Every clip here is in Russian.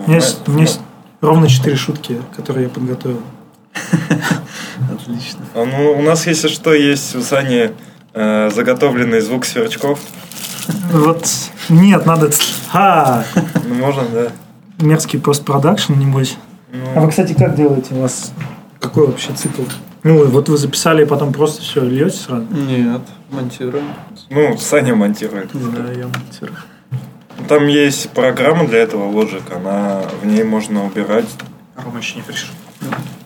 У меня есть, у меня есть ровно четыре шутки, которые я подготовил. Отлично. А, ну, у нас, если что, есть у Сани э, заготовленный звук сверчков. Вот, нет, надо... А, Ну, можно, да. мерзкий постпродакшн, небось. А Ну, вы, кстати, как делаете? У вас какой вообще цикл? Ну, вот вы записали, и потом просто все льете сразу? Нет, монтируем. ну, Саня монтирует. Да, я монтирую. Там есть программа для этого, Logic, она в ней можно убирать. Рома еще не пришел.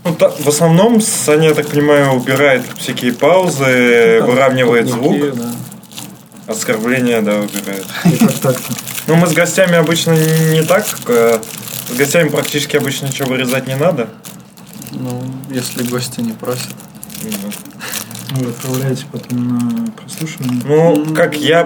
Ну, та- в основном Саня, я так понимаю, убирает всякие паузы, Там выравнивает тупники, звук, да. оскорбления, да, убирает. Ну, мы с гостями обычно не так. э, С гостями практически обычно ничего вырезать не надо. Ну, если гости не просят. Ну, Вы отправляете потом на прослушивание? Ну, как я...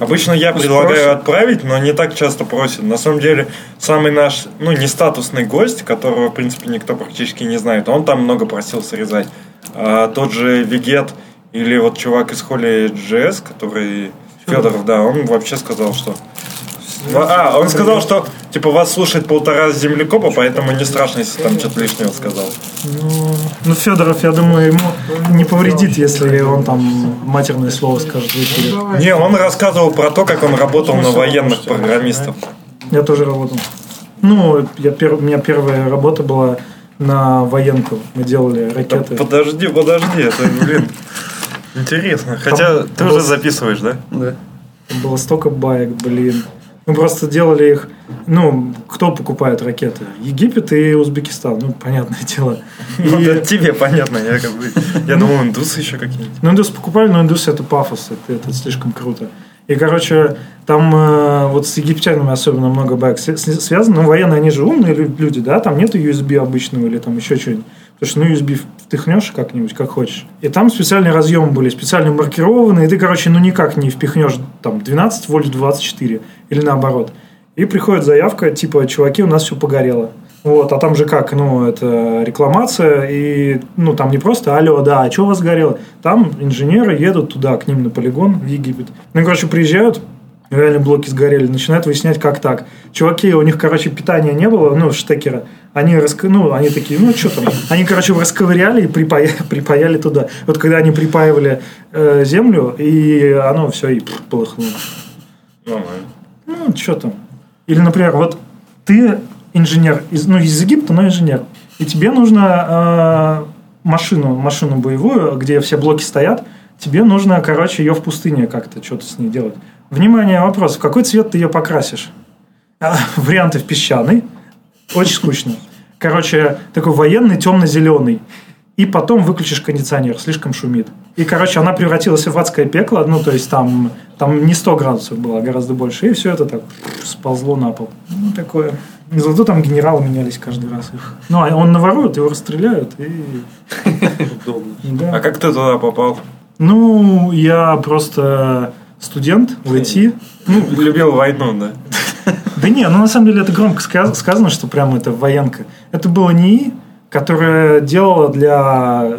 Обычно я Пусть предлагаю просят. отправить, но не так часто просят. На самом деле, самый наш, ну, не статусный гость, которого, в принципе, никто практически не знает, он там много просил срезать. А тот же Вегет или вот чувак из Холли GS, который... Федоров, да, он вообще сказал, что... А, он сказал, что типа вас слушает полтора землекопа, поэтому не страшно, если там что-то лишнего сказал. Ну, ну, Федоров, я думаю, ему не повредит, если он там матерное слово скажет в эфире. Не, он рассказывал про то, как он работал на военных программистов. Я тоже работал. Ну, я пер- у меня первая работа была на военку. Мы делали Да ракеты. подожди, подожди, это, блин, интересно. Хотя ты уже записываешь, да? Да. Было столько баек, блин. Мы просто делали их... Ну, кто покупает ракеты? Египет и Узбекистан. Ну, понятное дело. Ну, И- это тебе понятно, я как бы... Я думал, индусы еще какие-нибудь. Ну, индус покупали, но индус это пафос, это, это слишком круто. И, короче, там э, вот с египтянами особенно много с- связано. Ну, военные, они же умные лю- люди, да, там нету USB обычного или там еще что-нибудь. Потому что, ну, USB втыхнешь как-нибудь, как хочешь. И там специальные разъемы были, специально маркированные, и ты, короче, ну, никак не впихнешь там 12 вольт в 24 или наоборот. И приходит заявка, типа, чуваки, у нас все погорело. Вот, а там же как, ну, это рекламация, и, ну, там не просто, алло, да, а что у вас горело? Там инженеры едут туда, к ним на полигон, в Египет. Ну, короче, приезжают, реально блоки сгорели, начинают выяснять, как так. Чуваки, у них, короче, питания не было, ну, штекера. Они, раск... ну, они такие, ну, что там? Они, короче, расковыряли и припая... припаяли туда. Вот когда они припаивали э, землю, и оно все и полыхнуло. Нормально. Ну, что там. Или, например, вот ты инженер, из, ну, из Египта, но инженер. И тебе нужно э, машину, машину боевую, где все блоки стоят. Тебе нужно, короче, ее в пустыне как-то что-то с ней делать. Внимание, вопрос. В какой цвет ты ее покрасишь? А, варианты в песчаный. Очень скучно. Короче, такой военный темно-зеленый. И потом выключишь кондиционер, слишком шумит. И, короче, она превратилась в адское пекло. Ну, то есть там, там не 100 градусов было, а гораздо больше. И все это так сползло на пол. Ну, такое. И Зато там генералы менялись каждый раз. Ну, а он наворует, его расстреляют. И... Удобно. Да. А как ты туда попал? Ну, я просто студент в IT. Ну, любил войну, да. Да не, ну на самом деле это громко ска- сказано, что прям это военка. Это было НИИ, которое делало для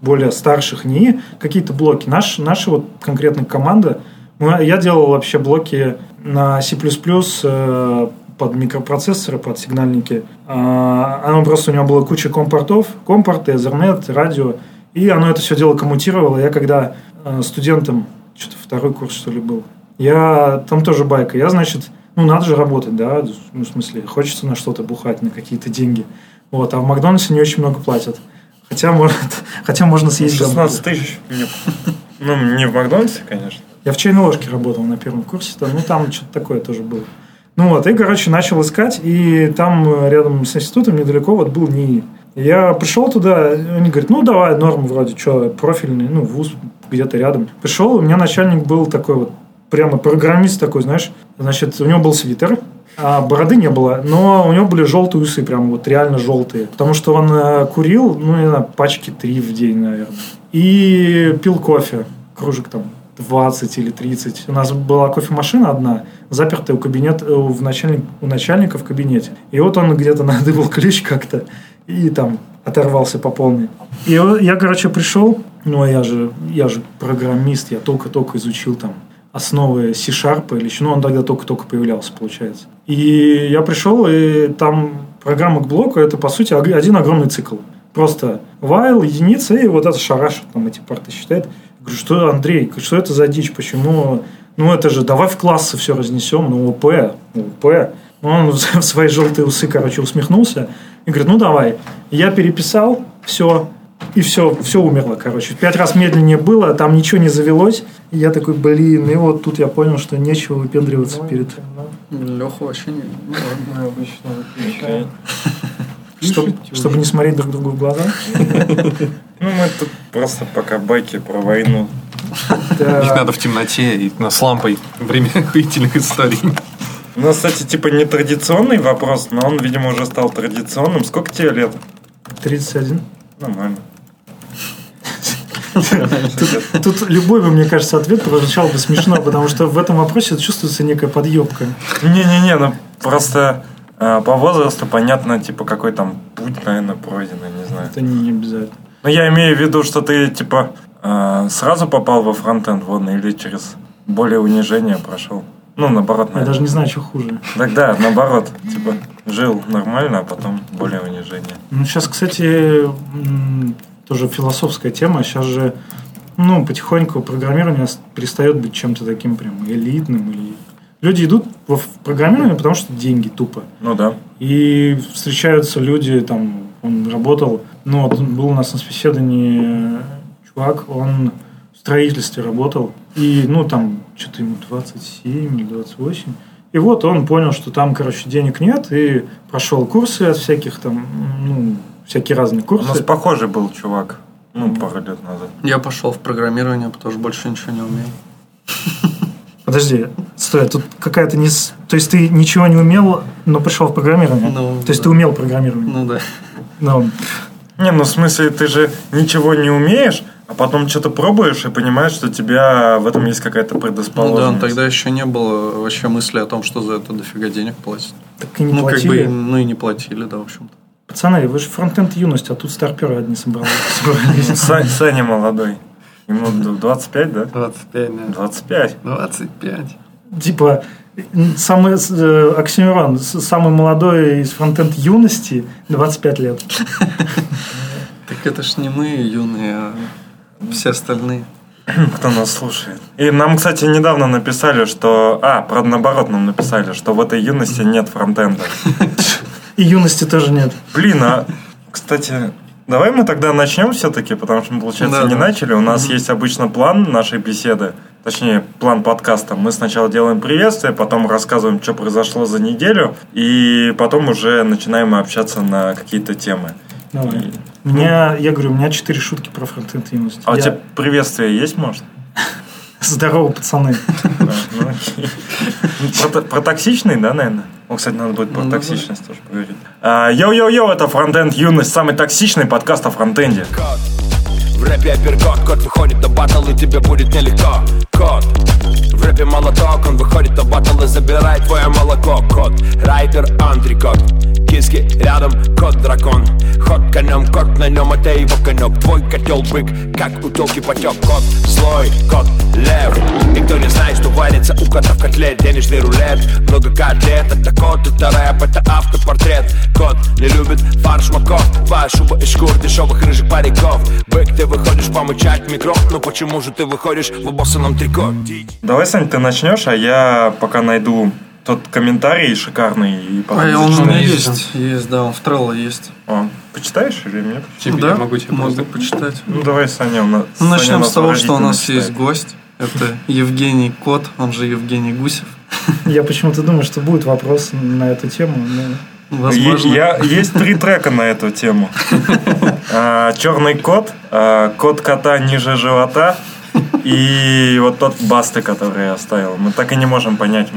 более старших НИИ какие-то блоки. Наш, наша вот конкретная команда, мы- я делал вообще блоки на C++ э, под микропроцессоры, под сигнальники. А, Оно просто у него было куча компортов, компорты, Ethernet, радио. И оно это все дело коммутировало. Я когда э, студентом, что-то второй курс, что ли, был, я там тоже байка. Я, значит, ну, надо же работать, да, ну, в смысле, хочется на что-то бухать, на какие-то деньги. Вот, а в Макдональдсе не очень много платят. Хотя, может, хотя можно съесть домой. 16 тысяч. Ну, не в Макдональдсе, конечно. Я в чайной ложке работал на первом курсе, то, ну, там что-то такое тоже было. Ну вот, и, короче, начал искать, и там э, рядом с институтом недалеко вот был НИИ. Я пришел туда, они говорят, ну, давай, норм вроде, что, профильный, ну, вуз где-то рядом. Пришел, у меня начальник был такой вот, прямо программист такой, знаешь, значит, у него был свитер, а бороды не было, но у него были желтые усы, прям вот реально желтые. Потому что он э, курил, ну, не знаю, пачки три в день, наверное. И пил кофе, кружек там 20 или 30. У нас была кофемашина одна, запертая у, кабинет, э, в начальник, у начальника в кабинете. И вот он где-то надыбал ключ как-то и там оторвался по полной. И я, короче, пришел, ну, а я же, я же программист, я только-только изучил там основы C-Sharp или еще, ну, он тогда только-только появлялся, получается. И я пришел, и там программа к блоку, это, по сути, один огромный цикл. Просто while, единица, и вот это шараш, там эти парты считает. Говорю, что, Андрей, что это за дичь, почему... Ну, это же, давай в классы все разнесем, ну, ОП, ну, ОП. Он в свои желтые усы, короче, усмехнулся и говорит, ну, давай. Я переписал, все, и все, все умерло, короче. В пять раз медленнее было, там ничего не завелось. И я такой, блин, и вот тут я понял, что нечего выпендриваться перед... Леху вообще не... Ну. Мы обычно выключаем. Чтоб- чтобы не смотреть друг другу в глаза. Ну, мы тут просто пока байки про войну. Их надо в темноте и с лампой время охуительных историй. У нас, кстати, типа нетрадиционный вопрос, но он, видимо, уже стал традиционным. Сколько тебе лет? 31. Нормально. Тут, тут любой бы, мне кажется, ответ прозвучал бы смешно, потому что в этом вопросе чувствуется некая подъебка. Не-не-не, ну просто э, по возрасту понятно, типа, какой там путь, наверное, пройденный, не знаю. Это не обязательно. Но я имею в виду, что ты, типа, э, сразу попал во фронтенд водный или через более унижение прошел? Ну, наоборот, Я даже не знаю, что хуже. Тогда, наоборот, типа, жил нормально, а потом более унижение. Ну, сейчас, кстати, тоже философская тема. Сейчас же, ну, потихоньку программирование перестает быть чем-то таким прям элитным. Или... Люди идут в программирование, потому что деньги тупо. Ну да. И встречаются люди, там, он работал, ну, вот был у нас на собеседовании чувак, он в строительстве работал, и, ну, там, что-то ему 27 или 28. И вот он понял, что там, короче, денег нет, и прошел курсы от всяких там, ну, всякие разные У курсы. нас похожий был чувак, ну, пару лет назад. Я пошел в программирование, потому что больше ничего не умею. Подожди, стой, тут какая-то не... То есть ты ничего не умел, но пришел в программирование? Ну, То есть да. ты умел программирование? Ну да. Ну, Не, ну в смысле, ты же ничего не умеешь, а потом что-то пробуешь и понимаешь, что у тебя в этом есть какая-то Ну да, предрасположенность. тогда еще не было вообще мысли о том, что за это дофига денег платят. так и не ну, как платили. бы, ну и не платили, да, в общем-то. Пацаны, вы же фронтенд юность, а тут старперы одни собрались. собрались. Са- Саня молодой. Ему д- 25, да? 25, да. 25. 25. Типа, самый э, оксимирон, самый молодой из фронтенд юности 25 лет. Так это ж не мы юные, а все остальные. Кто нас слушает. И нам, кстати, недавно написали, что... А, правда, наоборот нам написали, что в этой юности нет фронтенда. И юности тоже нет. Блин, а, кстати, давай мы тогда начнем все-таки, потому что мы, получается, Да, не да. начали. У нас есть обычно план нашей беседы, точнее, план подкаста. Мы сначала делаем приветствие, потом рассказываем, что произошло за неделю, и потом уже начинаем общаться на какие-то темы. Давай. У меня, я говорю, у меня четыре шутки про фронтенд юность. А у Я- тебя приветствие есть, может? Здорово, пацаны. Ну. Ну, Про, токсичный, да, наверное? О, кстати, надо будет про Ну, токсичность тоже поговорить. А, Йоу-йоу-йоу, это Фронтенд Юность, самый токсичный подкаст о фронтенде. В рэпе апперкот, кот выходит на батл и тебе будет нелегко Кот В рэпе молоток, он выходит на батл и забирает твое молоко Кот Райдер антрикот Киски рядом, кот дракон. Ход конем, кот на нем, это его конек Твой котел бык, как у телки потек Кот злой, кот лев. Никто не знает, что варится у кота в котле. Денежный рулет, много котлет Это кот, это рэп, это автопортрет. Кот не любит фарш маков Твоя шуба из шкур дешевых рыжих париков. Бык, ты выходишь помычать микро Но почему же ты выходишь в обоссанном трико? Давай, Сань, ты начнешь, а я пока найду тот комментарий шикарный и потом А он у меня есть, есть, есть, да, он в Трелло есть. О, почитаешь или нет? Тебе да, я могу тебе могу просто... почитать. Ну, давай, Саня, у нас... Ну, начнем нас с того, что у нас читает. есть гость. Это Евгений Кот, он же Евгений Гусев. Я почему-то думаю, что будет вопрос на эту тему. но Возможно. Е- я- есть три трека на эту тему. Черный кот, а, кот кота ниже живота и вот тот басты, который я оставил. Мы так и не можем понять.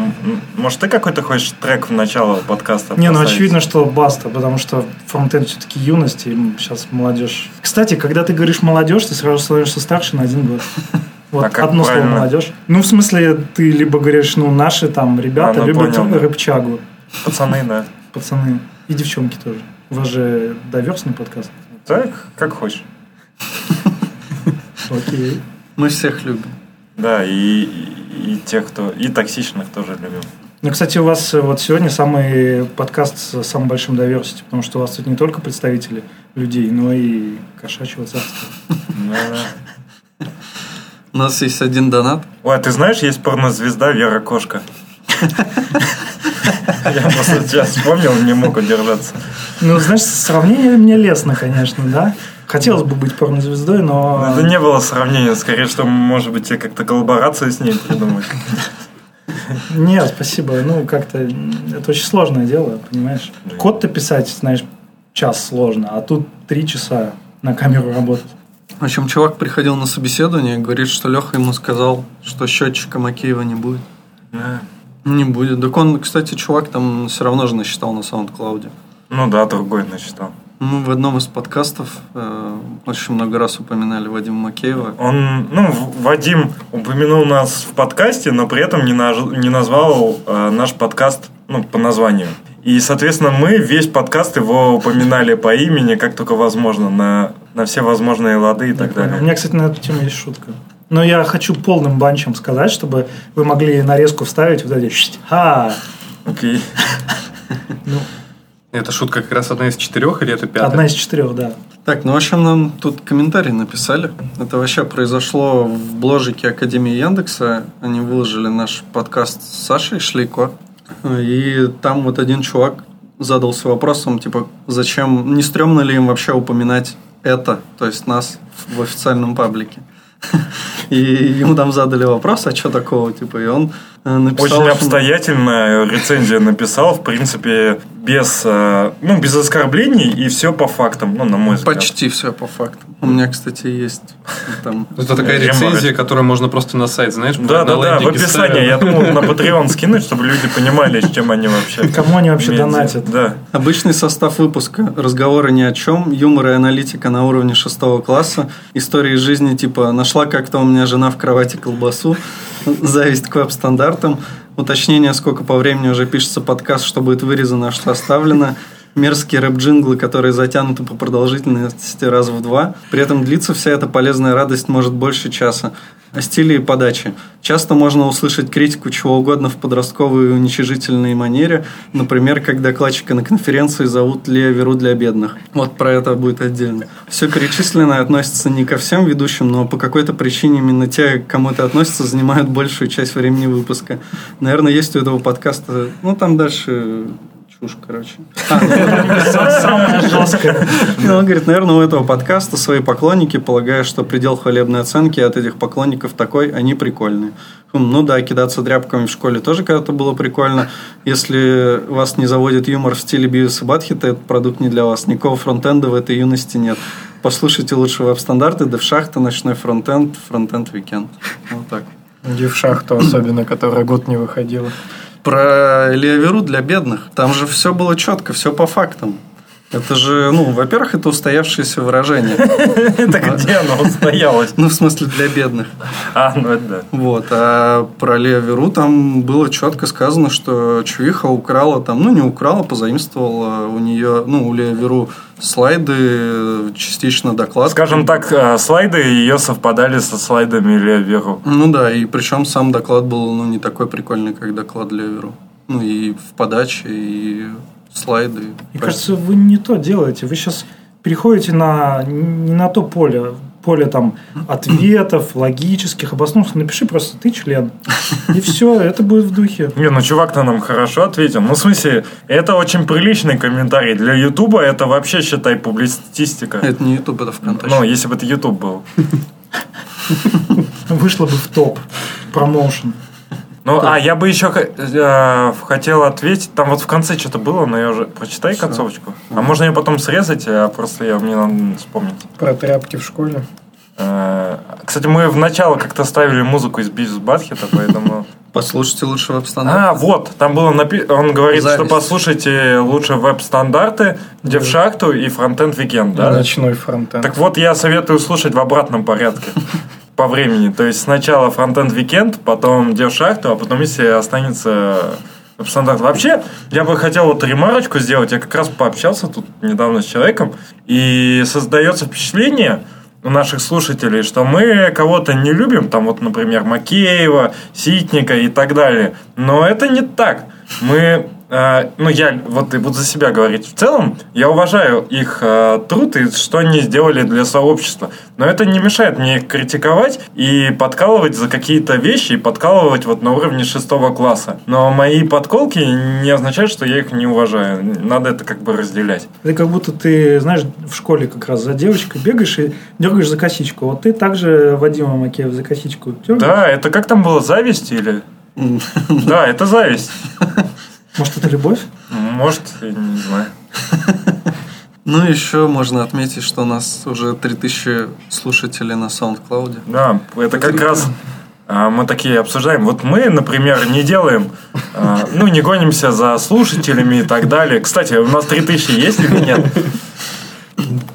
Может, ты какой-то хочешь трек в начало подкаста Не, ну очевидно, что баста, потому что фронтенд все-таки юность, и сейчас молодежь. Кстати, когда ты говоришь молодежь, ты сразу становишься старше на один год. Вот А одно слово правильно? молодежь. Ну, в смысле, ты либо говоришь, ну, наши там ребята А, ну, любят понял. рыбчагу, Пацаны, да. пацаны, и девчонки тоже. У вас же доверсный подкаст. Так, как хочешь. Окей. Мы всех любим. Да, и, и и тех, кто... И токсичных тоже любим. Ну, кстати, у вас э, вот сегодня самый подкаст с самым большим diversity, потому что у вас тут не только представители людей, но и кошачьего царства. Да. У нас есть один донат. Ой, а ты знаешь, есть порнозвезда Вера Кошка. Я просто сейчас вспомнил, не мог удержаться. Ну, знаешь, сравнение мне лестно, конечно, да? Хотелось бы быть порнозвездой, но... Это не было сравнения, скорее, что, может быть, тебе как-то коллаборацию с ней придумать. Нет, спасибо. Ну, как-то это очень сложное дело, понимаешь? Код-то писать, знаешь, час сложно, а тут три часа на камеру работать. В общем, чувак приходил на собеседование и говорит, что Леха ему сказал, что счетчика Макеева не будет. Не будет. Так он, кстати, чувак там все равно же насчитал на SoundCloud. Ну да, другой насчитал. Мы в одном из подкастов э, очень много раз упоминали Вадима Макеева. Он, ну, Вадим упомянул нас в подкасте, но при этом не, наж- не назвал э, наш подкаст ну, по названию. И, соответственно, мы весь подкаст его упоминали по имени, как только возможно, на, на все возможные лады и так У далее. меня, кстати, на эту тему есть шутка. Но я хочу полным банчем сказать, чтобы вы могли нарезку вставить вот эти «Шть, ха Окей. Это шутка как раз одна из четырех или это пятая? Одна из четырех, да. Так, ну, в общем, нам тут комментарий написали. Это вообще произошло в бложике Академии Яндекса. Они выложили наш подкаст с Сашей Шлейко. И там вот один чувак задался вопросом, типа, зачем, не стрёмно ли им вообще упоминать это, то есть нас в официальном паблике. И ему там задали вопрос, а что такого, типа, и он написал... Очень обстоятельно рецензию написал, в принципе, без, э, ну, без оскорблений и все по фактам, ну, на мой взгляд. Почти все по факту. У меня, кстати, есть там... Это такая рецензия, которую можно просто на сайт, знаешь, Да, да, да, в описании. Я думал на Patreon скинуть, чтобы люди понимали, с чем они вообще. Кому они вообще донатят? Да. Обычный состав выпуска. Разговоры ни о чем, юмор и аналитика на уровне шестого класса, истории из жизни типа «нашла как-то у меня жена в кровати колбасу», зависть к веб-стандартам, уточнение, сколько по времени уже пишется подкаст, что будет вырезано, а что оставлено, мерзкие рэп-джинглы, которые затянуты по продолжительности раз в два. При этом длится вся эта полезная радость может больше часа. О стиле и подаче. Часто можно услышать критику чего угодно в подростковой и уничижительной манере. Например, как докладчика на конференции зовут Лея Веру для бедных. Вот про это будет отдельно. Все перечисленное относится не ко всем ведущим, но по какой-то причине именно те, к кому это относится, занимают большую часть времени выпуска. Наверное, есть у этого подкаста... Ну, там дальше чушь, короче. Жесткое. ну, он говорит, наверное, у этого подкаста свои поклонники, полагая, что предел хвалебной оценки от этих поклонников такой, они прикольные. Хм, Ну да, кидаться тряпками в школе тоже когда-то было прикольно. Если вас не заводит юмор в стиле Бивиса Батхеда, этот продукт не для вас. Никакого фронтенда в этой юности нет. Послушайте лучше веб-стандарты, девшахта, ночной фронтенд, Frontend Weekend. Вот так. Иди в шахту, особенно, которая год не выходила. Про Леоверу для бедных. Там же все было четко, все по фактам. Это же, ну, во-первых, это устоявшееся выражение. Это где оно устоялось? Ну, в смысле, для бедных. А, ну это да. Вот. А про Лео Веру там было четко сказано, что Чувиха украла там, ну, не украла, позаимствовала у нее, ну, у Лео Веру слайды, частично доклад. Скажем так, э, слайды ее совпадали со слайдами Илья Веру. Ну да, и причем сам доклад был, ну, не такой прикольный, как доклад Лео Веру. Ну, и в подаче, и слайды. Мне кажется, вы не то делаете. Вы сейчас переходите на не на то поле. Поле там ответов, логических, обоснованных. Напиши просто ты член. И все, это будет в духе. Не, ну чувак-то нам хорошо ответил. Ну, в смысле, это очень приличный комментарий. Для Ютуба это вообще, считай, публицистика. Это не YouTube, это ВКонтакте. Ну, если бы это Ютуб был. Вышло бы в топ. Промоушен. Ну, а я бы еще э, хотел ответить. Там вот в конце что-то было, но я уже... Прочитай концовочку. А можно ее потом срезать, а просто я, мне надо вспомнить. Про тряпки в школе. Э, Кстати, мы в начало как-то ставили музыку из Бивис Батхета, поэтому... Послушайте лучше веб-стандарт. А, вот, там было написано, он говорит, Зависть. что послушайте лучше веб-стандарты, девшахту и фронтенд Weekend, да? Ночной фронтенд. Так вот, я советую слушать в обратном порядке по времени. То есть сначала фронтенд Weekend, потом девшахту, а потом, если останется веб-стандарт. Вообще, я бы хотел вот ремарочку сделать. Я как раз пообщался тут недавно с человеком, и создается впечатление, у наших слушателей, что мы кого-то не любим, там вот, например, Макеева, Ситника и так далее. Но это не так. Мы э, ну, я вот и буду за себя говорить. В целом, я уважаю их э, труд и что они сделали для сообщества. Но это не мешает мне их критиковать и подкалывать за какие-то вещи, и подкалывать вот на уровне шестого класса. Но мои подколки не означают, что я их не уважаю. Надо это как бы разделять. Это как будто ты, знаешь, в школе как раз за девочкой бегаешь и дергаешь за косичку. Вот ты также Вадима Макеева за косичку дергаешь. Да, это как там было, зависть или... Да, это зависть. Может, это любовь? Может, я не знаю. Ну, еще можно отметить, что у нас уже 3000 слушателей на SoundCloud. Да, это как раз а, мы такие обсуждаем. Вот мы, например, не делаем, а, ну, не гонимся за слушателями и так далее. Кстати, у нас 3000 есть или нет?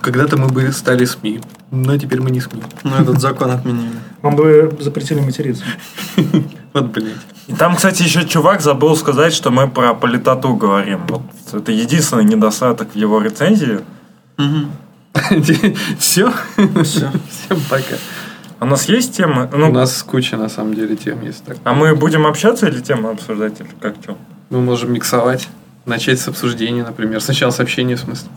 Когда-то мы бы стали СМИ, но теперь мы не СМИ. Ну, этот закон отменили. Вам бы запретили материться. Вот, блядь. И там, кстати, еще чувак забыл сказать, что мы про политоту говорим. Вот это единственный недостаток в его рецензии. Все? Все. Всем пока. У нас есть темы? У Ну, нас куча, на самом деле, тем есть. Так. а мы будем общаться или темы обсуждать? Или как что? Мы можем миксовать. Начать с обсуждения, например. Сначала сообщение, в смысле.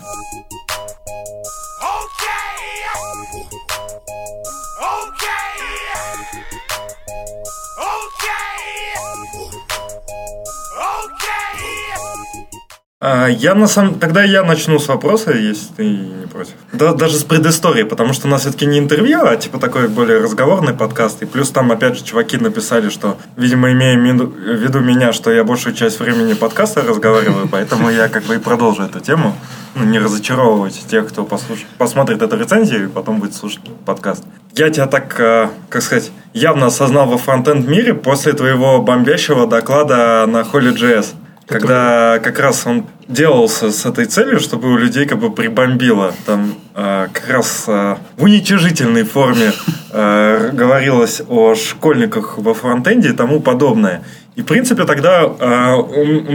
Я на самом... Тогда я начну с вопроса, если ты не против. Да, даже с предыстории, потому что у нас все-таки не интервью, а типа такой более разговорный подкаст. И плюс там, опять же, чуваки написали, что, видимо, имея в виду меня, что я большую часть времени подкаста разговариваю, поэтому я как бы и продолжу эту тему. Ну, не разочаровывать тех, кто послуш- посмотрит эту рецензию и потом будет слушать подкаст. Я тебя так, э, как сказать, явно осознал во фронтенд мире после твоего бомбящего доклада на Holy.js. Когда как раз он делался с этой целью, чтобы у людей как бы прибомбило. Там э, как раз э, в уничижительной форме э, говорилось о школьниках во фронтенде и тому подобное. И, в принципе, тогда э, у, у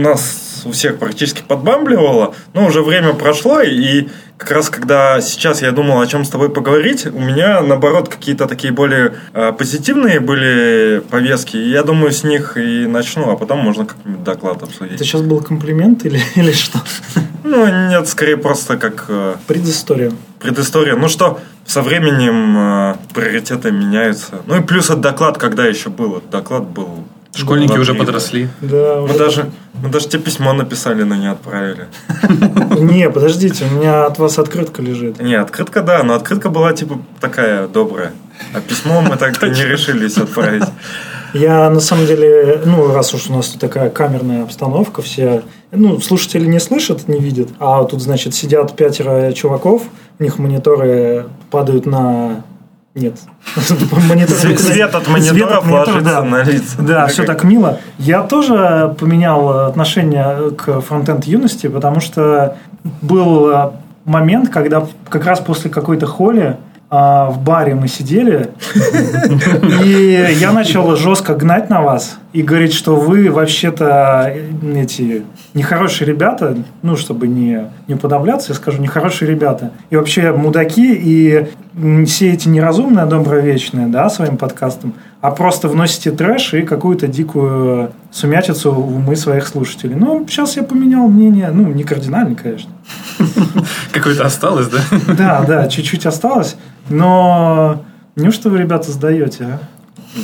нас у всех практически подбамбливало, но уже время прошло, и как раз когда сейчас я думал, о чем с тобой поговорить, у меня, наоборот, какие-то такие более э, позитивные были повестки, и я думаю, с них и начну, а потом можно как-нибудь доклад обсудить. Это сейчас был комплимент или, или что? Ну, нет, скорее просто как э, Предыстория. предыстория. Ну что, со временем э, приоритеты меняются. Ну и плюс этот доклад, когда еще был? Этот доклад был... Школьники два уже подросли. Да, Мы уже- даже, мы даже тебе письмо написали, но не отправили. Не, подождите, у меня от вас открытка лежит. Не, открытка, да, но открытка была типа такая добрая. А письмо мы так и не решились отправить. Я на самом деле, ну, раз уж у нас тут такая камерная обстановка, все, ну, слушатели не слышат, не видят, а тут, значит, сидят пятеро чуваков, у них мониторы падают на... Нет. Мониторы- Свет свет от монитора, ложится да. на лица. Да, все так мило. Я тоже поменял отношение к фронтенд юности, потому что был момент, когда как раз после какой-то холи а, в баре мы сидели, и я начал жестко гнать на вас и говорить, что вы вообще-то э, эти нехорошие ребята, ну, чтобы не, не уподобляться, я скажу, нехорошие ребята. И вообще мудаки, и все эти неразумные, добровечные, да, своим подкастом, а просто вносите трэш и какую-то дикую сумятицу в умы своих слушателей. Ну, сейчас я поменял мнение, ну, не кардинально, конечно. Какое-то осталось, да? Да, да, чуть-чуть осталось, но неужто вы, ребята, сдаете, а?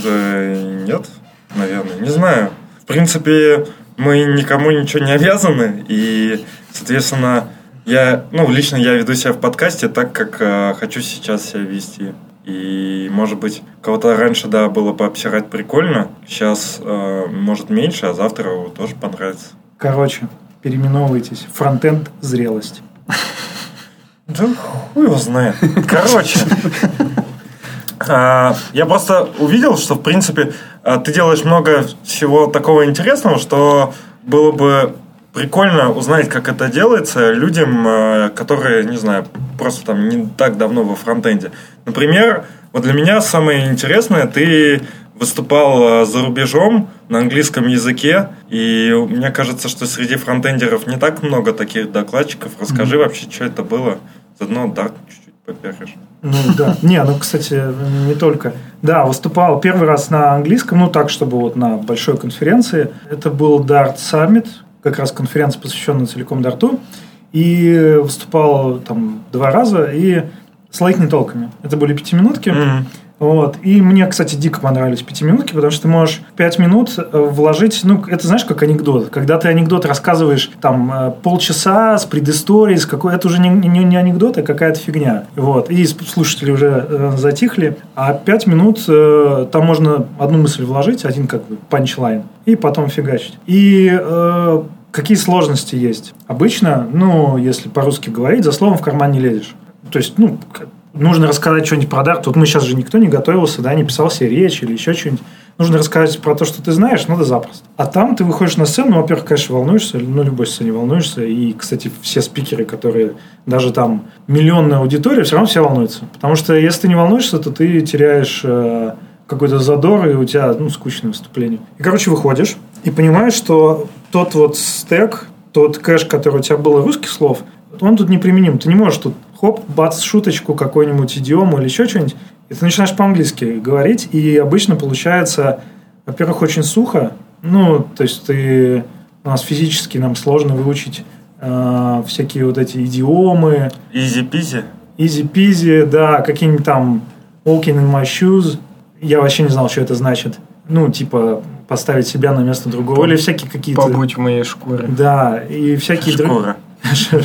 Да нет, наверное, не знаю. В принципе, мы никому ничего не обязаны, и, соответственно, я, ну, лично я веду себя в подкасте так, как э, хочу сейчас себя вести. И, может быть, кого-то раньше, да, было пообсирать прикольно, сейчас, э, может, меньше, а завтра тоже понравится. Короче, переименовывайтесь. Фронтенд зрелость. Да хуй его знает. Короче, а, я просто увидел, что, в принципе, а, ты делаешь много всего такого интересного, что было бы прикольно узнать, как это делается людям, а, которые, не знаю, просто там не так давно во фронтенде. Например, вот для меня самое интересное, ты выступал за рубежом на английском языке, и мне кажется, что среди фронтендеров не так много таких докладчиков. Расскажи вообще, что это было. Заодно Дарт чуть-чуть поперешь. Ну да. Не, ну, кстати, не только. Да, выступал первый раз на английском, ну так, чтобы вот на большой конференции. Это был Dart Summit, как раз конференция, посвященная целиком дарту. И выступал там два раза, и с лайкни-толками. Это были пятиминутки. Мгм. Вот. И мне, кстати, дико понравились пятиминутки, потому что ты можешь пять минут э, вложить, ну, это знаешь, как анекдот. Когда ты анекдот рассказываешь там э, полчаса с предысторией, с какой... Это уже не, не, не анекдот, а какая-то фигня. Вот. И слушатели уже э, затихли. А пять минут э, там можно одну мысль вложить, один как бы панчлайн, и потом фигачить. И э, какие сложности есть? Обычно, ну, если по-русски говорить, за словом в карман не лезешь. То есть, ну, нужно рассказать что-нибудь про Дарт. Вот мы сейчас же никто не готовился, да, не писал себе речь или еще что-нибудь. Нужно рассказать про то, что ты знаешь, надо запросто. А там ты выходишь на сцену, ну, во-первых, конечно, волнуешься, ну, любой сцене волнуешься. И, кстати, все спикеры, которые даже там миллионная аудитория, все равно все волнуются. Потому что если ты не волнуешься, то ты теряешь э, какой-то задор, и у тебя, ну, скучное выступление. И, короче, выходишь и понимаешь, что тот вот стек, тот кэш, который у тебя был русских слов, он тут неприменим. Ты не можешь тут хоп, бац, шуточку, какой-нибудь идиому или еще что-нибудь, и ты начинаешь по-английски говорить, и обычно получается, во-первых, очень сухо, ну, то есть ты, у нас физически нам сложно выучить э, всякие вот эти идиомы, Easy-peasy. Easy-peasy, да, какие-нибудь там walking in my shoes. Я вообще не знал, что это значит. Ну, типа, поставить себя на место другого. Или всякие какие-то... Побудь в моей шкуре. Да, и всякие. Шкура. Шкура.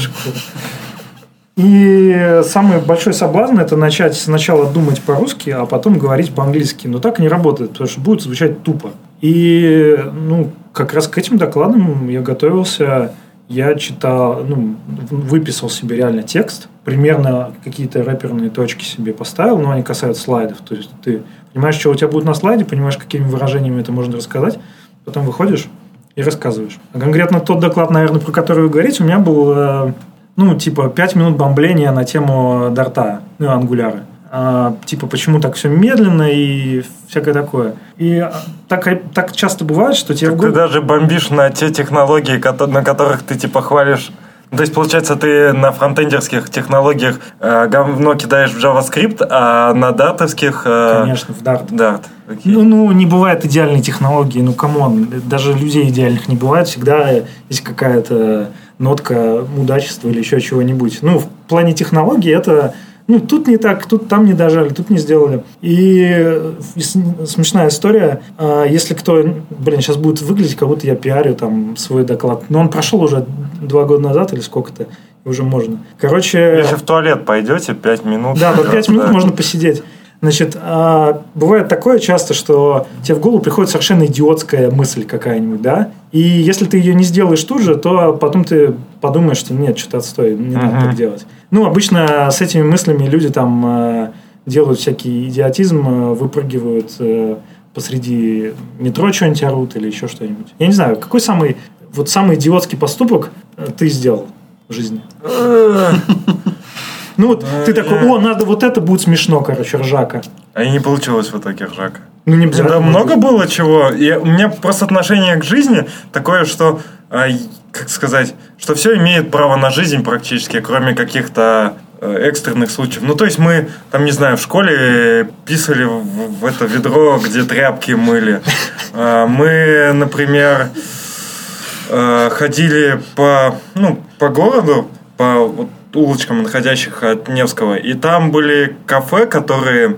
И самый большой соблазн это начать сначала думать по-русски, а потом говорить по-английски. Но так не работает, потому что будет звучать тупо. И ну, как раз к этим докладам я готовился. Я читал, ну, выписал себе реально текст, примерно какие-то рэперные точки себе поставил, но они касаются слайдов. То есть ты понимаешь, что у тебя будет на слайде, понимаешь, какими выражениями это можно рассказать, потом выходишь и рассказываешь. А конкретно тот доклад, наверное, про который вы говорите, у меня был, э, ну, типа, 5 минут бомбления на тему Дарта, ну, ангуляры. А, типа, почему так все медленно и всякое такое. И а, так, так часто бывает, что тебе в Ты голову- даже бомбишь на те технологии, на которых ты типа хвалишь. То есть, получается, ты на фронтендерских технологиях э, говно кидаешь в JavaScript, а на дартовских... э, Конечно, в Dart. Dart. Окей. Ну, ну, не бывает идеальной технологии, ну, come on, даже людей идеальных не бывает, всегда есть какая-то нотка мудачества или еще чего-нибудь. Ну, в плане технологий это, ну, тут не так, тут там не дожали, тут не сделали. И, э, смешная история, а, если кто, блин, сейчас будет выглядеть, как будто я пиарю там свой доклад, но он прошел уже два года назад или сколько-то, уже можно. Короче... Если в туалет пойдете, 5 минут. Да, по 5 минут да. можно посидеть. Значит, а, бывает такое часто, что тебе в голову приходит совершенно идиотская мысль какая-нибудь, да? И если ты ее не сделаешь тут же, то потом ты подумаешь, что нет, что-то отстой, не надо так делать. Ну, обычно с этими мыслями люди там э, делают всякий идиотизм, э, выпрыгивают э, посреди метро что-нибудь орут или еще что-нибудь. Я не знаю, какой самый, вот самый идиотский поступок э, ты сделал в жизни? Ну вот ты такой, о, надо вот это будет смешно, короче, ржака. А и не получилось в итоге ржака. Ну не Да, много было чего. Я, у меня просто отношение к жизни такое, что, а, и- как сказать, что все имеет право на жизнь практически, кроме каких-то э, экстренных случаев. Ну, то есть мы, там, не знаю, в школе писали в, в это ведро, где тряпки мыли. А, Мы, например, э, ходили по, ну, по городу, по вот улочкам, находящих от Невского, и там были кафе, которые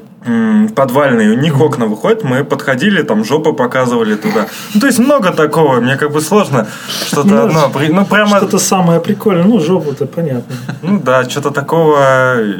подвальные, у них окна выходят, мы подходили, там жопы показывали туда. Ну, то есть много такого, мне как бы сложно что-то Ну, одно. Ну, прямо, Что-то самое прикольное. Ну, жопу-то понятно. ну да, что-то такого, э,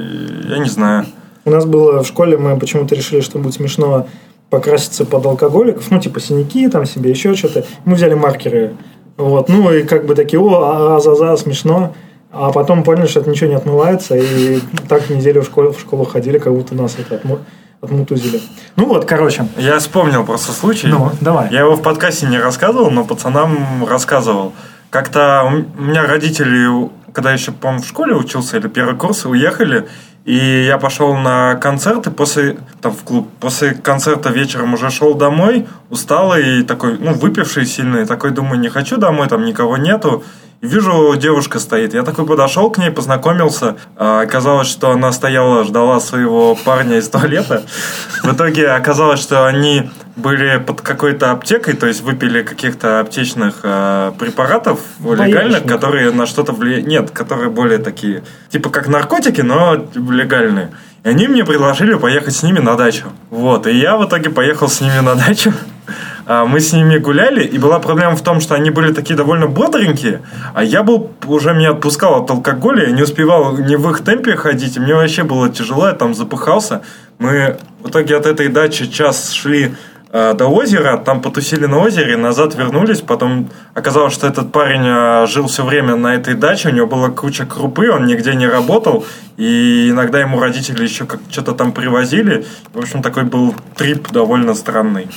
я не знаю. У нас было в школе, мы почему-то решили, что будет смешно покраситься под алкоголиков, ну, типа синяки там себе, еще что-то. Мы взяли маркеры. Вот, ну, и как бы такие, о, а, за, за, смешно. А потом поняли, что это ничего не отмывается, и так неделю в школу, в школу ходили, как будто нас это отму- отмутузили. Ну вот, короче. Я вспомнил просто случай. Ну, давай. Я его в подкасте не рассказывал, но пацанам рассказывал. Как-то у меня родители, когда еще, по-моему, в школе учился, или первый курс, уехали, и я пошел на концерт, и после, там, в клуб, после концерта вечером уже шел домой, усталый и такой, ну, выпивший сильный, такой, думаю, не хочу домой, там никого нету, вижу, девушка стоит. Я такой подошел к ней, познакомился. А, Оказалось, что она стояла, ждала своего парня из туалета. В итоге оказалось, что они были под какой-то аптекой, то есть выпили каких-то аптечных а, препаратов легальных, Боярышник. которые на что-то влияют. Нет, которые более такие, типа как наркотики, но легальные. И они мне предложили поехать с ними на дачу. Вот, и я в итоге поехал с ними на дачу. А, Мы с ними гуляли, и была проблема в том, что они были такие довольно бодренькие, а я был, уже меня отпускал от алкоголя, я не успевал не в их темпе ходить, и мне вообще было тяжело, я там запыхался. Мы в итоге от этой дачи час шли до озера, там потусили на озере, назад вернулись, потом оказалось, что этот парень э, жил все время на этой даче, у него была куча крупы, он нигде не работал, и иногда ему родители еще как что-то там привозили. В общем, такой был трип довольно странный.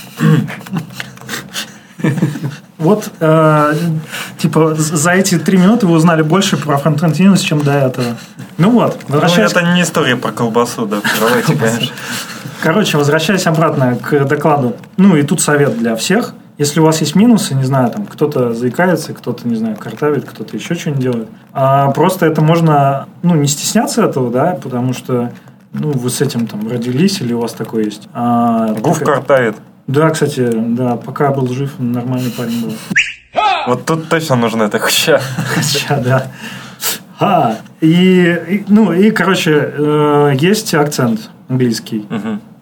Вот, э, типа, за эти три минуты вы узнали больше про фронтенд Linux, чем до этого. Ну вот, Ну, возвращаясь, это не история про колбасу, да, давайте, конечно. короче, возвращаясь обратно к докладу. Ну и тут совет для всех. Если у вас есть минусы, не знаю, там кто-то заикается, кто-то, не знаю, картавит, кто-то еще что-нибудь делает. А просто это можно, ну, не стесняться этого, да, потому что, ну, вы с этим там родились или у вас такое есть. А, Гуф картавит. Да, кстати, да, пока был жив, нормальный парень был. Вот тут точно нужна эта хуйня. Хотя, да. А, и, и, ну, и, короче, э, есть акцент английский.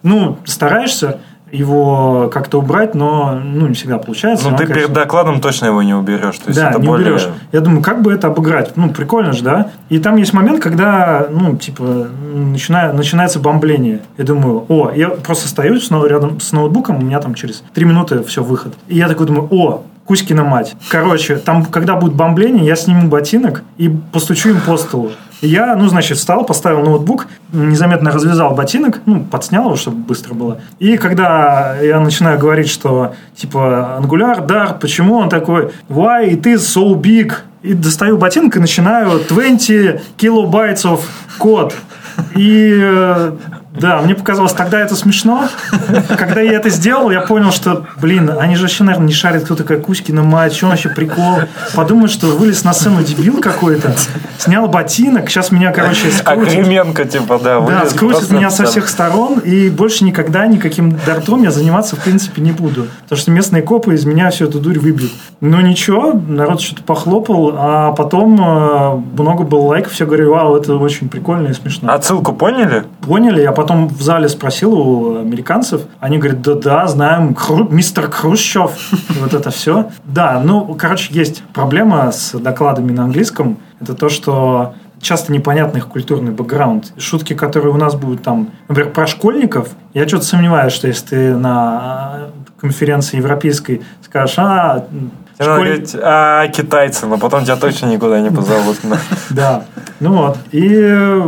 Ну, стараешься его как-то убрать, но ну, не всегда получается. Ну, ты конечно, перед докладом точно его не уберешь. То есть да, это не более... уберешь. Я думаю, как бы это обыграть? Ну, прикольно же, да? И там есть момент, когда, ну, типа, начина- начинается бомбление. Я думаю, о, я просто стою снова рядом с ноутбуком, у меня там через три минуты все, выход. И я такой думаю, о, Кузькина мать. Короче, там, когда будет бомбление, я сниму ботинок и постучу им по столу. Я, ну, значит, встал, поставил ноутбук, незаметно развязал ботинок, ну, подснял его, чтобы быстро было. И когда я начинаю говорить, что, типа, Angular, Dart, почему он такой, why it is so big? И достаю ботинок и начинаю 20 kilobytes of код. И э, да, мне показалось, тогда это смешно. Когда я это сделал, я понял, что, блин, они же вообще, наверное, не шарят, кто такая Кузькина мать, что вообще прикол. Подумают, что вылез на сцену дебил какой-то, снял ботинок, сейчас меня, короче, А скрутит. Кременко, типа, да. Да, скрутит меня со всех сторон, и больше никогда никаким дартом я заниматься, в принципе, не буду. Потому что местные копы из меня всю эту дурь выбьют. Но ничего, народ что-то похлопал, а потом э, много было лайков, все говорили, вау, это очень прикольно и смешно. Отсылку поняли? Поняли, я потом в зале спросил у американцев, они говорят, да-да, знаем, Хру- мистер Хрущев, вот это все. Да, ну, короче, есть проблема с докладами на английском, это то, что часто непонятный их культурный бэкграунд. Шутки, которые у нас будут там, например, про школьников, я что-то сомневаюсь, что если ты на конференции европейской скажешь, а, школь- говорить, а, китайцы, но потом тебя точно никуда не позовут. Да. Ну вот. И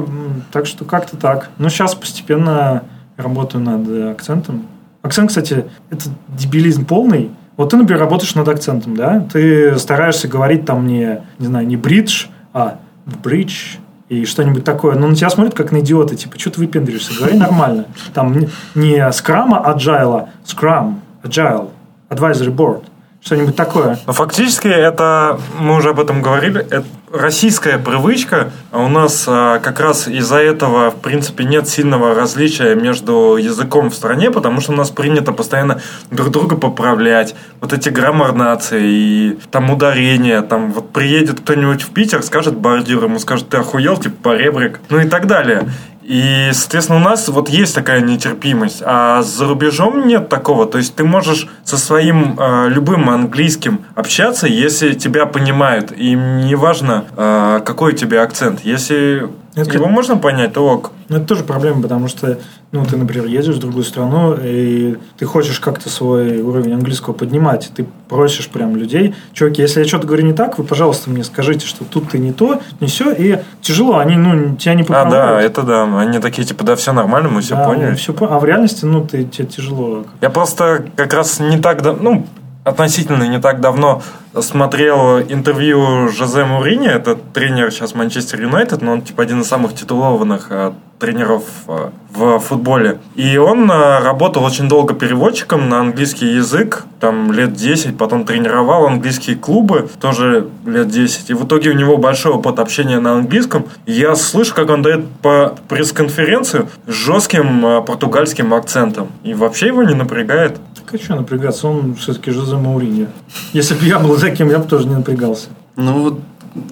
так что как-то так. Ну, сейчас постепенно работаю над акцентом. Акцент, кстати, это дебилизм полный. Вот ты, например, работаешь над акцентом, да? Ты стараешься говорить там не, не знаю, не бридж, а бридж и что-нибудь такое. Но на тебя смотрят как на идиота. Типа, что ты выпендриваешься? Говори нормально. Там не- скрама, agile, скрам, agile, advisory board. Что-нибудь такое. Но фактически это, мы уже об этом говорили, это российская привычка. А у нас а, как раз из-за этого, в принципе, нет сильного различия между языком в стране, потому что у нас принято постоянно друг друга поправлять. Вот эти граммар нации и там ударения. Там вот приедет кто-нибудь в Питер, скажет бордюр, ему скажет, ты охуел, типа поребрик. Ну и так далее. И, соответственно, у нас вот есть такая нетерпимость, а за рубежом нет такого. То есть ты можешь со своим э, любым английским общаться, если тебя понимают. И неважно, э, какой у тебя акцент. Если Это его можно понять, ок. Ну, это тоже проблема, потому что, ну, ты, например, едешь в другую страну, и ты хочешь как-то свой уровень английского поднимать. Ты просишь прям людей, чуваки, если я что-то говорю не так, вы, пожалуйста, мне скажите, что тут ты не то, не все, и тяжело, они, ну, тебя не А, поправляют. да, это да. Они такие, типа, да, все нормально, мы все Да, поняли. ну, по- А в реальности, ну, ты, тебе тяжело. Я просто как раз не так давно, ну, относительно не так давно смотрел интервью Жозе Мурини, это тренер сейчас Манчестер Юнайтед, но он типа один из самых титулованных э, тренеров э, в футболе. И он э, работал очень долго переводчиком на английский язык, там лет 10, потом тренировал английские клубы, тоже лет 10. И в итоге у него большой опыт общения на английском. Я слышу, как он дает по пресс-конференцию с жестким португальским акцентом. И вообще его не напрягает. Так а что напрягаться? Он все-таки Жозе Мауриньо. Если бы я был таким, я бы тоже не напрягался. Ну вот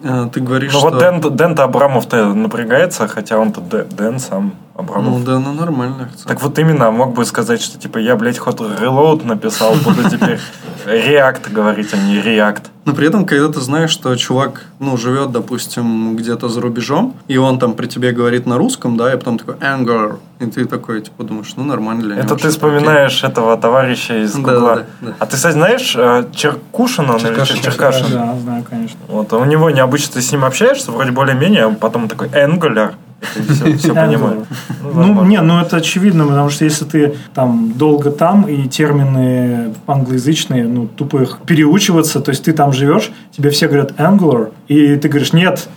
э, ты говоришь, Ну что... вот Дэн, Дэн-то Абрамов-то напрягается, хотя он-то Дэ- Дэн сам Абрамов. Ну да, ну нормально. Так вот именно, мог бы сказать, что типа я, блядь, ход reload написал, буду теперь React говорить, а не React. Но при этом, когда ты знаешь, что чувак, ну, живет, допустим, где-то за рубежом, и он там при тебе говорит на русском, да, и потом такой Angular, и ты такой, типа, думаешь, ну, нормально для него. Это ты вспоминаешь этого товарища из Да, Гугла. да, да. А ты, кстати, знаешь э, Черкушин он или Черкашин. Черкашин? Да, знаю, конечно. Вот, у него необычно ты с ним общаешься, вроде более-менее, а потом такой Angular. Все, все понимаешь. Ну, нормально. не, ну это очевидно, потому что если ты там долго там, и термины англоязычные, ну, тупо их переучиваться, то есть ты там живешь, тебе все говорят Angular, и ты говоришь, нет,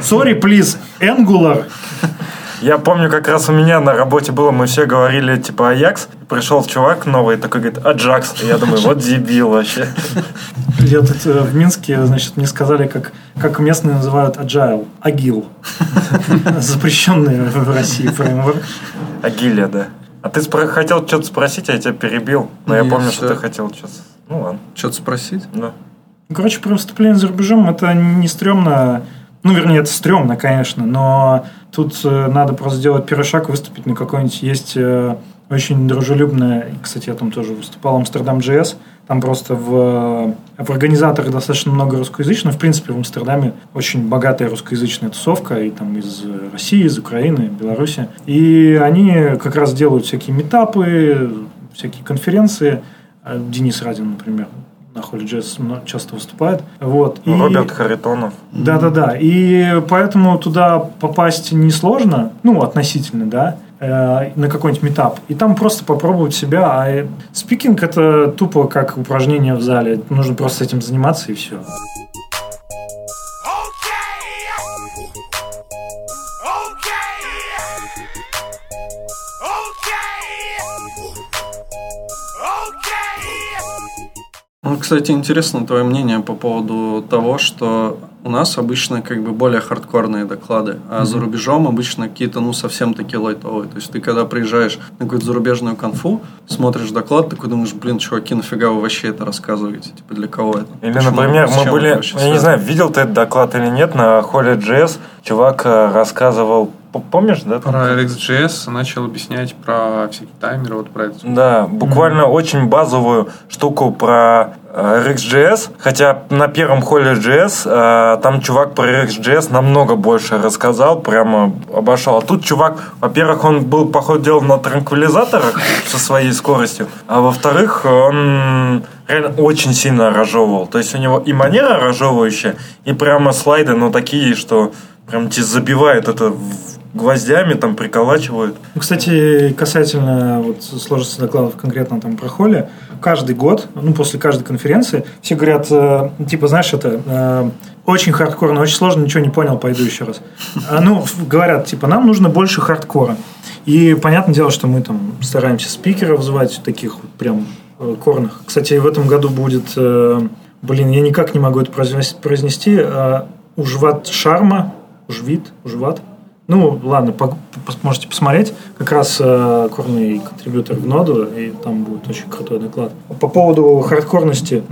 sorry, please, Angular. Я помню, как раз у меня на работе было, мы все говорили, типа, Аякс. Пришел чувак новый, такой говорит, Аджакс. Я думаю, вот дебил вообще. Я тут э, в Минске, значит, мне сказали, как, как местные называют agile, агил. Запрещенный в России фреймворк. Агилия, да. А ты спро- хотел что-то спросить, а я тебя перебил. Но я Не, помню, всё. что ты хотел что-то... Ну ладно, Что-то спросить? да. Короче, про выступление за рубежом это не стрёмно. Ну, вернее, это стрёмно, конечно, но тут э, надо просто сделать первый шаг, выступить на какой-нибудь... Есть э, очень дружелюбная, кстати, я там тоже выступал, Амстердам JS. Там просто в, в организаторах достаточно много русскоязычных. В принципе, в Амстердаме очень богатая русскоязычная тусовка. И там из России, из Украины, Беларуси. И они как раз делают всякие метапы, всякие конференции. Э, Денис Радин, например, на Холли Джесс часто выступает. Вот. И- Роберт Харитонов. да-да-да. И поэтому туда попасть несложно, ну, относительно, да, э, на какой-нибудь метап. И там просто попробовать себя. А э, спикинг это тупо как упражнение в зале. Нужно просто этим заниматься и все. Ну, кстати, интересно твое мнение по поводу того, что у нас обычно как бы более хардкорные доклады, а за рубежом обычно какие-то, ну, совсем такие лайтовые. То есть ты когда приезжаешь на какую-то зарубежную конфу, смотришь доклад, такой думаешь, блин, чуваки, нафига вы вообще это рассказываете? Типа, для кого это? Или, Почему? например, мы были, я не знаю, видел ты этот доклад или нет, на Холли JS чувак э, рассказывал, помнишь, да? Про RxJS начал объяснять про всякие таймеры, вот про это. Да, буквально очень базовую штуку про э, RxJS, хотя на первом холле JS э, там чувак про RxJS намного больше рассказал, прямо обошел. А тут чувак, во-первых, он был, по ходу дела, на транквилизаторах со своей скоростью, а во-вторых, он реально очень сильно разжевывал. То есть у него и манера разжевывающая, и прямо слайды, ну, такие, что прям тебе забивают это в- гвоздями, там приколачивают. Ну, Кстати, касательно вот сложности докладов конкретно там про холли, каждый год, ну, после каждой конференции, все говорят, э, типа, знаешь, это э, очень хардкорно, очень сложно, ничего не понял, пойду еще раз. А, ну, говорят, типа, нам нужно больше хардкора. И понятное дело, что мы там стараемся спикеров звать, таких прям э, корных. Кстати, в этом году будет, э, блин, я никак не могу это произнес- произнести, э, Ужват Шарма, Ужвит, Ужват, ну, ладно, можете посмотреть. Как раз э, корный контрибьютор в ноду, и там будет очень крутой доклад. По поводу хардкорности.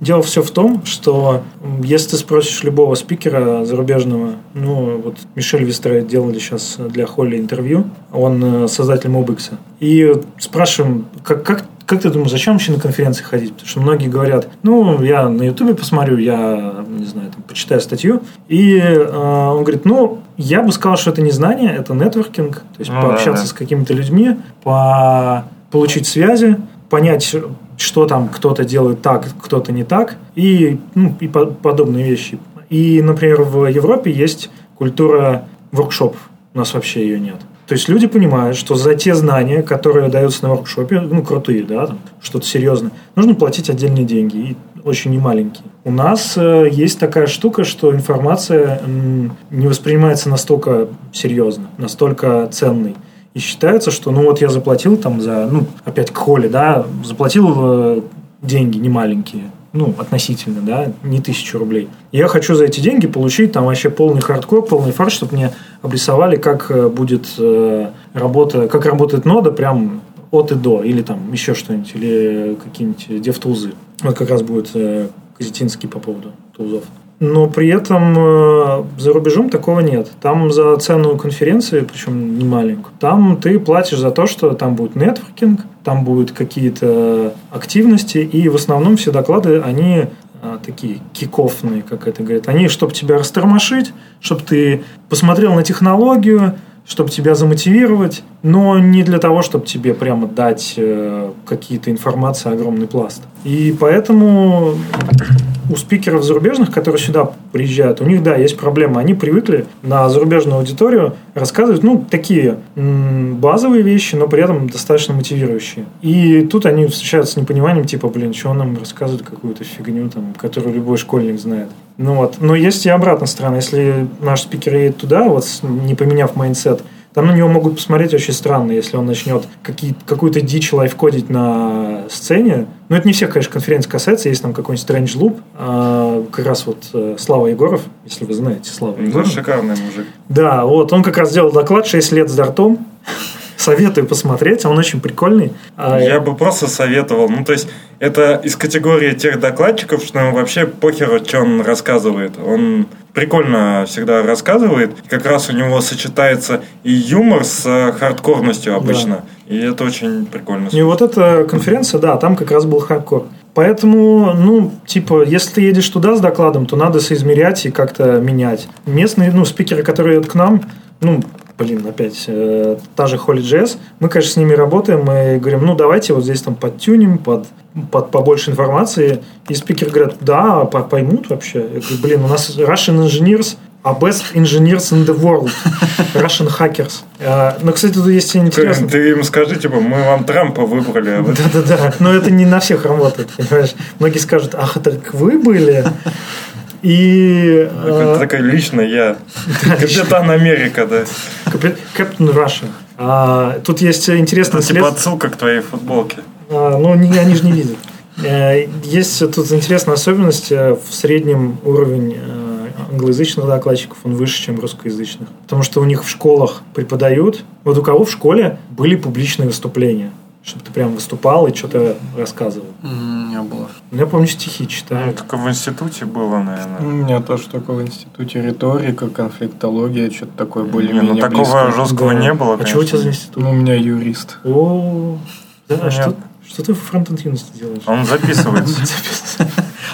Дело все в том, что если ты спросишь любого спикера зарубежного, ну, вот Мишель Вестре делали сейчас для Холли интервью, он э, создатель Mobix, и спрашиваем, как, как, как ты думаешь, зачем вообще на конференции ходить? Потому что многие говорят, ну, я на Ютубе посмотрю, я, не знаю, там, почитаю статью. И э, он говорит, ну, я бы сказал, что это не знание, это нетворкинг. То есть Ну пообщаться да, да. с какими-то людьми, по получить связи, понять, что там кто-то делает так, кто-то не так, и, ну, и по- подобные вещи. И, например, в Европе есть культура воркшопов. У нас вообще ее нет. То есть люди понимают, что за те знания, которые даются на воркшопе, ну, крутые, да, что-то серьезное, нужно платить отдельные деньги. И очень немаленький. У нас э, есть такая штука, что информация м, не воспринимается настолько серьезно, настолько ценной. И считается, что ну вот я заплатил там за, ну, опять к холле, да, заплатил э, деньги немаленькие, ну, относительно, да, не тысячу рублей. Я хочу за эти деньги получить там вообще полный хардкор, полный фарш, чтобы мне обрисовали, как э, будет э, работа, как работает нода прям от и до, или там еще что-нибудь, или какие-нибудь девтузы. Вот как раз будет э, Казетинский по поводу тузов. Но при этом э, за рубежом такого нет. Там за цену конференции, причем не маленькую, там ты платишь за то, что там будет нетворкинг, там будут какие-то активности, и в основном все доклады, они а, такие кикофные, как это говорят. Они, чтобы тебя растормошить, чтобы ты посмотрел на технологию, чтобы тебя замотивировать, но не для того, чтобы тебе прямо дать э, какие-то информации, огромный пласт. И поэтому у спикеров зарубежных, которые сюда приезжают, у них, да, есть проблема. Они привыкли на зарубежную аудиторию рассказывать, ну, такие м, базовые вещи, но при этом достаточно мотивирующие. И тут они встречаются с непониманием, типа, блин, что он нам рассказывает какую-то фигню, там, которую любой школьник знает. Ну вот. Но есть и обратная сторона. Если наш спикер едет туда, вот не поменяв mindset, там на него могут посмотреть очень странно, если он начнет какую-то дичь лайвкодить на сцене. Но это не всех, конечно, конференций касается. Есть там какой-нибудь Strange Loop. а, как раз вот э, Слава Егоров, если вы знаете Слава Ну, Егоров. шикарный мужик. Да, вот он как раз сделал доклад 6 лет с Dart ом. Советую посмотреть, он очень прикольный. А, Я бы просто советовал. Ну, то есть, это из категории тех докладчиков, что ему вообще похер, что он рассказывает. Он прикольно всегда рассказывает. Как раз у него сочетается и юмор с э, хардкорностью обычно. И это очень прикольно. И вот эта конференция, да, там как раз был хардкор. Поэтому, ну, типа, если ты едешь туда с докладом, то надо соизмерять и как-то менять. Местные, ну, спикеры, которые едут к нам, ну, блин, опять, э, та же Holy.js, мы, конечно, с ними работаем и говорим, ну, давайте вот здесь там подтюним, под, под побольше информации. И спикеры говорят, да, по- поймут вообще. Я говорю, блин, у нас Russian engineers are best engineers in the world. Russian hackers. Э, Но, кстати, тут есть интересно. Ты им скажи, типа, мы вам Трампа выбрали. а Да-да-да, но это не на всех работает, понимаешь? Многие скажут, ах, это так вы были? И Это э, такой лично я. Капитан Америка, да. капи- Captain Russia. А, Тут есть интересный Это типа след. отсылка к твоей футболке. А, Ну, не- они же не видят. Э, Есть тут интересная особенность. э, В среднем уровень э, англоязычных докладчиков, он выше, чем русскоязычных. Потому что у них в школах преподают. Вот у кого в школе были публичные выступления? Чтобы ты прям выступал и что-то рассказывал. Не было. Я помню, стихи Ну, читаю. только в институте было, У наверное. меня тоже только в институте риторика, конфликтология, что-то такое Не, более-менее ну такого близкое. жесткого Да. не было, А чего у тебя за институт? Ну, у меня юрист. О, да, а что, что ты в фронтенд юности делаешь? Он записывается.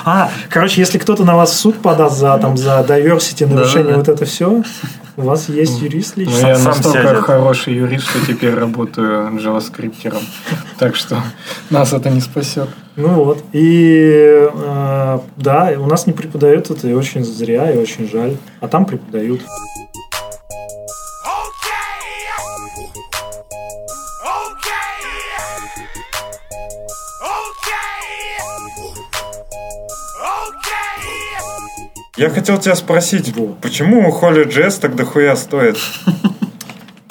А, короче, если кто-то на вас в суд подаст за, там, за diversity, нарушение вот это все, у вас есть юрист Ну, лично. я сам настолько сядет. хороший юрист, что теперь работаю джаваскриптером. Так что нас это не спасет. Ну вот. И э, да, у нас не преподают это, и очень зря, и очень жаль. А там преподают. Я хотел тебя спросить, почему Холли Джесс так дохуя стоит?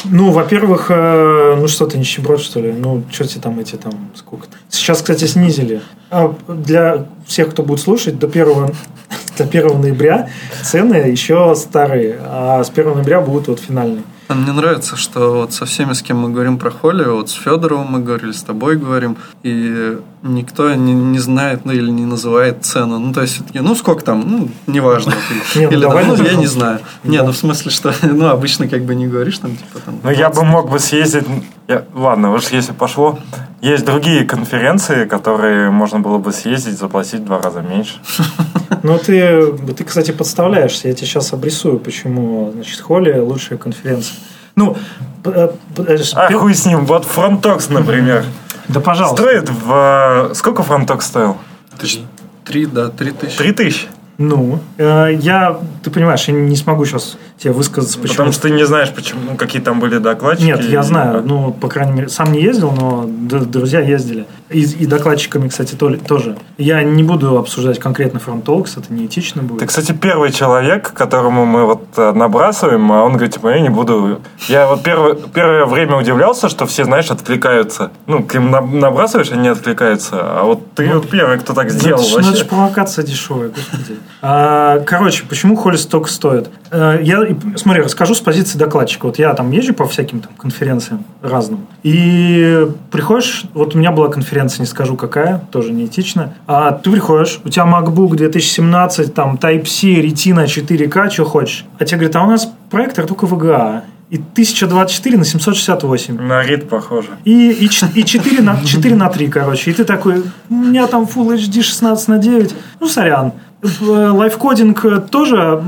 Ну, во-первых, э, ну что ты, нищеброд, что ли? Ну, что тебе там эти там, сколько -то? Сейчас, кстати, снизили. А для всех, кто будет слушать, до 1, до 1 ноября цены еще старые, а с 1 ноября будут вот финальные. Мне нравится, что вот со всеми, с кем мы говорим про Холли, вот с Федоровым мы говорили, с тобой говорим, и никто не, не знает, ну или не называет цену. Ну, то есть, все-таки, ну, сколько там, ну, неважно. Не, ну, Или там, ну, я не знаю. Не, ну, в смысле, что, ну, обычно как бы не говоришь там, типа, там... Ну, я бы 20. мог бы съездить... я- Ладно, уж если пошло. Есть другие конференции, которые можно было бы съездить, заплатить в два раза меньше. Ну, ты, ты, кстати, подставляешься. Я тебе сейчас обрисую, почему, значит, Холли лучшая конференция. Ну, э, э, А хуй с ним, вот FrontTalks, например. Да, пожалуйста. Стоит в... э, Сколько FrontTalks стоил? Тысяч- Три, да, три тысячи. Три тысячи. Ну, э, я, ты понимаешь, я не смогу сейчас тебе высказаться, почему. Потому что ты не знаешь, почему, какие там были докладчики. Нет, я знаю. Ну, по крайней мере, сам не ездил, но друзья ездили. И, и докладчиками, кстати, то- тоже. Я не буду обсуждать конкретно FrontTalks, это неэтично будет. Ты, кстати, первый человек, которому мы вот э, набрасываем, а он говорит, типа, я не буду. Я вот первое, первое время удивлялся, что все, знаешь, отвлекаются. Ну, к им на- набрасываешь, они отвлекаются. А вот ты вот первый, кто так Ну, сделал это, ж, ну, это вообще. ж провокация дешевая, господи. А, короче, почему Холли столько стоит? Э, Я, смотри, расскажу с позиции докладчика. Вот я там езжу по всяким там конференциям разным. И приходишь, вот у меня была конференция, не скажу какая, тоже неэтично. А ты приходишь, у тебя MacBook 2017, там Type-C, Retina 4K, что хочешь. А тебе говорят, а у нас проектор только VGA. И 1024 на 768. На РИТ похоже. И, и, и 4, на, 4 на 3, короче. И ты такой, у меня там Full HD 16 на 9. Ну, сорян. В- Live coding э, тоже,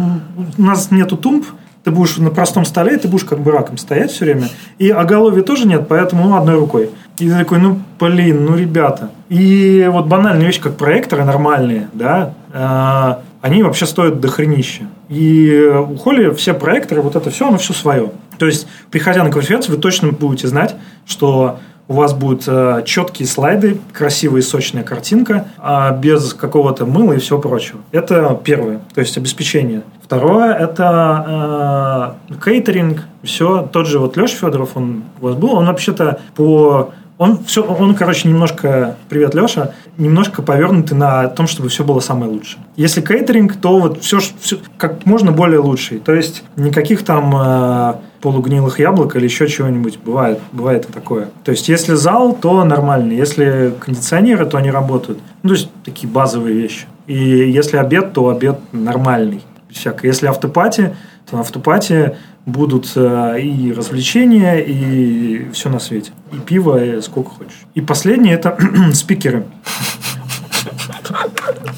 у нас нету тумб. Ты будешь на простом столе, ты будешь как бы раком стоять все время. И оголовья тоже нет, поэтому ну, одной рукой. И ты такой, ну, блин, ну, ребята. И вот банальные вещи, как проекторы нормальные, да, э, они вообще стоят дохренища. И у Holy все проекторы, вот это все, оно все свое. То есть, приходя на конференцию, вы точно будете знать, что у вас будут э, четкие слайды, красивая и сочная картинка, а без какого-то мыла и всего прочего. Это первое, то есть обеспечение. Второе – это э, кейтеринг. Все, тот же вот Леша Федоров, он у вас был, он вообще-то по он все, он, короче, немножко, привет, Леша, немножко повернутый на том, чтобы все было самое лучшее. Если кейтеринг, то вот все, все как можно более лучший. То есть никаких там э, полугнилых яблок или еще чего-нибудь. Бывает, бывает и такое. То есть если зал, то нормально. Если кондиционеры, то они работают. Ну, то есть такие базовые вещи. И если обед, то обед нормальный. Всякое. Если автопати, то на автопати будут э, и развлечения, и все на свете. И пиво, и сколько хочешь. И последнее это спикеры.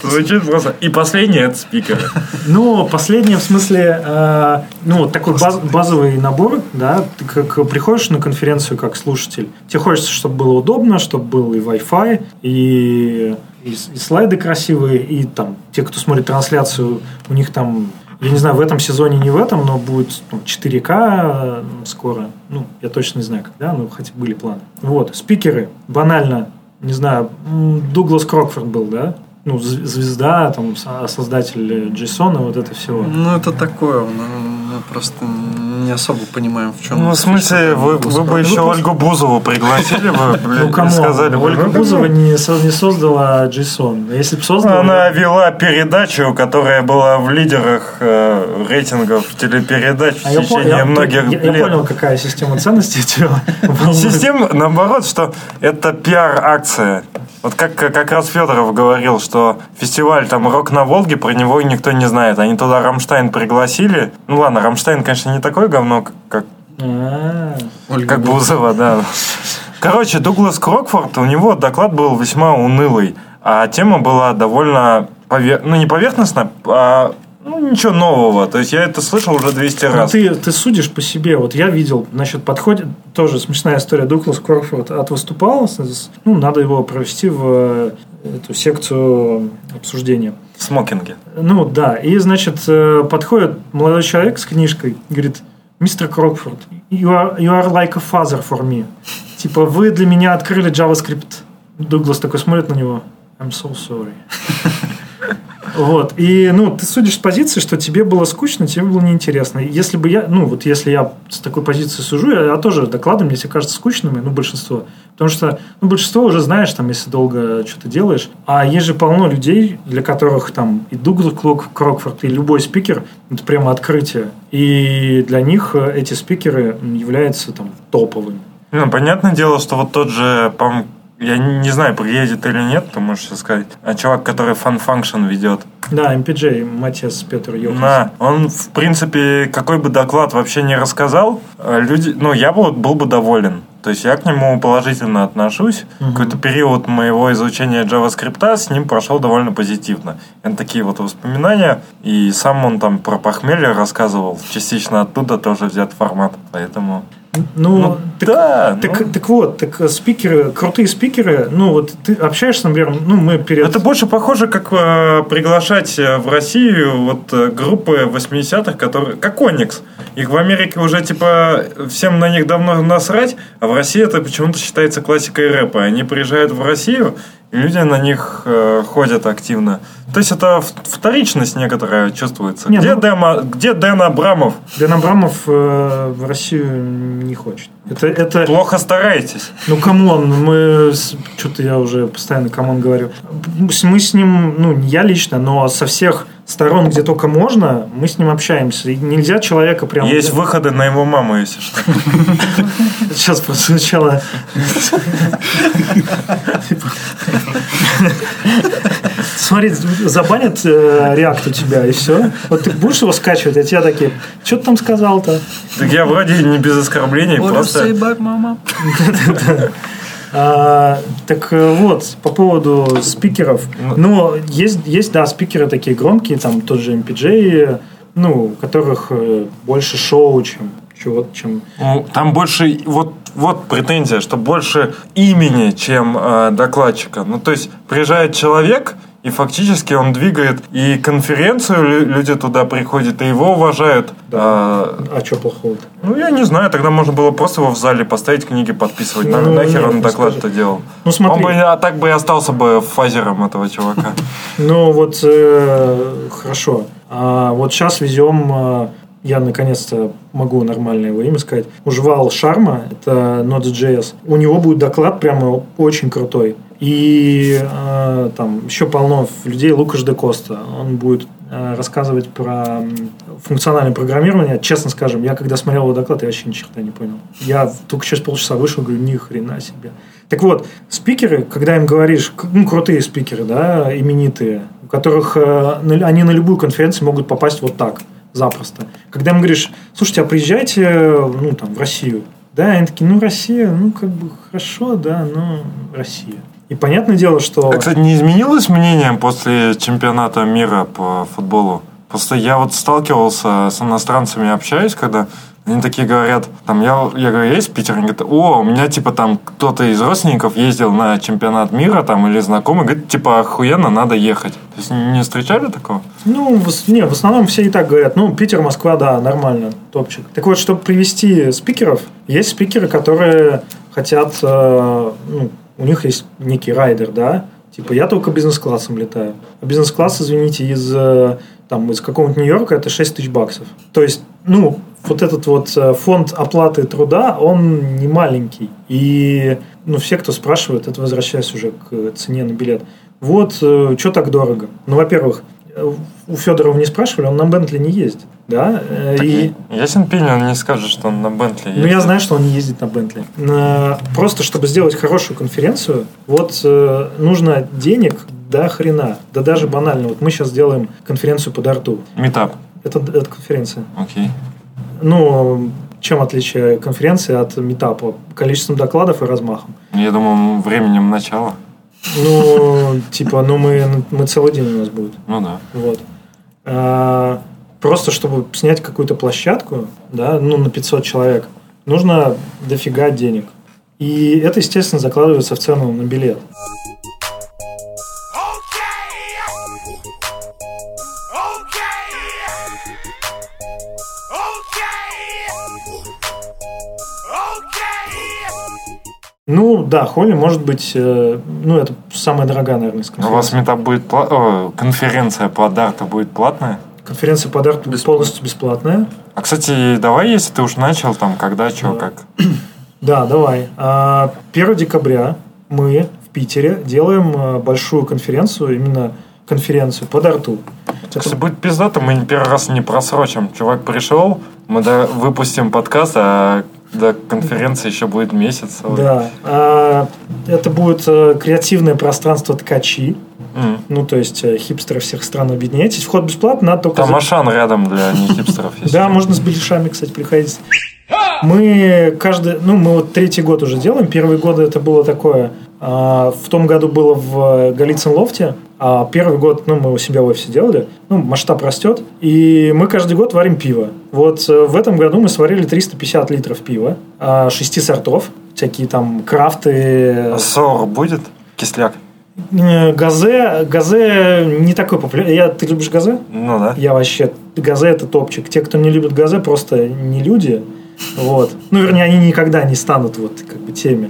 Звучит просто. И последний это спикер. Ну, последнее в смысле, э, ну, вот такой баз- базовый набор, да, ты как приходишь на конференцию как слушатель, тебе хочется, чтобы было удобно, чтобы был и Wi-Fi, и, и, и слайды красивые, и там, те, кто смотрит трансляцию, у них там, я не знаю, в этом сезоне, не в этом, но будет ну, 4К скоро, ну, я точно не знаю, когда, но хотя были планы. Вот, спикеры, банально, не знаю, Дуглас Крокфорд был, да, ну, звезда, там, со- создатель Джейсона, вот это всего. Ну, это такое, ну, мы просто не особо понимаем, в чем... Ну, в смысле, вы, вы бы еще Ольгу Бузову пригласили бы, Ну, блин, и кому? сказали бы. Ольга ну, Бузова не, не создала JSON. Если бы создала... Она вела передачу, которая была в лидерах э, рейтингов телепередач в А я, по- течение я- многих я- я лет. понял, какая система ценностей у тебя. Система, наоборот, что это пиар-акция. Вот как, как раз Федоров говорил, что фестиваль там «Рок на Волге», про него никто не знает. Они туда Рамштайн пригласили. Ну ладно, Рамштайн, конечно, не такое говно, как, А, как Бузова, да. Короче, Дуглас Крокфорд, у него доклад был весьма унылый, а тема была довольно, повер- ну не поверхностно, а ну, ничего нового. То есть я это слышал уже 200 ну, раз. ты, ты судишь по себе. Вот я видел, значит, подходит... Тоже смешная история. Дуглас Крокфорд от выступал. Ну, надо его провести в э, эту секцию обсуждения. В смокинге. Ну, да. И, значит, э, подходит молодой человек с книжкой, говорит, мистер Крокфорд, you are, you are like a father for me. Типа, вы для меня открыли JavaScript. Дуглас такой смотрит на него. I'm so sorry. Вот. И, ну, ты судишь с позиции, что тебе было скучно, тебе было неинтересно. Если бы я, ну, вот если я с такой позиции сужу, я, я тоже доклады мне все кажутся скучными, ну, большинство. Потому что, ну, большинство уже знаешь, там, если долго что-то делаешь. А есть же полно людей, для которых там и Клок, Крокфорд, и любой спикер, это прямо открытие. И для них э, эти спикеры являются там топовыми. Ну, понятное дело, что вот тот же, по я не знаю, приедет или нет, ты можешь сказать. А чувак, который Fun Function ведет. Да, MPJ, Матиас Петр Йоханс. Да, он, в принципе, какой бы доклад вообще не рассказал, э, люди, ну, я был, был бы доволен. То есть я к нему положительно отношусь. Какой-то период моего изучения JavaScript с ним прошел довольно позитивно. Это такие вот воспоминания. И сам он там про похмелье рассказывал. Частично оттуда тоже взят формат. Поэтому... Ну, Ну, так, да, так, ну. так вот, так спикеры, крутые спикеры, ну вот ты общаешься, например, ну мы перед... Это больше похоже, как э, приглашать э, в Россию вот э, группы 80-х, которые, как Оникс. Их в Америке уже типа всем на них давно насрать, а в России это почему-то считается классикой рэпа. Они приезжают в Россию, и люди на них э, ходят активно. То есть это вторичность некоторая чувствуется. Не, где, ну- Дэм, А- где Дэн Абрамов? Дэн Абрамов э, в Россию не хочет. Это, это Плохо стараетесь. ну come on, мы что-то я уже постоянно come on говорю. Мы с ним, ну не я лично, но со всех сторон, где только можно, мы с ним общаемся. И нельзя человека прям... Есть выходы на его маму, если что. Сейчас прозвучало. Смотри, забанят э, React у тебя, и все. Вот ты будешь его скачивать, а тебя такие, что ты там сказал-то? Так я вроде не без оскорблений, просто... мама. А, так э, вот, по поводу спикеров. Ну, есть, есть, да, спикеры такие громкие, там тот же MPJ, ну, у которых э, больше шоу, чем чего чем... Ну, Там больше, вот, вот претензия, что больше имени, чем э, докладчика. Ну, то есть, приезжает человек, и фактически он двигает и конференцию, лю- люди туда приходят, и его уважают. А, А что плохого-то? ну, я не знаю, тогда можно было просто его в зале поставить, книги подписывать. Ну, нахер нет, он не доклад-то делал? Ну, смотри. Он бы, а так бы и остался бы фазером этого чувака. Ну, вот э, хорошо. А вот сейчас везем, э, я наконец-то могу нормальное его имя сказать, Ужвал Шарма, это Node.js. У него будет доклад прямо очень крутой. И э, там еще полно людей, Лукаш де Коста. Он будет э, рассказывать про функциональное программирование. Честно скажем, я когда смотрел его доклад, я вообще ни черта не понял. Я только через полчаса вышел, говорю, ни хрена себе. Так вот, спикеры, когда им говоришь, ну, крутые спикеры, да, именитые, у которых э, они на любую конференцию могут попасть вот так, запросто. Когда им говоришь, слушайте, а приезжайте, ну, там, в Россию. Да, они такие, ну, Россия, ну, как бы, хорошо, да, но Россия. И понятное дело, что... А, кстати, не изменилось мнение после чемпионата мира по футболу? Просто я вот сталкивался с иностранцами, общаюсь, когда они такие говорят, там, я, я говорю, есть Питер? Они говорят, о, у меня, типа, там, кто-то из родственников ездил на чемпионат мира, там, или знакомый, говорит, типа, охуенно, надо ехать. То есть, не встречали такого? Ну, в, не, в основном все и так говорят. Ну, Питер, Москва, да, нормально, топчик. Так вот, чтобы привести спикеров, есть спикеры, которые хотят, э, ну, у них есть некий райдер, да, типа я только бизнес-классом летаю. А бизнес-класс, извините, из, э, там, из какого-нибудь Нью-Йорка это 6 тысяч баксов. То есть, ну, вот этот вот э, фонд оплаты труда, он не маленький. И, ну, все, кто спрашивает, это возвращаясь уже к цене на билет. Вот, что так дорого? Ну, во-первых, э, у Федорова не спрашивали, он на Бентли не ездит, да? Э, И, Ясен пень, он не скажет, что он на Бентли ну, я знаю, что он не ездит на Бентли. Просто, чтобы сделать хорошую конференцию, вот э, нужно денег до хрена. Да даже банально. Вот мы сейчас делаем конференцию по дарту. Метап. Это, это конференция. Окей. Ну, чем отличие конференции от метапа? Количеством докладов и размахом. Я думал, временем начала. Ну, типа, ну мы, мы целый день у нас будет. Ну да. Вот. А, Просто чтобы снять какую-то площадку, да, ну, на 500 человек, нужно дофига денег. И это, естественно, закладывается в цену на билет. Ну, да, Холли может быть, э, ну, это самая дорогая, наверное, из У вас метап будет пла- о, конференция по дарту будет платная? Конференция по дарту полностью бесплатная. А, кстати, давай, если ты уж начал, там, когда, что, как. Да, давай. А, 1 декабря мы в Питере делаем а, большую конференцию, именно конференцию по дарту. Если будет пиздато, мы первый раз не просрочим. Чувак пришел, мы выпустим подкаст, а до конференции еще будет месяц. Да. А, это будет э, креативное пространство ткачи. М. Ну, то есть э, хипстеры всех стран объединяйтесь. Вход бесплатный, надо только... Там за- Ашан рядом для нехипстеров. если Да, что. можно с беляшами, кстати, приходить. Мы каждый, ну, мы вот третий год уже делаем. Первые годы это было такое. а, В том году было в Голицын Лофте. А первый год, ну, мы у себя в офисе делали, ну, масштаб растет, и мы каждый год варим пиво. Вот э, в этом году мы сварили 350 литров пива, а, шести сортов, всякие там крафты, А sour будет? Кисляк? Э, Гозе, гозе не такой популярный. Я, ты любишь гозе? Ну да. Я вообще... Гозе это топчик. Те, кто не любит гозе, просто не люди. Вот. Ну, вернее, они никогда не станут вот как бы теми.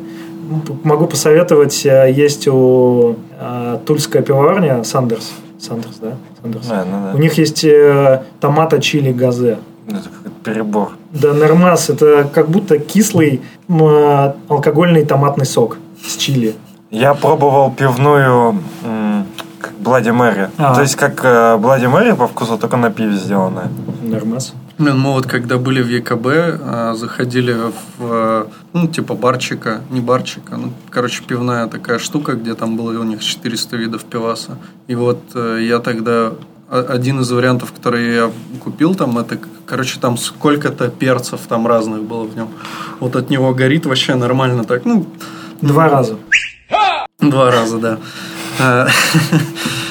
Могу посоветовать, э, есть у э, тульская пивоварня Saldens. Saldens, да? Saldens. Да, ну У да. них есть э, Tomato Chili Gose. Это какой-то перебор. Да, нормас. Это как будто кислый э, алкогольный томатный сок с чили. Я пробовал пивную как Блади Мэри. А. То есть как э, Блади Мэри по вкусу, только на пиве сделанная. Нормас. Блин, мы вот когда были в ЕКБ, а, заходили в, э, ну, типа барчика, не барчика, ну, короче, пивная такая штука, где там было у них 400 видов пиваса. И вот э, я тогда о- один из вариантов, который я купил там, это, короче, там сколько-то перцев там разных было в нем. Вот от него горит вообще нормально так, ну, Два раза. Два раза, да.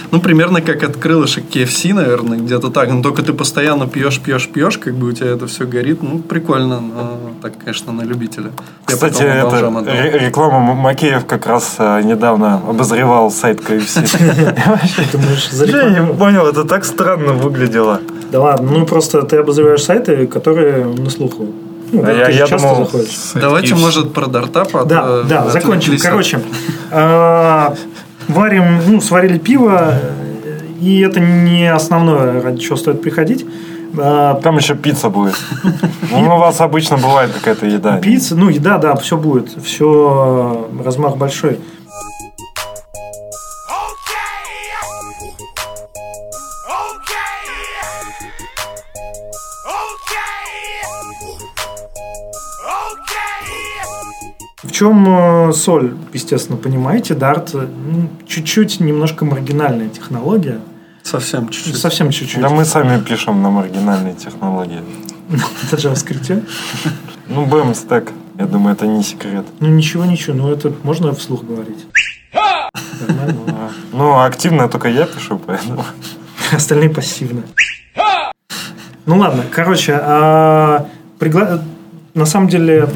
А, Ну, примерно как от крылышек KFC, наверное, где-то так. Но только ты постоянно пьешь, пьешь, пьешь, как бы у тебя это все горит. Ну, прикольно. но так, конечно, на любителя. Кстати, это, реклама Макеев как раз э, недавно обозревал сайт KFC. Я не понял, это так странно выглядело. Да ладно, ну просто ты обозреваешь сайты, которые на слуху. Ну, А я- я часто думал, заходишь. Давайте, может, про дартап от- Да, да, закончим. Короче, э, варим, ну, сварили пиво, и это не основное, ради чего стоит приходить. Э, Там еще пицца будет. Ну, у вас обычно бывает какая-то еда. Пицца, ну, еда, да, все будет. Все, размах большой. Чем э, соль, естественно, понимаете, Dart э, чуть-чуть немножко маргинальная технология. Совсем чуть-чуть. Совсем чуть-чуть. Да мы сами пишем на маргинальные технологии. На JavaScript. Ну, BM стек. Я думаю, это не секрет. Ну ничего, ничего, ну это можно вслух говорить. Нормально. Ну, активно только я пишу, поэтому. Остальные пассивно. Ну ладно, короче, а, пригла- на самом деле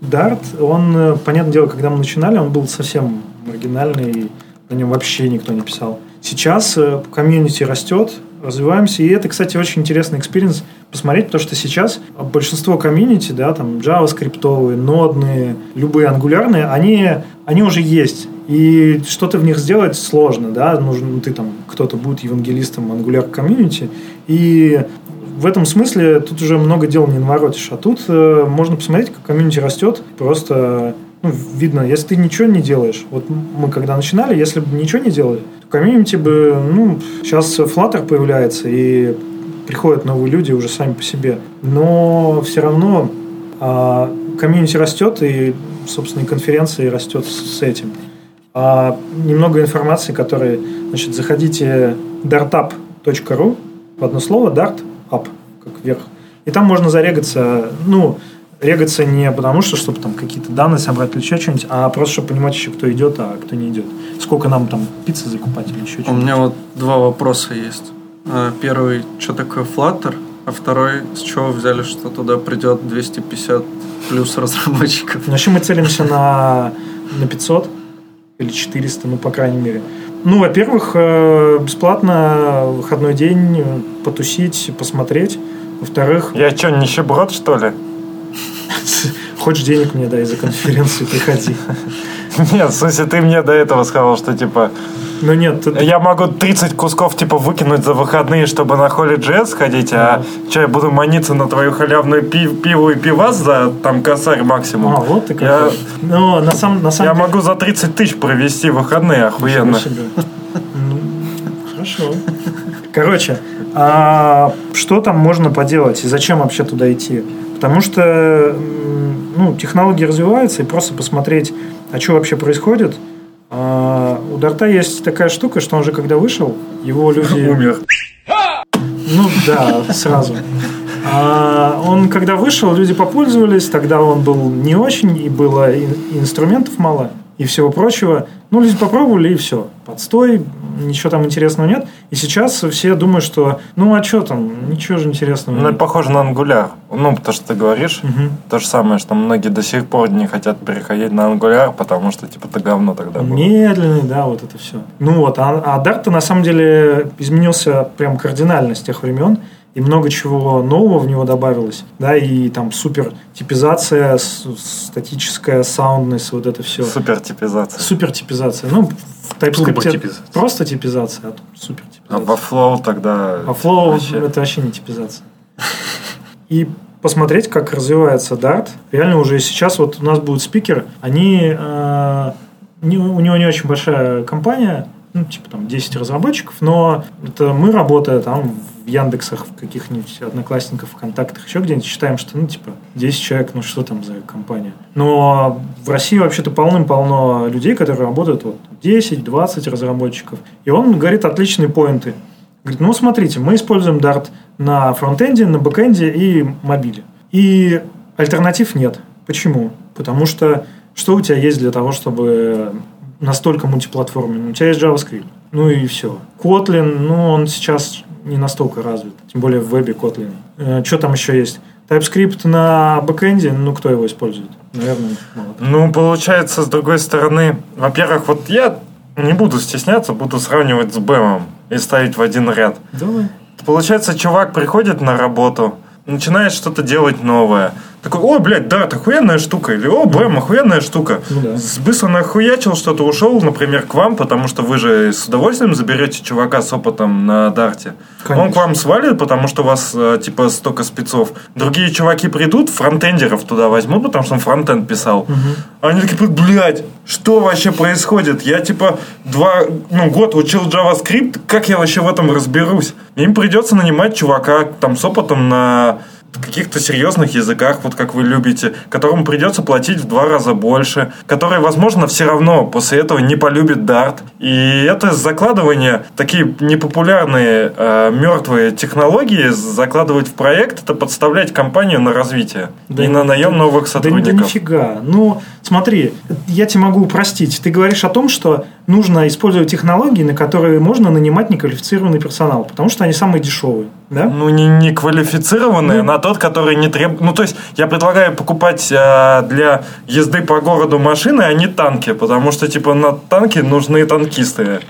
Dart, он, э, понятное дело, когда мы начинали, он был совсем маргинальный, на нем вообще никто не писал. Сейчас э, комьюнити растет, развиваемся, и это, кстати, очень интересный experience посмотреть, потому что сейчас большинство комьюнити, да, там JavaScript, нодные, любые ангулярные, они, они уже есть. И что-то в них сделать сложно, да, нужно, ну, ты там, кто-то будет евангелистом Angular комьюнити, и в этом смысле тут уже много дел не наворотишь, а тут э, можно посмотреть, как комьюнити растет, просто ну, видно, если ты ничего не делаешь, вот мы когда начинали, если бы ничего не делали, то комьюнити бы, ну, сейчас Flutter появляется, и приходят новые люди уже сами по себе, но все равно а, комьюнити растет, и, собственно, и конференция растет с с этим. А, немного информации, которые, значит, заходите dartup.ru, в одно слово, dart, up, как вверх. И там можно зарегаться, ну, регаться не потому, что, чтобы там какие-то данные собрать или еще что-нибудь, а просто, чтобы понимать еще, кто идет, а кто не идет. Сколько нам там пиццы закупать или еще У что-нибудь. меня вот два вопроса есть. А, Первый, что такое Flutter? А второй, с чего взяли, что туда придет 250 плюс разработчиков? Ну, Вообще мы целимся на, на 500 или 400, ну, по крайней мере. Ну, во-первых, э, бесплатно выходной день э, потусить, посмотреть. Во-вторых, Я что, нищеброд, что ли? хочешь денег мне дай за конференцию, приходи. Нет, в смысле, ты мне до этого сказал, что, типа, Ну нет, ты- я могу 30 кусков, типа, выкинуть за выходные, чтобы на Holy сходить, а что, я буду маниться на твою халявную пи- пиву и пивас за, там, косарь максимум? А, вот ты Я- какой. Ну, на самом, на самом Я деле... могу за 30 тысяч провести выходные охуенно. Ну, Хорошо. Короче, а что там можно поделать и зачем вообще туда идти? Потому что ну, технологии развиваются, и просто посмотреть, а что вообще происходит. А, у Дарта есть такая штука, что он же когда вышел, его люди... Умер. Ну да, сразу. А он когда вышел, люди попользовались, тогда он был не очень, и было и- инструментов мало. и всего прочего. Ну, люди попробовали, и все. Подстой, ничего там интересного нет. И сейчас все думают, что, ну, а что там, ничего же интересного Ну, это нет. похоже на Angular. Ну, то, что ты говоришь, Мгм. то же самое, что многие до сих пор не хотят переходить на Angular, потому что, типа, это говно тогда было. Медленный, да, вот это все. Ну вот, а, а Dart на самом деле изменился прям кардинально с тех времен, и много чего нового в него добавилось, да, и там супер типизация, статическая саундность, вот это все. Супер типизация. Супер типизация. Ну, в TypeScript просто типизация, а тут супер А типизация. во Flow тогда... А Flow вообще- это вообще не типизация. И посмотреть, как развивается Dart. Реально уже сейчас вот у нас будет спикер. Они э, не- у него не очень большая компания, ну, типа там 10 разработчиков, но это мы, работая там в Яндексах, в каких-нибудь одноклассниках, ВКонтактах, еще где-нибудь, считаем, что, ну, типа, 10 человек, ну, что там за компания. Но в России вообще-то полным-полно людей, которые работают вот 10-20 разработчиков. И он говорит отличные point ы. Говорит, ну, смотрите, мы используем Dart на фронтенде, на бэкенде и мобиле. И альтернатив нет. Почему? Потому что что у тебя есть для того, чтобы настолько мультиплатформенный? У тебя есть JavaScript. Ну и все. Kotlin, ну, он сейчас не настолько развит. Тем более в вебе Kotlin. что там еще есть? TypeScript на бэкенде, ну, кто его использует? Наверное, мало. Ну, получается, с другой стороны, во-первых, вот я не буду стесняться, буду сравнивать с Бэмом и ставить в один ряд. Давай. Получается, чувак приходит на работу, начинает что-то делать новое. Такой, о, блядь, да, это охуенная штука. Или, о, БЭМ, охуенная штука. Ну да. Быстро нахуячил что-то, ушел, например, к вам, потому что вы же с удовольствием заберете чувака с опытом на дарте. Он Конечно. к вам свалит, потому что у вас, э, типа, столько спецов. Другие чуваки придут, фронтендеров туда возьмут, потому что он фронтенд писал. А Они такие, блядь, что вообще происходит? Я, типа, два, ну, год учил JavaScript, как я вообще в этом разберусь? Им придется нанимать чувака там с опытом на каких-то серьезных языках, вот как вы любите, которому придется платить в два раза больше, который, возможно, все равно после этого не полюбит Dart. И это закладывание, такие непопулярные э, мертвые технологии закладывать в проект, это подставлять компанию на развитие Да и на наем новых Да, сотрудников. да нифига. Ну, смотри, я тебе могу упростить. Ты говоришь о том, что нужно использовать технологии, на которые можно нанимать неквалифицированный персонал, потому что они самые дешевые. Да? Ну, не, не квалифицированные, Ну. на тот, который не требует... Ну, то есть, я предлагаю покупать э, для езды по городу машины, а не танки, потому что, типа, на танки нужны танкисты,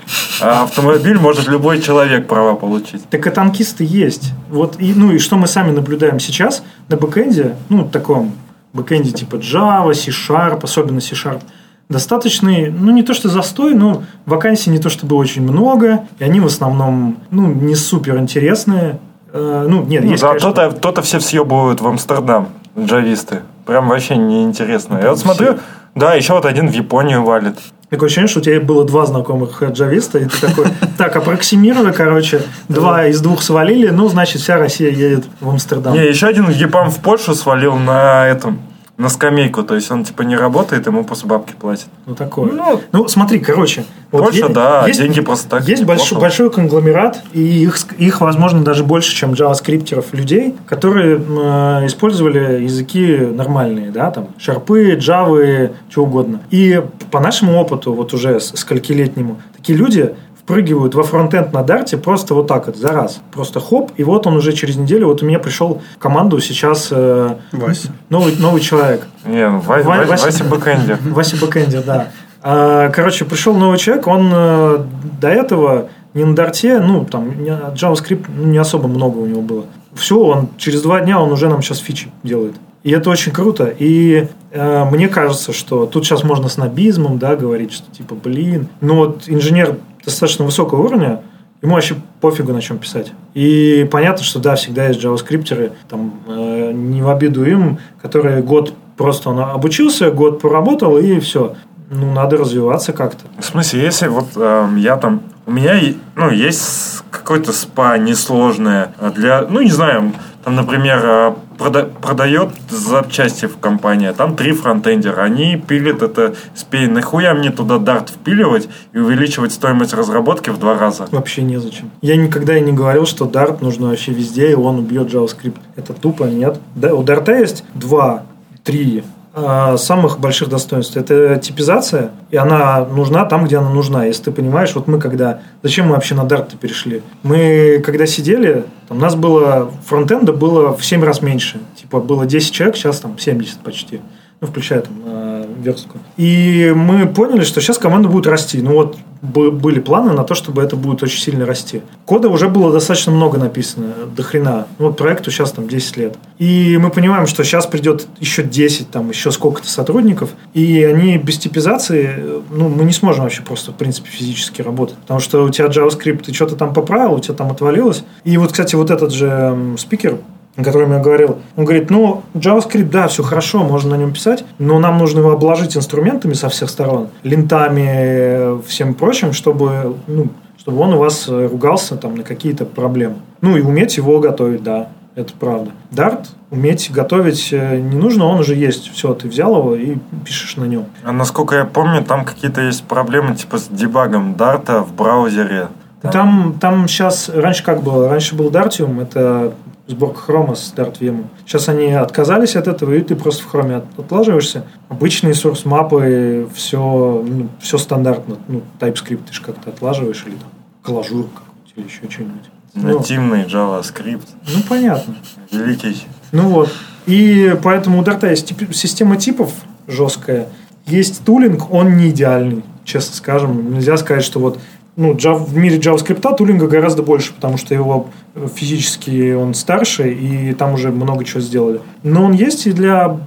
а автомобиль может любой человек права получить. Так и танкисты есть. Вот, и, ну и что мы сами наблюдаем сейчас на бэкэнде, ну, таком бэкэнде типа Java, C-Sharp, особенно C-Sharp, достаточный, ну, не то что застой, но вакансий не то чтобы очень много, и они в основном, ну, не супер интересные. Э, Ну, нет, Ну, есть, да, конечно, то-то, то-то все съебывают в Амстердам, джависты. Прям вообще неинтересно. Я вот Все. смотрю, да, еще вот один в Японию валит. Такое ощущение, что у тебя было два знакомых джависта, и ты такой, так, аппроксимируя, короче, два из двух свалили, ну, значит, вся Россия едет в Амстердам. Не, еще один епам в Польшу свалил на этом, на скамейку. То есть он типа не работает, ему просто бабки платят. Ну, такое. Ну, Ну, смотри, короче. Польша, е- да, деньги просто так Есть большой, большой конгломерат, и их, их, возможно, даже больше, чем джаваскриптеров людей, которые э, использовали языки нормальные, да, там, шарпы, джавы, что угодно. И по нашему опыту, вот уже сколькилетнему, такие люди впрыгивают во фронтенд на дарте просто вот так вот, за раз. Просто хоп, и вот он уже через неделю, вот у меня пришел в команду сейчас э, Вася. новый, новый человек. Не, ну, Ва- Ва- Ва- Вася- Вася Бэкэнди. Вася Бэкэндер, да. А, Короче, пришел новый человек, он э, до этого не на дарте, ну, там, JavaScript ну, не особо много у него было. Все, он через два дня он уже нам сейчас фичи делает. И это очень круто. И э, мне кажется, что тут сейчас можно снобизмом, да, говорить, что типа, блин, ну вот инженер достаточно высокого уровня, ему вообще пофигу на чем писать. И понятно, что да, всегда есть джаваскриптеры, там, э, не в обиду им, которые год просто он обучился, год поработал, и все. Ну, надо развиваться как-то. В смысле, если вот эм, я там... У меня ну, есть какой-то спа несложное а для... Ну, не знаю, там, например, э, прода- продает запчасти в компании, а там три фронтендера. Они пилят это спей. Нахуя мне туда дарт впиливать и увеличивать стоимость разработки в два раза? Вообще незачем. Я никогда и не говорил, что Dart нужно вообще везде, и он убьет JavaScript. Это тупо нет. Да, у Dart есть два, три э, самых больших достоинств. Это типизация, и она нужна там, где она нужна. Если ты понимаешь, вот мы когда... Зачем мы вообще на Dart перешли? Мы когда сидели, там, нас было... Фронтенда было в 7 раз меньше. Типа было 10 человек, сейчас там 70 почти. Ну, включая там э, верстку. И мы поняли, что сейчас команда будет расти. Ну вот были планы на то, чтобы это будет очень сильно расти. Кода уже было достаточно много написано, до хрена. Ну, вот проекту сейчас там 10 лет. И мы понимаем, что сейчас придет еще 10, там еще сколько-то сотрудников, и они без типизации, ну, мы не сможем вообще просто, в принципе, физически работать. Потому что у тебя JavaScript, ты что-то там поправил, у тебя там отвалилось. И вот, кстати, вот этот же спикер, о котором я говорил, он говорит, ну, JavaScript, да, все хорошо, можно на нем писать, но нам нужно его обложить инструментами со всех сторон, лентами, всем прочим, чтобы, ну, чтобы он у вас ругался там на какие-то проблемы. Ну, и уметь его готовить, да, это правда. Dart уметь готовить э, не нужно, он уже есть. Все, ты взял его и пишешь на нем. А насколько я помню, там какие-то есть проблемы типа с дебагом дарта в браузере. Там, там сейчас, раньше как было? Раньше был Dartium, это сборка хрома с DartVM. Сейчас они отказались от этого, и ты просто в хроме от- отлаживаешься. Обычные source мапы, все, ну, все стандартно. Ну, TypeScript ты же как-то отлаживаешь, или там какой-нибудь, или еще что-нибудь. Ну, Нативный JavaScript. ну, понятно. Великий. Ну вот. И поэтому у Дарта есть тип- система типов жесткая. Есть тулинг, он не идеальный, честно скажем. Нельзя сказать, что вот ну, Java- в мире JavaScript тулинга гораздо больше, потому что его э, физически он старше, и там уже много чего сделали. Но он есть, и для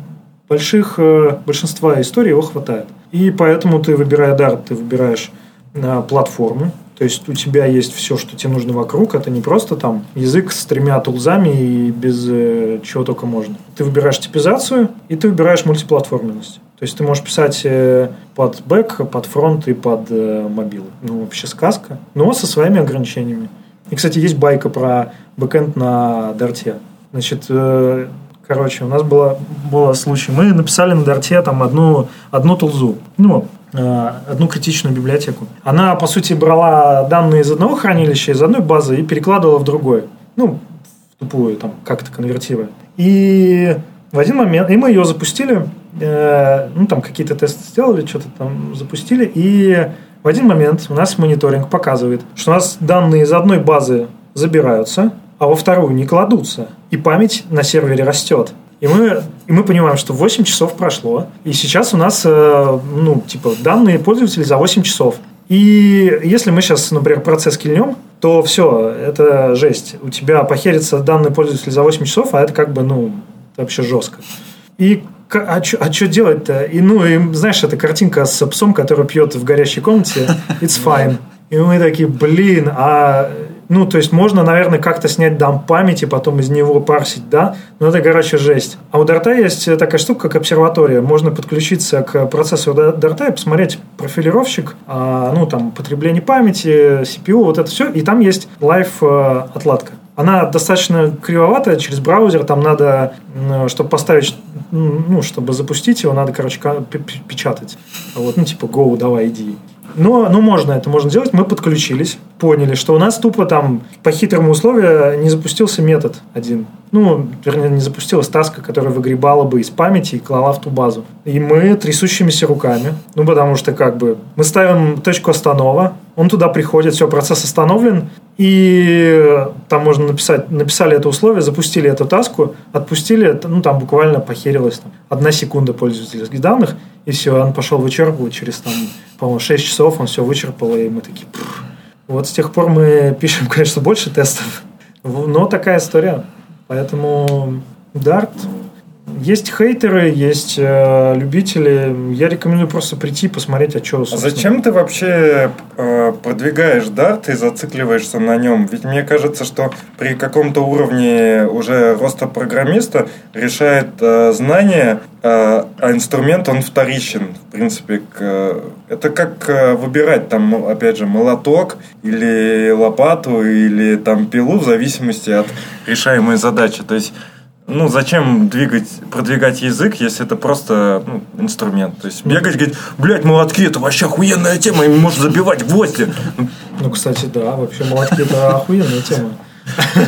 больших, э, большинства историй его хватает. И поэтому ты, выбирая Dart, ты выбираешь э, платформу, то есть у тебя есть все, что тебе нужно вокруг. Это не просто там язык с тремя тулзами и без э, чего только можно. Ты выбираешь типизацию и ты выбираешь мультиплатформенность. То есть ты можешь писать э, под бэк, под фронт и под э, мобилы. Ну, вообще сказка. Но со своими ограничениями. И, кстати, есть байка про бэкэнд на Дарте. Значит, э, короче, у нас было, было случай. Мы написали на Дарте там одну, одну тулзу. Ну, одну критичную библиотеку. Она, по сути, брала данные из одного хранилища, из одной базы и перекладывала в другой. Ну, в тупую, там, как-то конвертируя. И в один момент, и мы ее запустили, э, ну, там какие-то тесты сделали, что-то там запустили, и в один момент у нас мониторинг показывает, что у нас данные из одной базы забираются, а во вторую не кладутся, и память на сервере растет. И мы, и мы понимаем, что 8 часов прошло, и сейчас у нас, э, ну, типа, данные пользователей за 8 часов. И если мы сейчас, например, процесс кильнем, то все, это жесть. У тебя похерится данные пользователя за 8 часов, а это как бы, ну, вообще жестко. И а что делать-то? И, ну, и, знаешь, эта картинка с псом, который пьет в горящей комнате, it's fine. И мы такие, блин, а... Ну, то есть можно, наверное, как-то снять дамп памяти, потом из него парсить, да? Но это, короче, жесть. А у Дарта есть такая штука, как обсерватория. Можно подключиться к процессору Дар- Дарта и посмотреть профилировщик, а, ну, там, потребление памяти, CPU, вот это все. И там есть лайв-отладка. Она достаточно кривоватая через браузер. Там надо, чтобы поставить, м, ну, чтобы запустить его, надо, короче, печатать. Вот, ну, типа, go, давай, иди. Но, ну, можно это, можно делать. Мы подключились, поняли, что у нас тупо там по хитрому условию не запустился метод один. Ну, вернее, не запустилась таска, которая выгребала бы из памяти и клала в ту базу. И мы трясущимися руками, ну, потому что как бы мы ставим точку останова, он туда приходит, все, процесс остановлен, и там можно написать, написали это условие, запустили эту таску, отпустили, ну, там буквально похерилось там, одна секунда пользовательских данных, и все, он пошел вычерпывать через, там, по-моему, 6 часов, он все вычерпал, и мы такие, «Пф». вот с тех пор мы пишем, конечно, больше тестов, но такая история. Поэтому Dart есть хейтеры, есть э, любители. Я рекомендую просто прийти, посмотреть, а что, А зачем ты вообще э, продвигаешь Dart и зацикливаешься на нем? Ведь мне кажется, что при каком-то уровне уже роста программиста решает э, знание, э, а инструмент он вторичен. В принципе, к, э, это как э, выбирать там, опять же, молоток или лопату или там пилу в зависимости от решаемой задачи. То есть ну, зачем двигать, продвигать язык, если это просто ну, инструмент? То есть бегать, говорить, блядь, молотки, это вообще охуенная тема, им можно забивать гвозди. Ну, Ну, кстати, да, вообще молотки это охуенная тема.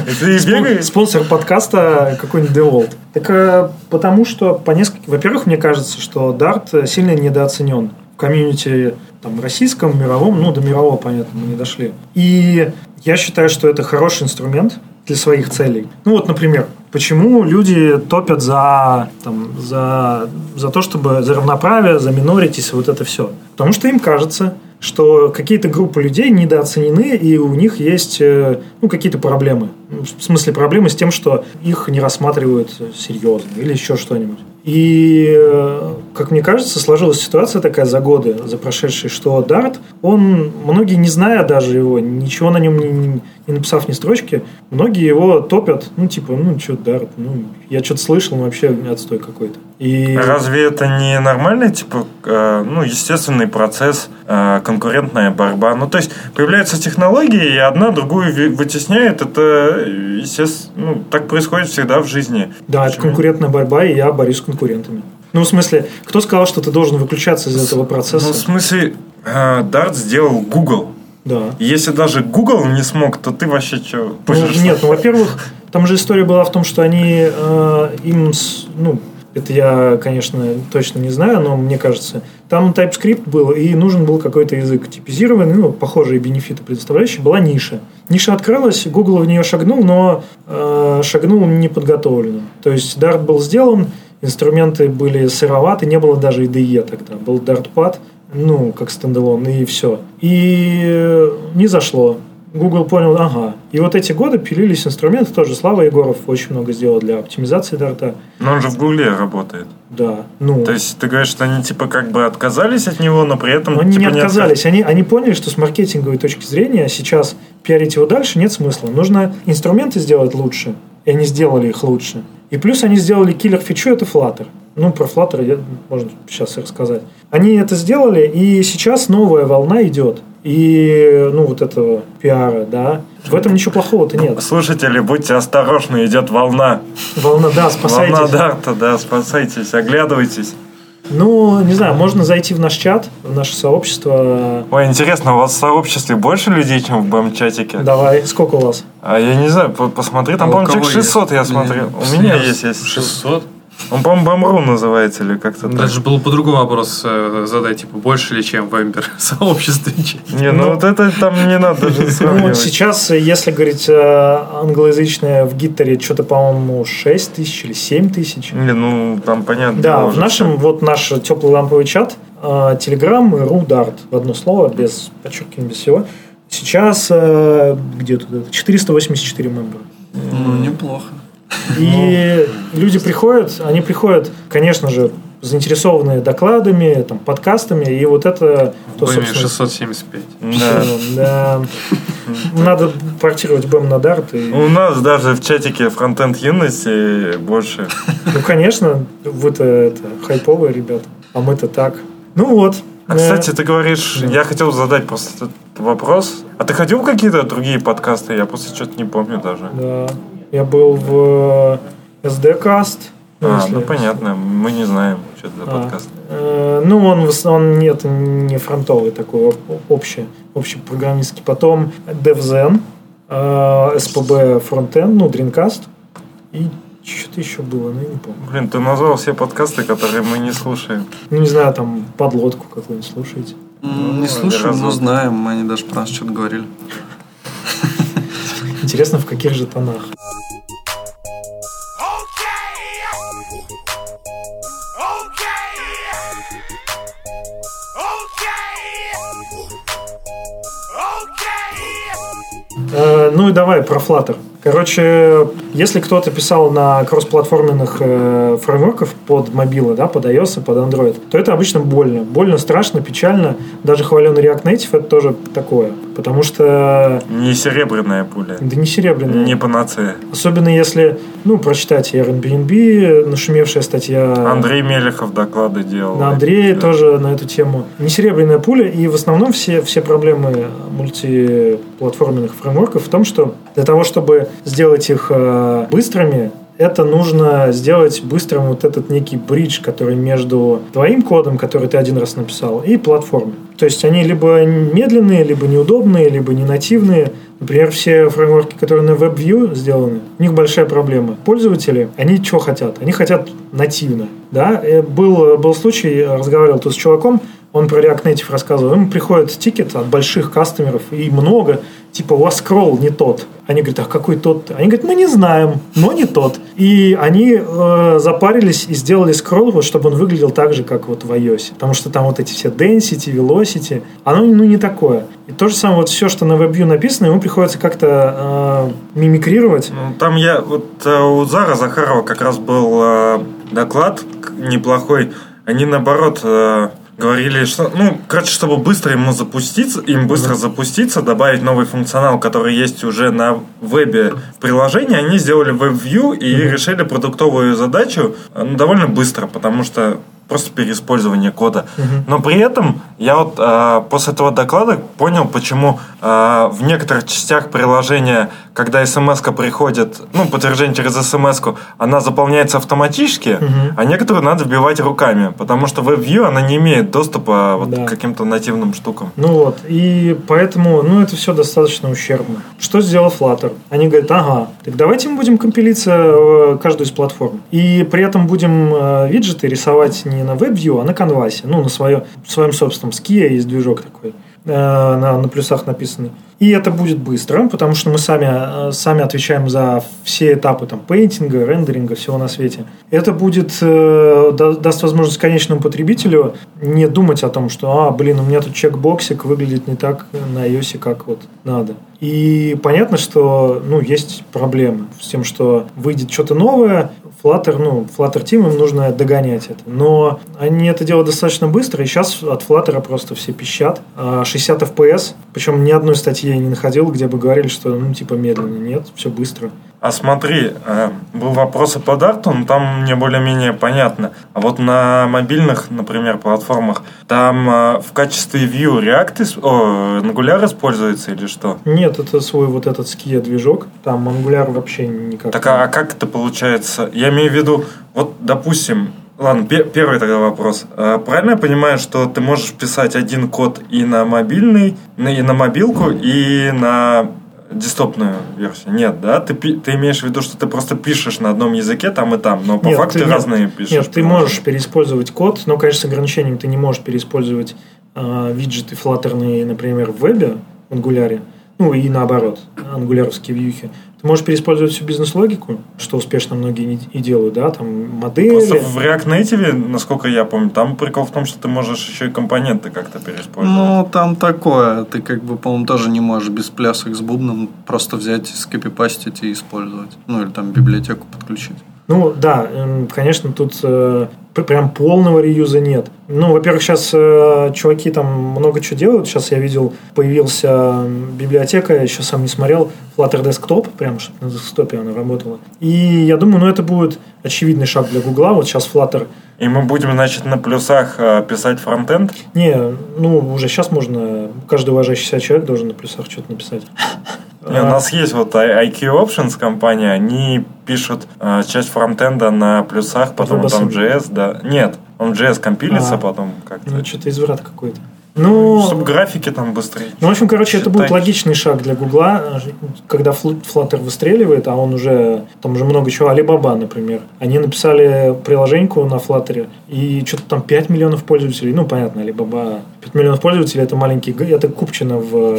И ты бегаешь. Спонсор подкаста какой-нибудь DeWalt. Так э, потому что, по нескольким... Во-первых, мне кажется, что Dart сильно недооценен в комьюнити там, российском, мировом, ну, до мирового, понятно, мы не дошли. И я считаю, что это хороший инструмент для своих целей. Ну, вот, например, почему люди топят за, там, за, за то, чтобы за равноправие, за миноритис, вот это все. Потому что им кажется, что какие-то группы людей недооценены, и у них есть э, ну, какие-то проблемы. В смысле, проблемы с тем, что их не рассматривают серьезно или еще что-нибудь. И, э, как мне кажется, сложилась ситуация такая за годы, за прошедшие, что Дарт, он, многие не зная даже его, ничего на нем не, не- не написав ни строчки, многие его топят, ну, типа, ну, что Дарт, ну, я что-то слышал, но вообще отстой какой-то. И... Разве это не нормальный, типа, э, ну, естественный процесс, э, конкурентная борьба? Ну, то есть, появляются технологии, и одна другую вытесняет. Это, естественно, ну, так происходит всегда в жизни. Да, это Почему? конкурентная борьба, и я борюсь с конкурентами. Ну, в смысле, кто сказал, что ты должен выключаться из этого процесса? Ну, в смысле, э, Dart сделал Google. Да. Если даже Google не смог, то ты вообще что? Ну, нет, ну, во-первых, там же история была в том, что они э, им, ну, это я, конечно, точно не знаю, но мне кажется, там TypeScript был, и нужен был какой-то язык типизированный, ну, похожие бенефиты предоставляющий, была ниша. Ниша открылась, Google в нее шагнул, но э, шагнул неподготовленно. То есть Dart был сделан, инструменты были сыроваты, не было даже IDE тогда, был Dartpad, ну, как стендалон, и все. И не зашло. Google понял, ага. И вот эти годы пилились инструменты, тоже Слава Егоров очень много сделал для оптимизации дарта. Но он же в Гугле работает. Да, ну... То есть ты говоришь, что они типа как бы отказались от него, но при этом Но они типа, не отказались. Они, они поняли, что с маркетинговой точки зрения сейчас пиарить его дальше нет смысла. Нужно инструменты сделать лучше. И они сделали их лучше. И плюс они сделали киллер фичу, это Flutter. Ну, про Flutter я, можно сейчас и рассказать. Они это сделали, и сейчас новая волна идет. И, ну, вот этого пиара, да. В этом ничего плохого-то нет. Слушатели, будьте осторожны, идет волна. Волна, да, спасайтесь. Волна Дарта, да, спасайтесь, оглядывайтесь. Ну, не знаю, можно зайти в наш чат, в наше сообщество. Ой, интересно, у вас в сообществе больше людей, чем в БМ-чатике? Давай, сколько у вас? А я не знаю, по- посмотри, там, А по-моему, человек 600 я есть? смотрел. Блин, У меня есть, есть. 600? Он, по-моему, Бамру называется или как-то так. Даже было по-другому вопрос э, задать, типа, больше ли, чем в Эмбер сообществе. Не, ну, Ну, вот это там не надо даже Ну, вот сравнивать. сейчас, если говорить э, англоязычное в Гиттере, что-то, по-моему, 6 тысяч или 7 тысяч. Не, ну, там понятно. Да, в нашем, вот наш теплый ламповый чат, Телеграм и Рударт, в одно слово, без подчеркивания, без всего. Сейчас, э, где тут это, 484 мембера. Ну, неплохо. И люди приходят, они приходят, конечно же, заинтересованные докладами, там, подкастами, и вот это, то, собственно, 675. Да. да. Надо портировать БЭМ на Дарт. И, У нас даже в чатике фронтенд юности больше. ну, конечно, вы-то это, хайповые ребята, а мы-то так. Ну вот. А, кстати, ты говоришь, да. я хотел задать просто этот вопрос. А ты ходил в какие-то другие подкасты? Я просто что-то не помню даже. Да. Я был в SD-каст. А, ну понятно, мы не знаем, что это за А, подкаст. э, ну, он в основном нет, не фронтовый такой, об- общий, общий программистский. Потом DevZen, э, SPB Frontend, ну, Dreamcast. И что-то еще было, ну, я не помню. Блин, ты назвал все подкасты, которые мы не слушаем. Ну, не знаю, там подлодку какую-нибудь слушаете. Не Ну, слушаем, разок. но знаем. Они даже про нас что-то говорили. Интересно, в каких же тонах. Ну и давай про Flutter. Короче, если кто-то писал на кроссплатформенных э, фреймворках под мобилы, да, под iOS и под Android, то это обычно больно. Больно, страшно, печально. Даже хваленый React Native это тоже такое. Потому что Не серебряная пуля. да не серебряный. Не панацея. Особенно если, ну, прочитайте Airbnb, нашумевшая статья Андрей Мелехов доклады делал. на Андрея Да. тоже на эту тему. Не серебряная пуля, и в основном все, все проблемы мультиплатформенных фреймворков в том, что для того, чтобы сделать их э, быстрыми, это нужно сделать быстрым вот этот некий бридж, который между твоим кодом, который ты один раз написал, и платформой. То есть они либо медленные, либо неудобные, либо не нативные. Например, все фреймворки, которые на WebView сделаны, у них большая проблема. Пользователи, они чего хотят? Они хотят нативно. Да? Э, Был, был случай, разговаривал тут с чуваком, он про React Native рассказывал. Ему приходит тикет от больших кастомеров, и много, типа, у вас скролл не тот. Они говорят, а какой тот? Они говорят, мы не знаем, но не тот. И они э, запарились и сделали скролл, вот, чтобы он выглядел так же, как вот в iOS. Потому что там вот эти все density, velocity, оно ну, не такое. И то же самое, вот все, что на WebView написано, ему приходится как-то э, мимикрировать. Ну, Там я, вот э, у Зара Захарова как раз был э, доклад неплохой. Они наоборот э, говорили, что, ну, короче, чтобы быстро ему запуститься, им быстро запуститься, добавить новый функционал, который есть уже на вебе в приложении, они сделали WebView и решили продуктовую задачу э, ну, довольно быстро, потому что просто переиспользование кода. Но при этом я вот э, после этого доклада понял, почему э, в некоторых частях приложения, когда смс приходит, ну, подтверждение через смс она заполняется автоматически, а некоторые надо вбивать руками, потому что WebView, она не имеет доступа вот Да. к каким-то нативным штукам. Ну вот, и поэтому, ну, это все достаточно ущербно. Что сделал Flutter? Они говорят, ага, так давайте мы будем компилиться э, каждую из платформ. И при этом будем э, виджеты рисовать не на WebView, а на канвасе. Ну, на свое, в своем собственном Skia есть движок такой, э, на, на плюсах написанный. И это будет быстро, потому что мы сами, э, сами отвечаем за все этапы там, пейнтинга, рендеринга, всего на свете. Это будет, э, да- даст возможность конечному потребителю не думать о том, что, а, блин, у меня тут чекбоксик выглядит не так на iOS, как вот надо. И понятно, что ну, есть проблемы с тем, что выйдет что-то новое, Flutter, ну, Flutter Team им нужно догонять это. Но они это делают достаточно быстро, и сейчас от Flutter просто все пищат. А 60 FPS, причем ни одной статьи я не находил, где бы говорили, что, ну, типа, медленно. Нет, все быстро. А смотри, э, был вопрос и по дарту, но там мне более-менее понятно. А вот на мобильных, например, платформах, там э, в качестве Vue React, о, Angular используется или что? Нет, это свой вот этот Skia движок, там Angular вообще никак. Так а, а как это получается? Я имею в виду, вот, допустим, ладно, пе- первый тогда вопрос. А, Правильно я понимаю, что ты можешь писать один код и на мобильный, и на мобилку, и на десктопную версию? Нет, да? Ты, ты имеешь в виду, что ты просто пишешь на одном языке там и там, но по Нет, факту ты- ты нет, разные пишешь. Нет, ты можешь переиспользовать код, но, конечно, с ограничением ты не можешь переиспользовать э, виджеты флаттерные, например, в вебе, в Angular, ну и наоборот, ангуляровские вьюхи. Ты можешь переиспользовать всю бизнес-логику, что успешно многие не- и делают, да, там модели. Просто в React Native, насколько я помню, там прикол в том, что ты можешь еще и компоненты как-то переиспользовать. Ну, там такое. Ты, как бы, по-моему, тоже не можешь без плясок с бубном просто взять, скопипастить и использовать. Ну, или там библиотеку подключить. Ну да, эм, конечно, тут э, пр- прям полного реюза нет. Ну, во-первых, сейчас э, чуваки там много чего делают. Сейчас я видел, появился библиотека, я еще сам не смотрел, Flutter Desktop, прям чтобы на десктопе она работала. И я думаю, ну это будет очевидный шаг для Гугла. Вот сейчас Flutter И мы будем, значит, на плюсах э, писать фронтенд. не, ну, уже сейчас можно, каждый уважающий себя человек должен на плюсах что-то написать. Не, у нас есть вот IQ Options компания, они пишут э, часть фронтенда на плюсах, потом там JS, да. Нет, он JS компилится А. потом как-то. Ну, что-то изврат какой-то. Ну, Чтобы графики там быстрее. Ну, в общем, короче, это будет Считать. логичный шаг для Гугла, когда Flutter выстреливает, а он уже, там уже много чего, Alibaba, например. Они написали приложеньку на Flutter, и что-то там 5 миллионов пользователей, ну, понятно, Alibaba, 5 миллионов пользователей, это маленький, это Купчино в,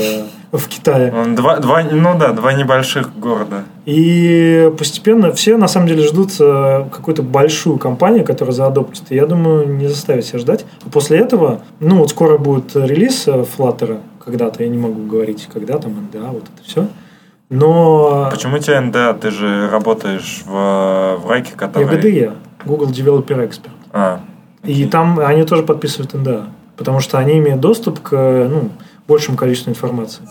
в Китае. Он Два, два, ну да, два небольших города. И постепенно все, на самом деле, ждут э, какую-то большую компанию, которая заадоптит. Я думаю, не заставит себя ждать. После этого, ну, вот скоро будет релиз э, Flutter когда-то, я не могу говорить, когда там, NDA, вот это все. Но Почему у тебя НДА? Ты же работаешь в, в Раке, я который... GDE, Google Developer Expert. А, И там они тоже подписывают NDA, потому что они имеют доступ к ну, большему количеству информации.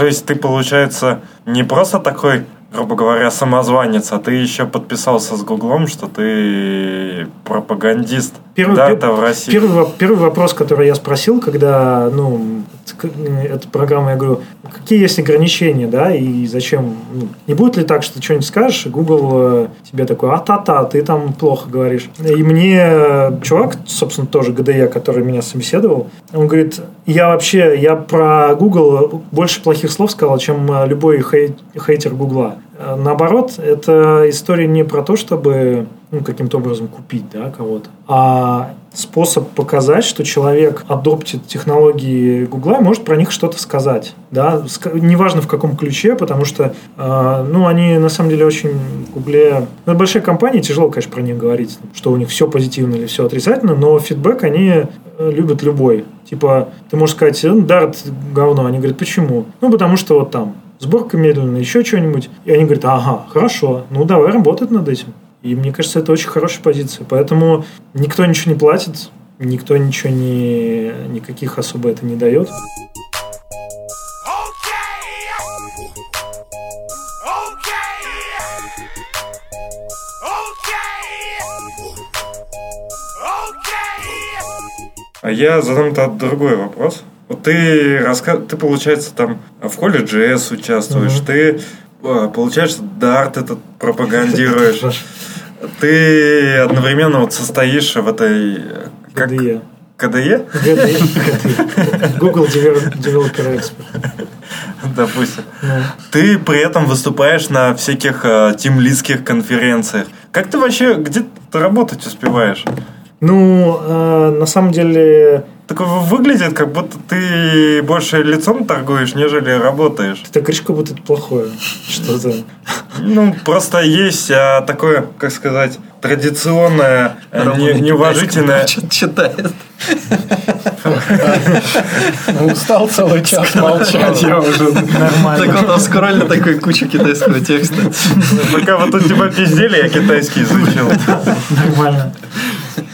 То есть ты, получается, не просто такой, грубо говоря, самозванец, а ты еще подписался с Гуглом, что ты пропагандист Первый, пер- в России. Первый, первый вопрос, который я спросил, когда, ну, эта программа, я говорю, какие есть ограничения, да, и зачем, ну, не будет ли так, что ты что-нибудь скажешь, и Google э, тебе такой, а-та-та, ты там плохо говоришь. И мне э, чувак, собственно, тоже ГДЕ, который меня собеседовал, он говорит, я вообще, я про Google больше плохих слов сказал, чем э, любой хей- хейтер Гугла. Э, Наоборот, это история не про то, чтобы ну, каким-то образом купить да, кого-то, а способ показать, что человек адоптит технологии Гугла и может про них что-то сказать. Да? Неважно в каком ключе, потому что э, ну, они на самом деле очень в Гугле... Ну, большие компании, тяжело, конечно, про них говорить, что у них все позитивно или все отрицательно, но фидбэк они э, любят любой. Типа, ты можешь сказать, «Э, Дарт говно. Они говорят, почему? Ну, потому что вот там сборка медленная, еще что-нибудь. И они говорят, ага, хорошо, ну давай работать над этим. И мне кажется, это очень хорошая позиция. Поэтому никто ничего не платит, никто ничего не... никаких особо это не дает. А я задам тогда другой вопрос. Вот ты, раска... ты получается, там в холле JS участвуешь, Мгм. ты, э, получается, Dart этот пропагандируешь. Ты одновременно вот состоишь в этой... э, Как... ГДЕ. КДЕ? ГДЕ. Google Develop- Developer Expert. Допустим. Ты при этом выступаешь на всяких э, тимлидских конференциях. Как ты вообще, где ты работать успеваешь? Ну, э, на самом деле, Так выглядит, как будто ты больше лицом торгуешь, нежели работаешь. ты так говоришь, как будто это плохое. Что-то. Ну, просто есть а, такое, как сказать, традиционное, Рома не- неуважительное... читает. Устал целый час молчать, я уже... Так Нормально. он там скроллит такой кучу китайского текста. Пока вот у тебя пиздели, я китайский изучил. Нормально.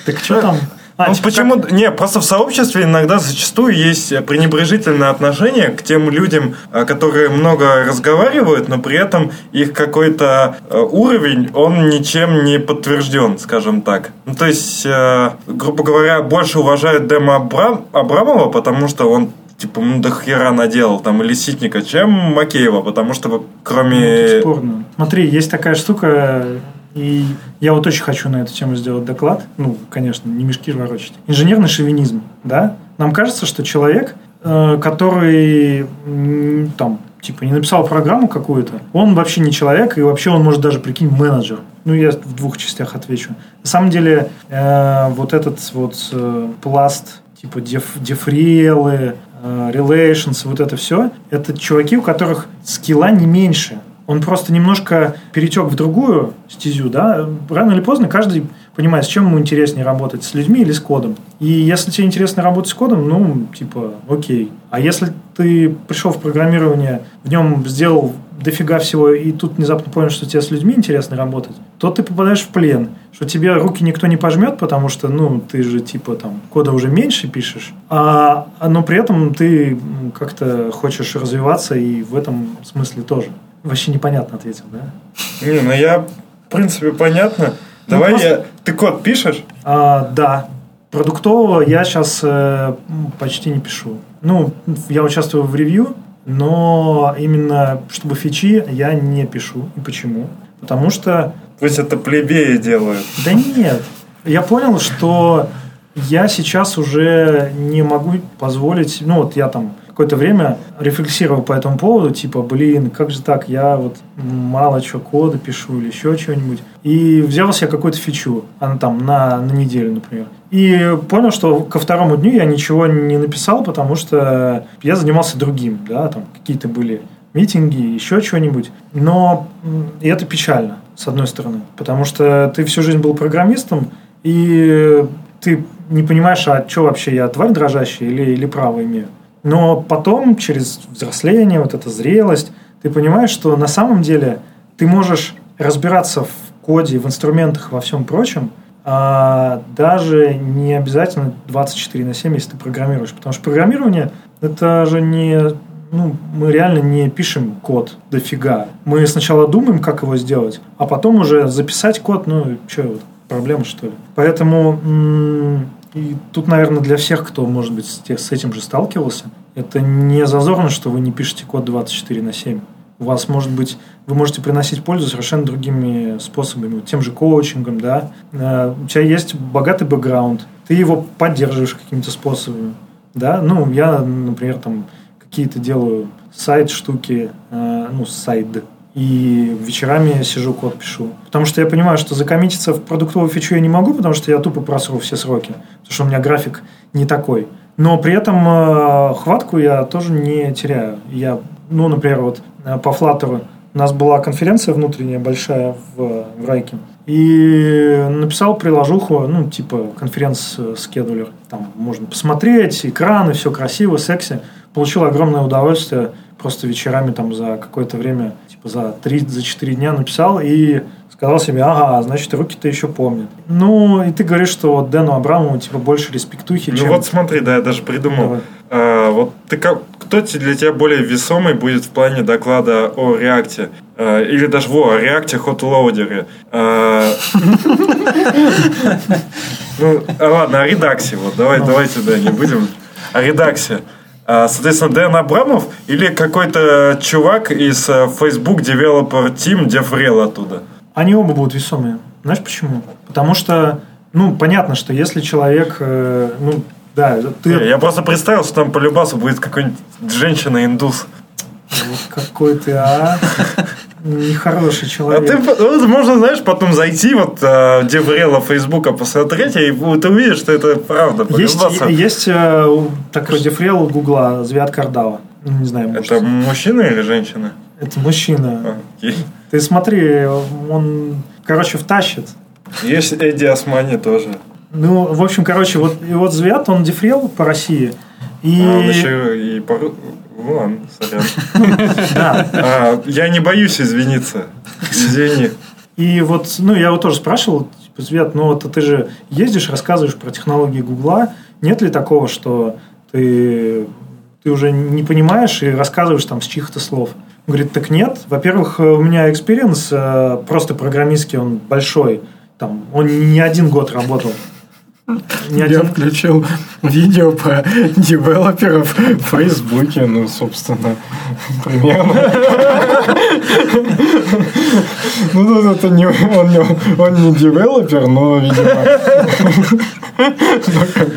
Так что там? А, Ну, типа, почему? Не, просто в сообществе иногда зачастую есть пренебрежительное отношение к тем людям, а, которые много разговаривают, но при этом их какой-то э, уровень, он ничем не подтвержден, скажем так. Ну, то есть, э, грубо говоря, больше уважают Дэма Абрам- Абрамова, потому что он типа, ну, до хера наделал, там, или Ситника, чем Макеева, потому что Ну, кроме... это спорно. Смотри, есть такая штука, и я вот очень хочу на эту тему сделать доклад. Ну, конечно, не мешки ворочать. Инженерный шовинизм, да? Нам кажется, что человек, э, который там типа не написал программу какую-то, он вообще не человек, и вообще он может даже, прикинь, менеджер. Ну, я в двух частях отвечу. На самом деле, э, вот этот вот э, пласт типа деф, дефриэлы, э, relations, вот это все, это чуваки, у которых скилла не меньше. Он просто немножко перетек в другую стезю, да. Рано или поздно каждый понимает, с чем ему интереснее работать, с людьми или с кодом. И если тебе интересно работать с кодом, ну, типа, окей. А если ты пришел в программирование, в нем сделал дофига всего, и тут внезапно понял, что тебе с людьми интересно работать, то ты попадаешь в плен, что тебе руки никто не пожмет, потому что, ну, ты же, типа, там, кода уже меньше пишешь, а, но при этом ты как-то хочешь развиваться, и в этом смысле тоже. Вообще непонятно ответил, да? Не, ну я, в принципе, понятно. Ну, Давай просто- я... Ты код пишешь? А, да. Продуктового я сейчас почти не пишу. Ну, я участвую в ревью, но именно чтобы фичи я не пишу. И почему? Потому что Пусть это плебеи делают. да нет. Я понял, что я сейчас уже не могу позволить... Ну, вот я там какое-то время рефлексировал по этому поводу, типа, блин, как же так, я вот мало чего кода пишу или еще чего-нибудь. И взял себе какую-то фичу, она там на, на неделю, например. И понял, что ко второму дню я ничего не написал, потому что я занимался другим, да, там какие-то были митинги, еще что-нибудь. Но и это печально, с одной стороны. Потому что ты всю жизнь был программистом, и ты не понимаешь, а что вообще я тварь дрожащая или, или право имею. Но потом, через взросление, вот эта зрелость, ты понимаешь, что на самом деле ты можешь разбираться в коде, в инструментах, во всем прочем, а даже не обязательно 24 на 7, если ты программируешь. Потому что программирование – это же не ну, мы реально не пишем код дофига. Мы сначала думаем, как его сделать, а потом уже записать код, ну, что вот. проблема, что ли. Поэтому м, и тут, наверное, для всех, кто, может быть, с, этим же сталкивался, это не зазорно, что вы не пишете код 24 на 7. У вас, может быть, вы можете приносить пользу совершенно другими способами, тем же коучингом, да. Э, У тебя есть богатый бэкграунд, ты его поддерживаешь какими-то способами, да. Ну, я, например, там какие-то делаю сайт-штуки, э, ну, сайт, и вечерами сижу, код пишу. Потому что я понимаю, что закоммититься в продуктовую фичу я не могу, потому что я тупо просру все сроки. Потому что у меня график не такой. Но при этом э, хватку я тоже не теряю. Я, ну, например, вот э, по Flutter у нас была конференция внутренняя большая в, в Райке. И написал приложуху, ну, типа конференц-скедулер. Там можно посмотреть, экраны, все красиво, секси. Получил огромное удовольствие. Просто вечерами там за какое-то время, типа за 3 за 4 дня написал и сказал себе, ага, значит, руки-то еще помнят. Ну, и ты говоришь, что вот Дэну Абрамову типа больше респектухи, Ну чем... вот смотри, да, я даже придумал. Давай. А, вот ты как, кто для тебя более весомый будет в плане доклада о реакте? А, или даже во, о реакте хотлоудере? А, Ну, а ладно, о редаксе. Вот, давай, давайте, да, не будем. О Redux е. А, Соответственно, Дэн Абрамов или какой-то чувак из э, Facebook Developer Team DevRel оттуда? Они оба будут весомые. Знаешь почему? Потому что, ну, понятно, что если человек, э, ну, да, ты Я просто представил, что там по любасу будет какой-нибудь женщина-индус. вот какой ты, а, нехороший А человек. ты, вот можно, знаешь, потом зайти вот э, DevRel а Фейсбука посмотреть, и вот ты увидишь, что это правда. Есть, есть э, такой дефрел у Гугла, Звят Кардава. Ну, Не знаю, может, Это мужчина или женщина? Это мужчина. Окей. Ты смотри, он, короче, втащит. Есть Эдди Османи тоже. Ну, в общем, короче, вот, и вот Звят, он дефрел по России. И, А он еще и по... Ладно, сорян. да, А, я не боюсь извиниться. Извини. И вот, ну, я его тоже спрашивал, типа, Свет, ну, вот ты же ездишь, рассказываешь про технологии Гугла. Нет ли такого, что ты, ты уже не понимаешь и рассказываешь там с чьих-то слов? Он говорит, так нет. Во-первых, у меня experience э, просто программистский, он большой. Там, он не один год работал. Не Я один... включил видео про девелоперов в Фейсбуке, ну, собственно, примерно. Ну, тут это не, он, не, он не девелопер, но, видимо, ну, как,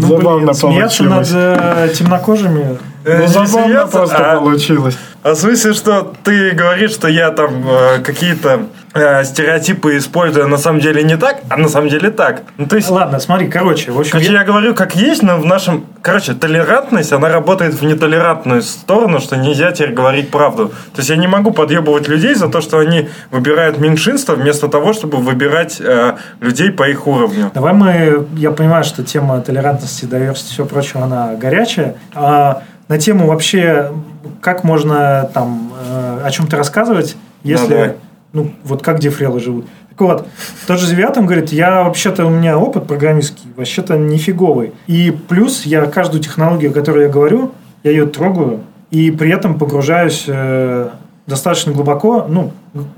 забавно блин, смеяться над получилось. э, темнокожими. Э, Ну, не забавно просто а- получилось. А в смысле, что ты говоришь, что я там э, какие-то э, стереотипы использую, а на самом деле не так, а на самом деле так. Ну, то есть, Ладно, смотри, короче, в общем, Короче, я- я говорю, как есть, но в нашем... Короче, толерантность, она работает в нетолерантную сторону, что нельзя теперь говорить правду. То есть я не могу подъебывать людей за то, что они выбирают меньшинство, вместо того, чтобы выбирать э, людей по их уровню. Давай мы, я понимаю, что тема толерантности, diversity и все прочего, она горячая. А на тему вообще, как можно там э, о чем-то рассказывать, если, давай. ну, вот как дефрелы живут. Так вот, тот же Зевятом говорит, я вообще-то, у меня опыт программистский, вообще-то нифиговый. И плюс я каждую технологию, о которой я говорю, я ее трогаю, и при этом погружаюсь э, достаточно глубоко, ну,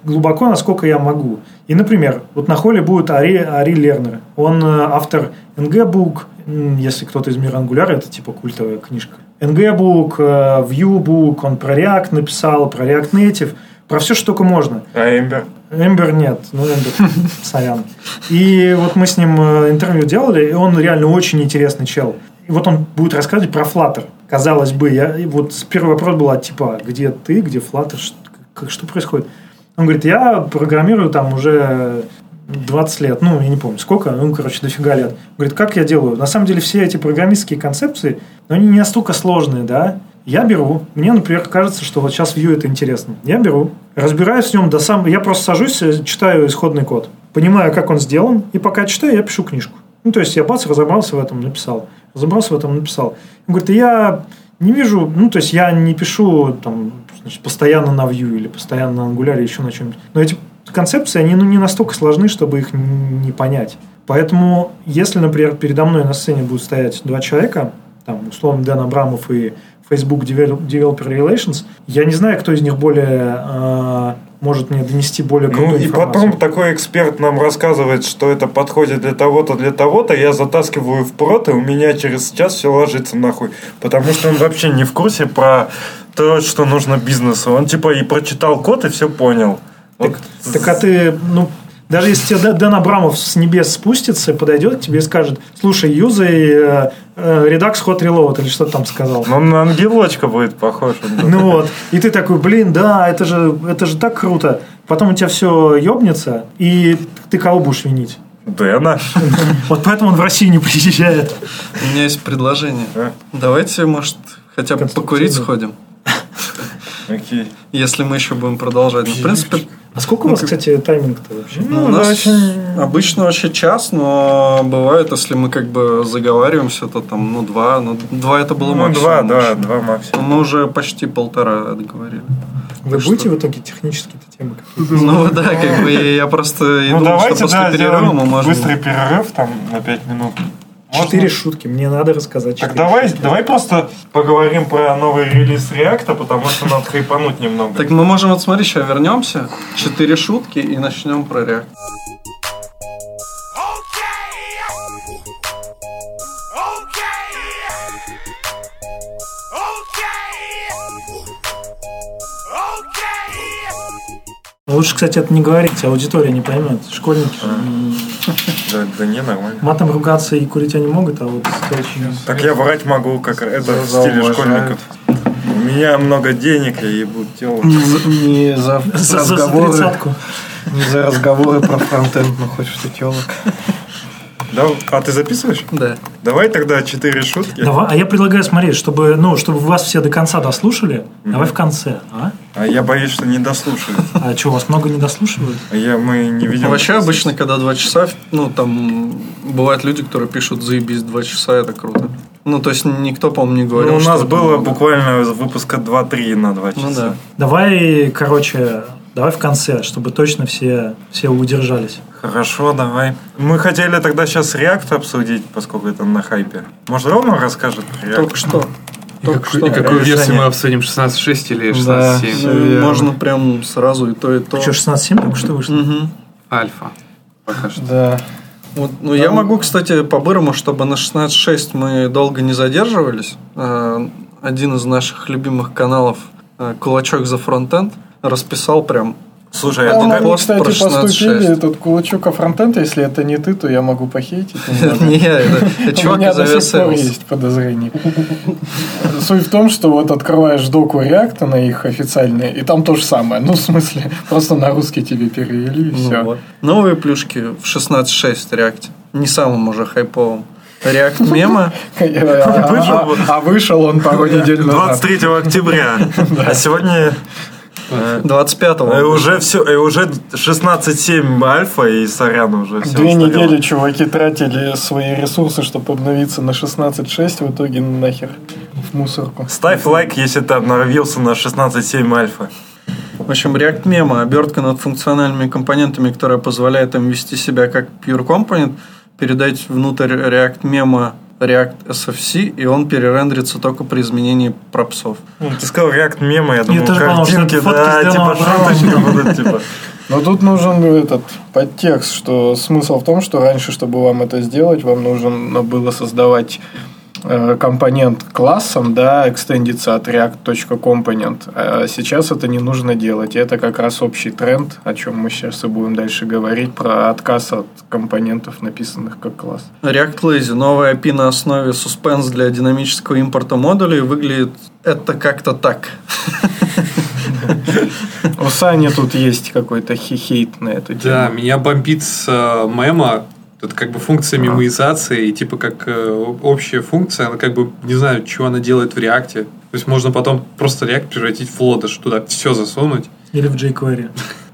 глубоко, насколько я могу. И, например, вот на холле будет Ари, Ари Лернер. Он э, автор NG-Book, м, если кто-то из мира Angular, это типа культовая книжка. NG-Book, э, Vue-Book, он про React написал, про React Native, про все, что только можно. А Эмбер? Эмбер нет, ну Эмбер, сорян. И вот мы с ним э, интервью делали, и он реально очень интересный чел. И вот он будет рассказывать про Flutter. Казалось бы, я, вот первый вопрос был, а, типа, где ты, где Flutter, что, как, что происходит? Он говорит, я программирую там уже 20 лет, ну, я не помню сколько, ну, короче, дофига лет. Говорит, как я делаю? На самом деле все эти программистские концепции, но они не настолько сложные, да? Я беру, мне, например, кажется, что вот сейчас Vue это интересно. Я беру, разбираюсь в нем до самого... Я просто сажусь, э, читаю исходный код, понимаю, как он сделан, и пока читаю, я пишу книжку. Ну, то есть я бац, разобрался в этом, написал. Разобрался в этом, написал. Он говорит, я не вижу, ну, то есть я не пишу там, значит, постоянно на Vue или постоянно на Angular, еще на чем-нибудь. Но эти концепции, они ну, не настолько сложны, чтобы их не понять. Поэтому, если, например, передо мной на сцене будут стоять два человека, там, условно, Дэн Абрамов и Facebook Devel- Developer Relations. Я не знаю, кто из них более э, может мне донести более крутую Ну и информацию. потом такой эксперт нам рассказывает, что это подходит для того-то, для того-то, я затаскиваю в прот, и у меня через час все ложится нахуй. Потому что он вообще не в курсе про то, что нужно бизнесу. Он типа и прочитал код, и все понял. Вот. Так а ты, ну, даже если тебе Дэн Абрамов с небес спустится, подойдет к тебе и скажет, слушай, юзай э, э, Redux Hot Reload, или что там сказал. Ну, на ангелочка будет похож. Ну вот, и ты такой, блин, да, это же, это же так круто. Потом у тебя все ебнется, и ты кого будешь винить? Дэна. Вот поэтому он в Россию не приезжает. У меня есть предложение. А? Давайте, может, хотя бы покурить сходим, Окей. если мы еще будем продолжать. Ну, в принципе, А сколько у вас, кстати, тайминг-то вообще? ну, у нас обычно вообще час, но бывает, если мы как бы заговариваемся, то там, ну, два. Ну, два это было Ну, максимум. два, да, два максимум. Мы уже почти полтора договорили. Вы будете в итоге технические-то темы? Ну да, как бы я просто и Ну, думал, что после перерыва мы можем... быстрый перерыв там на пять минут. Можно? Четыре шутки, мне надо рассказать. Так давай, шутки. давай просто поговорим про новый релиз Реакта, потому что надо хайпануть немного. Так мы можем, вот смотри, сейчас вернемся, четыре шутки и начнем про реакт. Лучше, кстати, это не говорить, аудитория не поймет. Школьники м, Да, да не, нормально. матом ругаться и курить они могут, а вот очень... Так я врать могу, как это в стиле школьников. У меня много денег, я ебу тело. Не за, не за За, за- за разговоры, не за разговоры про фронтенд, но хочешь ты телок. Да, а ты записываешь? Да. Давай тогда четыре шутки. Давай, а я предлагаю смотреть, чтобы, ну, чтобы вас все до конца дослушали, давай в конце, а? А я боюсь, что не дослушают. А что, вас много не дослушивают? А я, мы не видим. Вообще обычно, когда два часа, ну там бывают люди, которые пишут заебись два часа, это круто. Ну, то есть никто, по-моему, не говорил. Ну, у нас было много. буквально выпуска 2-3 на 2 часа. Ну да. Давай, короче, давай в конце, чтобы точно все, все удержались. Хорошо, давай. Мы хотели тогда сейчас React обсудить, поскольку это на хайпе. Может, Рома расскажет про React? Только что. И, какую, что. и какую Решение. версию мы обсудим? 16.6 или 16.7? Ну, Можно прям сразу и то, и то. Что, 16.7 только что вышло? Мгм. Альфа. Пока что. Да. Вот, ну, я могу, кстати, по-бырому, чтобы на 16.6 мы долго не задерживались. Э, Один из наших любимых каналов э, «Кулачок за фронтенд» расписал прям Слушай, Там а они, пост кстати, про 16.6. поступили, этот кулачок фронтенд, если это не ты, то я могу похейтить. немного. Не, это это чувак из Aviasales. есть подозрение. Суть в том, что вот открываешь доку React на их официальные, и там то же самое. Ну, в смысле, просто на русский тебе перевели, и Ну все. Новые плюшки в 16.6 React. Не самым уже хайповым. React мема. А вышел он пару недель назад. 23 октября. А сегодня 25-го. э, уже все, э, уже 16.7 альфа и сорян уже все. Две недели чуваки тратили свои ресурсы, чтобы обновиться на 16.6, в итоге нахер в мусорку. Ставь лайк, если ты обновился на 16.7 альфа. В общем, React мема, обертка над функциональными компонентами, которая позволяет им вести себя как pure component, передать внутрь React мема React SFC, и он перерендерится только при изменении пропсов. Ну, Ты сказал React мема, я думал, тоже подумал, что картинки, это фотки да, типа шуточки будут, типа. Но тут нужен этот подтекст, что смысл в том, что раньше, чтобы вам это сделать, вам нужно было создавать компонент классом, да, экстендится от react.component. А сейчас это не нужно делать. Это как раз общий тренд, о чем мы сейчас и будем дальше говорить, про отказ от компонентов, написанных как класс. React Lazy, новая API на основе Suspense для динамического импорта модулей, выглядит это как-то так. У Сани тут есть какой-то хи- хейт на эту Да, тему. меня бомбит с э, мема. Это как бы функция мемоизации, и типа как э, общая функция, она как бы, не знаю, что она делает в реакте. То есть можно потом просто реакт превратить в лодыш, туда все засунуть. Или в jQuery.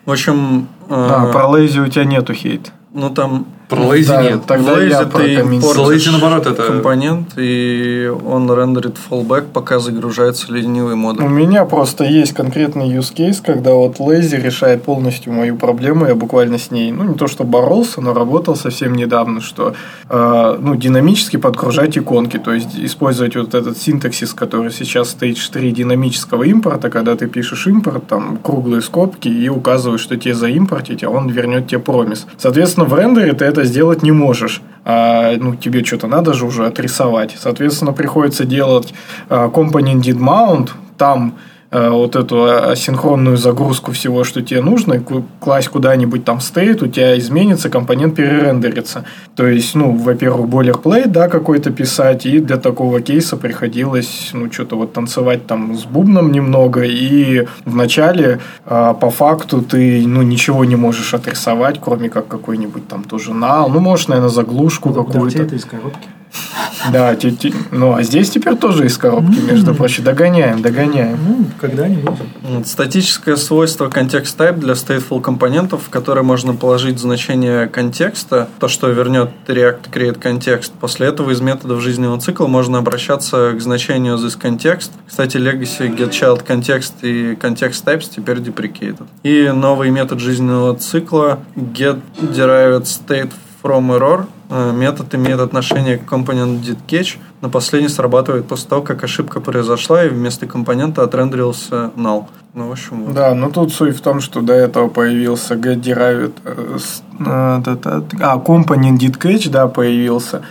В общем, э, А, про Lazy у тебя нету хейт. ну там Про lazy Да, нет. Тогда Lazy я ты Lazy, наоборот, это- компонент, и он рендерит fallback, пока загружается ленивый У модуль. меня просто есть конкретный use case, когда вот Lazy решает полностью мою проблему. Я буквально с ней, ну, не то что боролся, но работал совсем недавно, что э, ну, динамически подгружать иконки, то есть использовать вот этот синтаксис, который сейчас Stage 3 динамического импорта, когда ты пишешь импорт, там, круглые скобки и указываешь, что тебе заимпортить, а он вернет тебе промис. Соответственно, в рендере ты это сделать не можешь. А, ну, тебе что-то надо же уже отрисовать. Соответственно, приходится делать а, component did mount, там вот эту асинхронную загрузку всего, что тебе нужно, класть куда-нибудь там стоит, у тебя изменится, компонент перерендерится. То есть, ну, во-первых, бойлерплейт, да, какой-то писать, и для такого кейса приходилось, ну, что-то вот танцевать там с бубном немного, и вначале э, по факту ты, ну, ничего не можешь отрисовать, кроме как какой-нибудь там тоже нал, ну, можешь, наверное, заглушку Да, какую-то. это из коробки. Да, ну, а здесь теперь тоже из коробки, между прочим, догоняем, догоняем. Ну, когда-нибудь. Статическое свойство context type для stateful компонентов, в которые можно положить значение контекста, то, что вернет React create context. После этого из методов жизненного цикла можно обращаться к значению this context. Кстати, legacy getChild context и context types теперь deprecated. И новый метод жизненного цикла get derived state from error. Э, Метод имеет отношение к компоненту didCatch, но последний срабатывает после того, как ошибка произошла, и вместо компонента отрендерился null. Ну, в общем, вот. Да, но тут суть в том, что до этого появился get derived, э, э, а, component did catch, да, появился.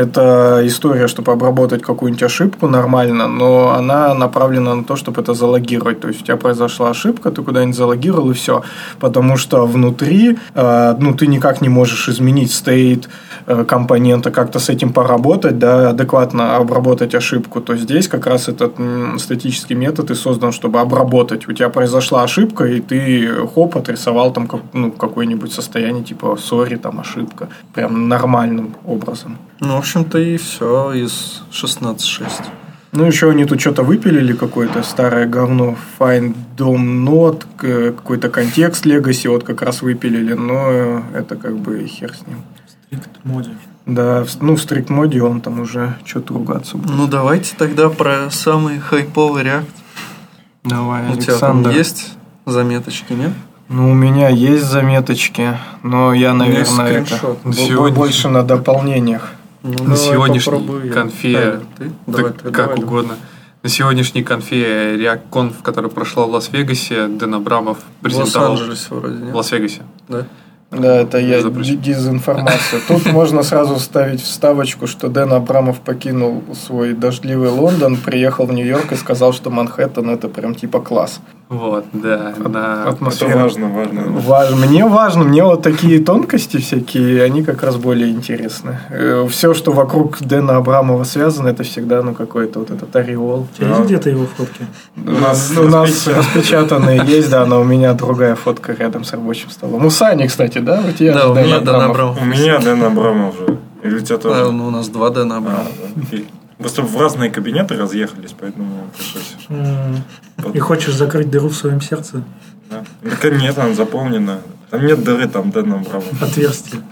Это история, чтобы обработать какую-нибудь ошибку нормально, но она направлена на то, чтобы это залогировать. То есть у тебя произошла ошибка, ты куда-нибудь залогировал и все. Потому что внутри э, ну, ты никак не можешь изменить стейт э, компонента, как-то с этим поработать, да, адекватно обработать ошибку. То здесь как раз этот статический метод и создан, чтобы обработать. У тебя произошла ошибка, и ты хоп, отрисовал там ну, какое-нибудь состояние типа сори, там ошибка. Прям нормальным образом. Ну, общем-то, и все из 16.6. Ну, еще они тут что-то выпилили, какое-то старое говно. Find Dom Not, к- какой-то контекст Legacy вот как раз выпилили, но это как бы хер с ним. Стрикт моде. Да, ну, в стрикт моде он там уже что-то ругаться будет. Ну, давайте тогда про самый хайповый реакт. Давай, У тебя там Александр. есть заметочки, нет? Ну, у меня есть заметочки, но я, наверное, это Сегодня- больше на дополнениях. Ну, На давай сегодняшней попробуй я. конфе, Да, ты? так Давай, ты, как давай, давай. угодно. На сегодняшней конфе ReactConf, которая прошла в Лас-Вегасе, Дэн Абрамов В презентовал... Лос-Анджелесе вроде, В нет? Лас-Вегасе. Да? Да, это я Запрещено. ди- дезинформация. Тут можно сразу вставить вставочку, что Дэн Абрамов покинул свой дождливый Лондон, приехал в Нью-Йорк и сказал, что Манхэттен это прям типа класс. Вот, да. на- Это Атмосфера. важно, важно. Важ- Мне важно, мне вот такие тонкости всякие, они как раз более интересны. Все, что вокруг Дэна Абрамова связано, это всегда ну какой-то вот этот ореол. У тебя есть где-то его фотки? У нас, у нас распечатанные есть, да, но у меня другая фотка рядом с рабочим столом. У Сани, кстати, да? У тебя Да, у Дэн меня Дэн Абрамов. У меня Дэн Абрамов же. Или у тебя Да, тоже? ну, у нас два Дэна А, Абрамова. да, окей. Просто в разные кабинеты разъехались, поэтому пришлось. И хочешь закрыть дыру в своем сердце? Да. Так нет, она заполнена. Там нет дыры, там Дэн Абрамов. Отверстие.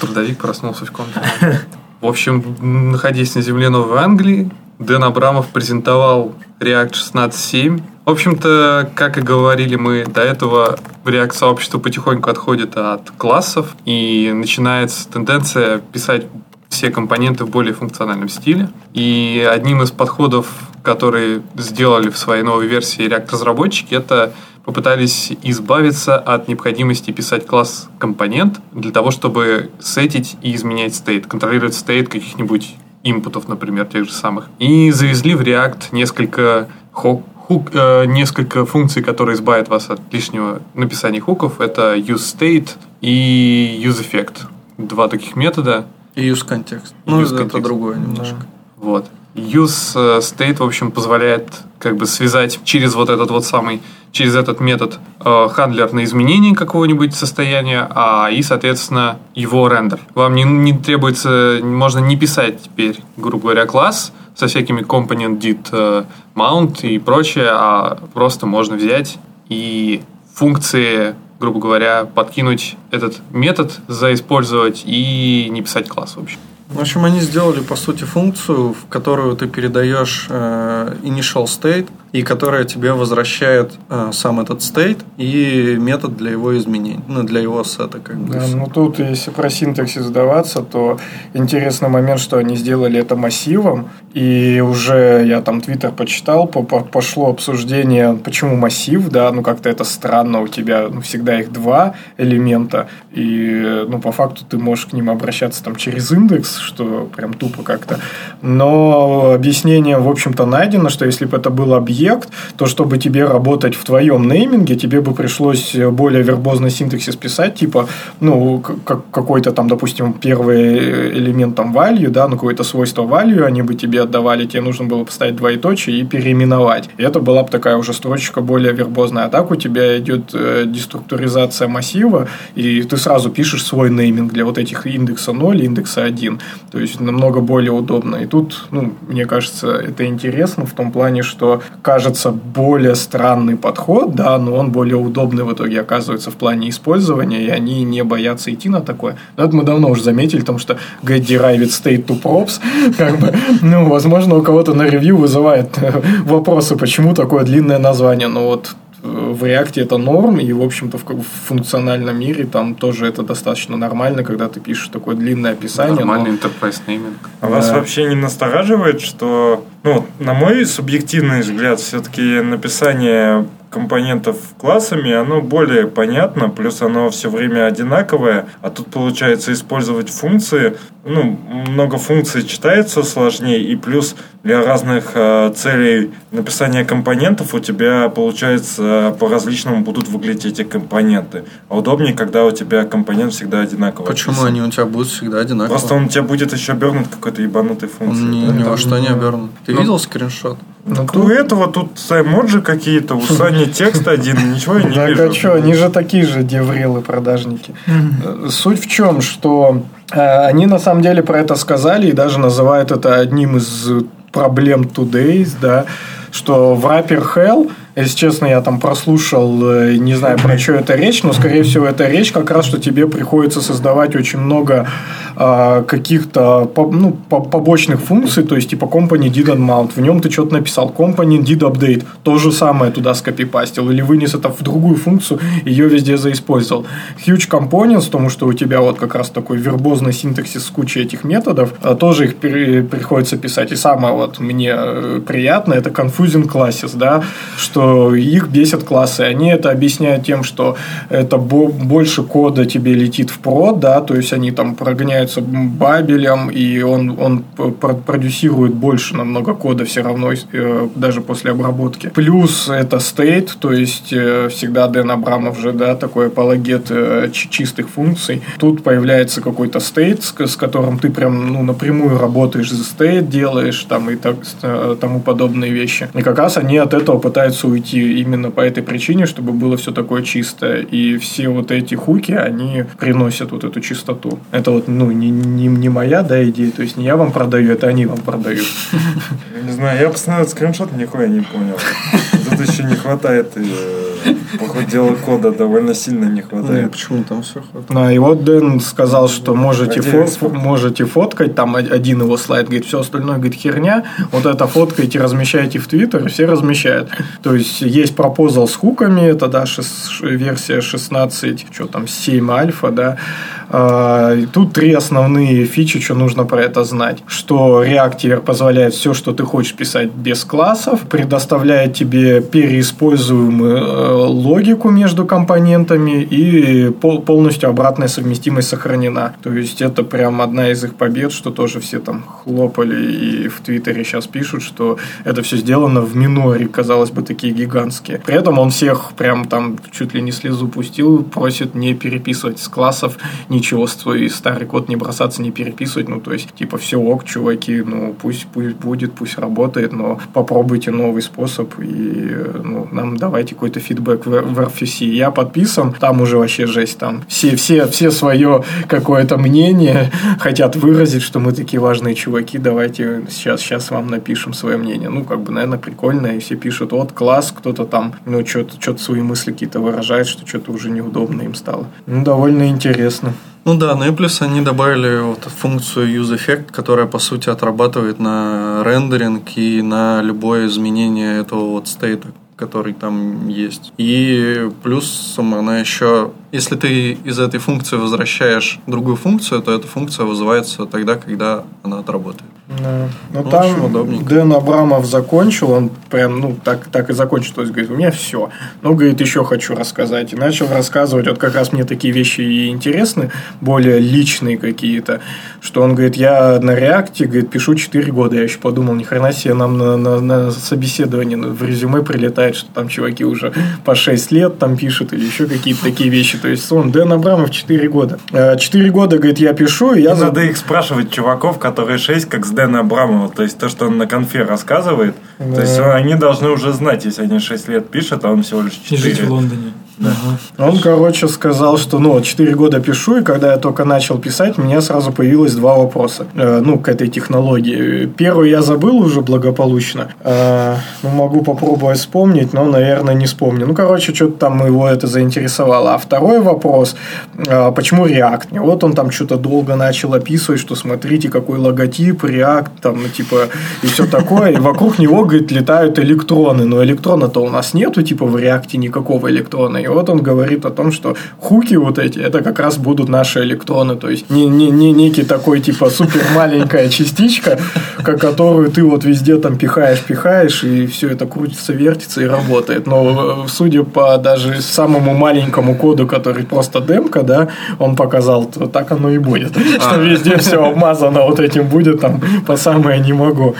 Трудовик проснулся в комнате. В общем, находясь на земле Новой Англии, Дэн Абрамов презентовал React 16.7. В общем-то, как и говорили мы до этого, React сообщество потихоньку отходит от классов и начинается тенденция писать все компоненты в более функциональном стиле. И одним из подходов, которые сделали в своей новой версии React-разработчики, это попытались избавиться от необходимости писать класс компонент для того, чтобы сетить и изменять стейт, контролировать стейт каких-нибудь импутов, например, тех же самых. И завезли в React несколько хо- хук, э, несколько функций, которые избавят вас от лишнего написания хуков. Это useState и useEffect. Два таких метода. И use контекст. Ну, use это контекст. другое немножко. Вот. Use э, state, в общем, позволяет как бы связать через вот этот вот самый, через этот метод э, хандлер на изменение какого-нибудь состояния, а и, соответственно, его рендер. Вам не, не требуется, можно не писать теперь, грубо говоря, класс со всякими component did э, mount и прочее, а просто можно взять и функции грубо говоря, подкинуть этот метод, заиспользовать и не писать класс вообще. В общем, они сделали, по сути, функцию, в которую ты передаешь э, initial state, и которая тебе возвращает э, сам этот state и метод для его изменений, ну, для его сета. Как бы. Да, ну тут, если про синтаксис сдаваться, то интересный момент, что они сделали это массивом, и уже я там твиттер почитал, по- по- пошло обсуждение, почему массив, да, ну как-то это странно, у тебя ну, всегда их два элемента, и ну по факту ты можешь к ним обращаться там через индекс, что прям тупо как-то. Но объяснение, в общем-то, найдено, что если бы это был объект, то чтобы тебе работать в твоем нейминге, тебе бы пришлось более вербозный синтаксис писать, типа, ну, как какой-то там, допустим, первый элемент там value, да, ну, какое-то свойство value они бы тебе отдавали, тебе нужно было поставить двоеточие и переименовать. И это была бы такая уже строчка более вербозная. А так у тебя идет э, деструктуризация массива, и ты сразу пишешь свой нейминг для вот этих индекса 0 и индекса 1. То есть намного более удобно. И тут, ну, мне кажется, это интересно в том плане, что кажется более странный подход, да, но он более удобный в итоге оказывается в плане использования, и они не боятся идти на такое. Но это мы давно уже заметили, потому что get derived state to props, как бы, ну, возможно, у кого-то на ревью вызывает э, вопросы, почему такое длинное название, но вот э, в React это норм, и, в общем-то, в, функциональном мире там тоже это достаточно нормально, когда ты пишешь такое длинное описание. но- Нормальный enterprise naming. А вас вообще не настораживает, что, ну, на мой субъективный взгляд, все-таки написание компонентов классами, оно более понятно, плюс оно все время одинаковое, а тут получается использовать функции, ну, много функций читается сложнее, и плюс для разных э, целей написания компонентов у тебя, получается, по-различному будут выглядеть эти компоненты. А удобнее, когда у тебя компонент всегда одинаковый. Почему описан. они у тебя будут всегда одинаковые? Просто он у тебя будет еще обернут какой-то ебанутой функцией. Он ни, да? ни во что не ну, обернут. Ты ну, видел скриншот? Ну, Так у этого тут эмоджи какие-то, у Сани текст один, ничего я не Так вижу. а что, они же такие же деврилы продажники. Э, Суть в чем, что э, они на самом деле про это сказали и даже называют это одним из проблем Today's, да, что в Rapper Hell, если честно, я там прослушал, э, не знаю, про что это речь, но, скорее всего, это речь как раз, что тебе приходится создавать очень много а, каких-то ну, по- побочных функций, то есть типа company did unmount, в нем ты что-то написал, company did update, то же самое туда скопипастил, или вынес это в другую функцию, ее везде заиспользовал. Huge components, потому что у тебя вот как раз такой вербозный синтаксис с кучей этих методов, а, тоже их пере- приходится писать. И самое вот мне э, приятное, это confusing classes, да, что их бесят классы. Они это объясняют тем, что это бо- больше кода тебе летит в прод, да, то есть они там прогоняются бабелем, и он, он продюсирует больше намного кода все равно, э, даже после обработки. Плюс это state, то есть э, всегда Дэн Абрамов же, да, такой апологет э, чи- чистых функций. Тут появляется какой-то state, с, которым ты прям, ну, напрямую работаешь за state, делаешь там и так, тому подобные вещи. И как раз они от этого пытаются уйти именно по этой причине, чтобы было все такое чистое. И все вот эти хуки, они приносят вот эту чистоту. Это вот, ну, не, не, не моя, да, идея, то есть не я вам продаю, это они вам продают. Не знаю, я посмотрел скриншот, нихуя не понял. Тут еще не хватает, э, по ходу дела кода довольно сильно не Не, хватает. почему там все хватает? А, и вот Дэн сказал, что можете, фо- сколько? можете фоткать, там од- один его слайд, говорит, все остальное, говорит, херня, вот это фоткаете, размещаете в Твиттер, и все размещают. То есть, есть пропозал с хуками, это, да, шес- ш- версия 16, что там, 7 альфа, да. А, и тут три основные фичи, что нужно про это знать. Что React позволяет все, что ты хочешь писать без классов, предоставляет тебе переиспользуемую э, логику между компонентами и пол- полностью обратная совместимость сохранена. То есть это прям одна из их побед, что тоже все там хлопали и в Твиттере сейчас пишут, что это все сделано в миноре, казалось бы, такие гигантские. При этом он всех прям там чуть ли не слезу пустил, просит не переписывать с классов ничего свой старый код не бросаться, не переписывать. Ну, то есть, типа, все ок, чуваки, ну, пусть, пусть будет, пусть работает, но попробуйте новый способ и ну, нам давайте какой-то фидбэк в, в RFC. Я подписан, там уже вообще жесть, там все, все, все свое какое-то мнение хотят выразить, что мы такие важные чуваки, давайте сейчас, сейчас вам напишем свое мнение. Ну, как бы, наверное, прикольно, и все пишут, вот, класс, кто-то там, ну, что-то что свои мысли какие-то выражает, что что-то уже неудобно им стало. Ну, довольно интересно. Ну да, ну и плюс они добавили вот функцию use effect, которая по сути отрабатывает на рендеринг и на любое изменение этого вот стейта, который там есть. И плюсом она еще, если ты из этой функции возвращаешь другую функцию, то эта функция вызывается тогда, когда она отработает. Да. Ну, Ну, там удобненько. Дэн Абрамов закончил, он прям, ну, так, так и закончил. То есть, говорит, у меня все. Ну, говорит, еще хочу рассказать. И начал рассказывать, вот как раз мне такие вещи и интересны, более личные какие-то, что он говорит, я на реакте, говорит, пишу 4 года. Я еще подумал, ни хрена себе нам на, на, на собеседование в резюме прилетает, что там чуваки уже по 6 лет там пишут или еще какие-то такие вещи. То есть, он, Дэн Абрамов 4 года. 4 года, говорит, я пишу, и я... За- надо их спрашивать, чуваков, которые 6, как с Дэна Абрамова. То есть то, что он на конфе рассказывает. То есть они должны уже знать, если они 6 лет пишут, а он всего лишь И жить 4. в Лондоне. Он, короче, сказал, что, ну, 4 года пишу, и когда я только начал писать, у меня сразу появилось два вопроса, э, ну, к этой технологии. Первый я забыл уже благополучно. Э, ну, могу попробовать вспомнить, но, наверное, не вспомню. Ну, короче, что-то там его это заинтересовало. А второй вопрос, э, почему React? Вот он там что-то долго начал описывать, что смотрите, какой логотип, React, там, ну, типа, и все такое. И вокруг него, говорит, летают электроны. Но электрона-то у нас нету, типа, в React никакого электрона. И вот он говорит о том, что хуки вот эти, это как раз будут наши электроны. То есть, не, не, не некий такой, типа, супер маленькая частичка, ко- которую ты вот везде там пихаешь, пихаешь, и все это крутится, вертится и работает. Но э, судя по даже самому маленькому коду, который просто демка, да, он показал, то так оно и будет. Что везде все обмазано вот этим будет, там, по самое не могу.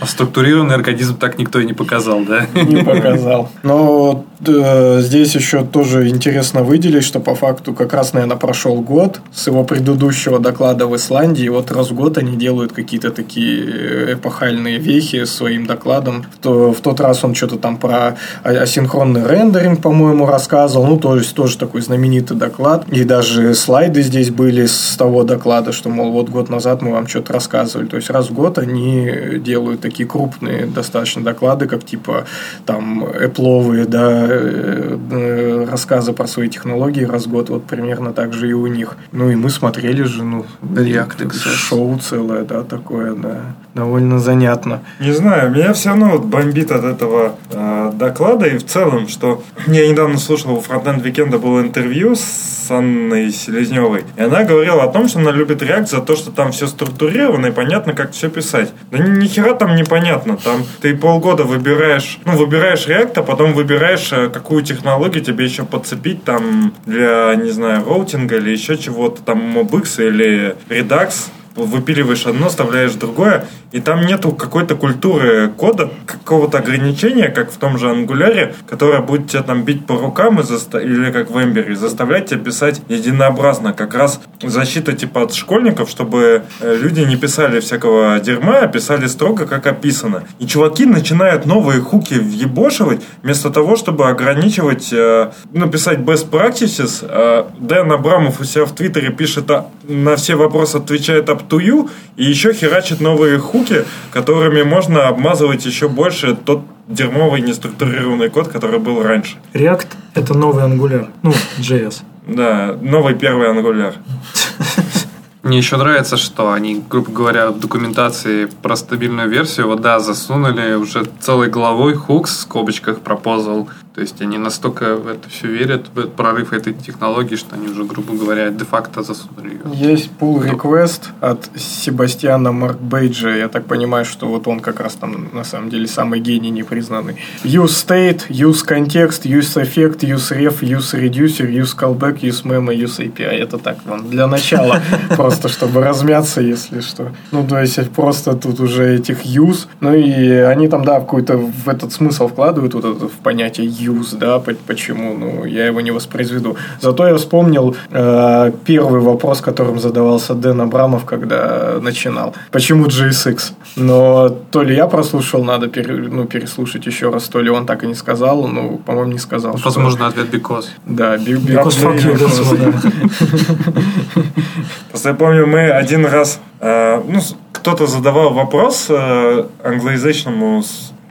А структурированный организм так никто и не показал, да? Не показал. Но э, здесь еще тоже интересно выделить, что по факту как раз, наверное, прошел год с его предыдущего доклада в Исландии. И вот раз в год они делают какие-то такие э, эпохальные вехи своим докладом. В, то- в тот раз он что-то там про а- асинхронный рендеринг, по-моему, рассказывал. Ну, то есть тоже такой знаменитый доклад. И даже слайды здесь были с того доклада, что, мол, вот год назад мы вам что-то рассказывали. То есть раз в год они делают такие крупные достаточно доклады, как типа там Apple, да, э, э, рассказы про свои технологии раз в год, вот примерно так же и у них. Ну и мы смотрели же, ну, React шоу целое, да, такое, да, довольно занятно. Не знаю, меня все равно вот бомбит от этого э, доклада и в целом, что я недавно слушал у Frontend Weekend а было интервью с Анной Селезневой, и она говорила о том, что она любит React за то, что там все структурировано и понятно, как все писать. Да ни, ни хера там непонятно, там ты полгода выбираешь, ну, выбираешь React, а потом выбираешь, э, какую технологию тебе еще подцепить там для, не знаю, роутинга или еще чего-то, там MobX или Redux, выпиливаешь одно, вставляешь другое, и там нету какой-то культуры кода, какого-то ограничения, как в том же ангуляре, которое будет тебя там бить по рукам и заста- или как в Эмбере, заставлять тебя писать единообразно. Как раз защита типа от школьников, чтобы э, люди не писали всякого дерьма, а писали строго, как описано. И чуваки начинают новые хуки въебошивать, вместо того, чтобы ограничивать, э, ну, писать best practices. Э, Дэн Абрамов у себя в Твиттере пишет а, на все вопросы отвечает up to you, и еще херачит новые хуки, которыми можно обмазывать еще больше тот дерьмовый неструктурированный код, который был раньше. React — это новый Angular. Ну, JS. Да, новый первый ангуляр. Мне еще нравится, что они, грубо говоря, в документации про стабильную версию, вот да, засунули уже целой головой хукс в скобочках пропозал. То есть они настолько в это все верят, в этот прорыв этой технологии, что они уже, грубо говоря, де-факто засунули ее. Есть pull request от Себастьяна Маркбейджа. Я так понимаю, что вот он как раз там на самом деле самый гений непризнанный. Use state, use context, use effect, use ref, use reducer, use callback, use memo, use API. Это так вам для начала, просто чтобы размяться, если что. Ну, то есть просто тут уже этих use. Ну и они там, да, какой-то в этот смысл вкладывают вот это в понятие use, да, по- почему, ну, я его не воспроизведу. Зато я вспомнил э, первый вопрос, которым задавался Дэн Абрамов, когда начинал. Почему JSX? Но то ли я прослушал, надо пере- ну, переслушать еще раз, то ли он так и не сказал, ну, по-моему, не сказал. что- Возможно, ответ because. Да, би- Because fuck you, I- Просто я помню, мы один раз, э, ну, кто-то задавал вопрос э, англоязычному,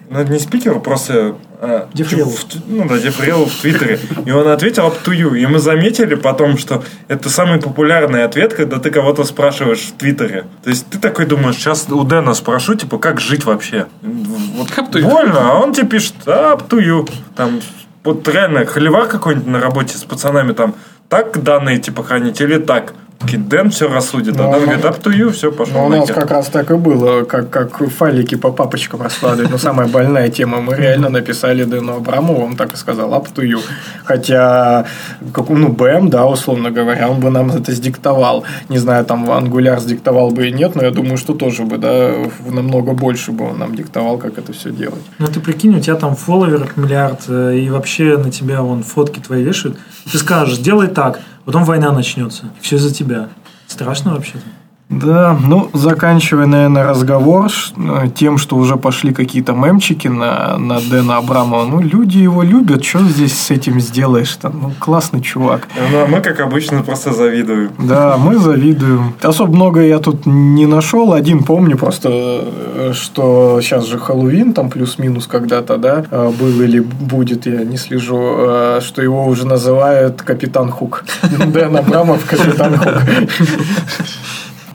ну, это не спикеру, просто... э, в- Ну да, Дифрилу в Твиттере. И он ответил up to you. И мы заметили потом, что это самый популярный ответ, когда ты кого-то спрашиваешь в Твиттере. То есть ты такой думаешь, сейчас у Дэна спрошу, типа, как жить вообще? Вот Up to you. больно, а он тебе пишет, «Да, up to you. Там, вот реально, холивар какой-нибудь на работе с пацанами там, так данные типа хранить или так? Дэн все рассудит, а Ну, Дэн ну, говорит, up to you, все, пошел Ну, у нас нахер». как раз так и было, как, как файлики по папочкам раскладывать. Но самая больная тема. Мы реально написали Дэну Абрамову, он так и сказал, up to you. Хотя, как, ну, БМ, да, условно говоря, он бы нам это сдиктовал. Не знаю, там Angular сдиктовал бы и нет, но я думаю, что тоже бы, да, в- намного больше бы он нам диктовал, как это все делать. Ну ты прикинь, у тебя там фолловеров миллиард, э, и вообще на тебя вон фотки твои вешают. Ты скажешь, делай так, потом война начнется. Все из-за тебя. Страшно вообще-то. Да, ну, заканчивая, наверное, разговор э, тем, что уже пошли какие-то мемчики на, на Дэна Абрамова. Ну, люди его любят, что здесь с этим сделаешь там? Ну, классный чувак. Ну, а мы, как обычно, просто завидуем. Да, мы завидуем. Особо много я тут не нашел. Один помню просто, э, что сейчас же Хэллоуин, там плюс-минус когда-то, да, э, был или будет, я не слежу, что его уже называют Капитан Хук. Дэн Абрамов Капитан Хук.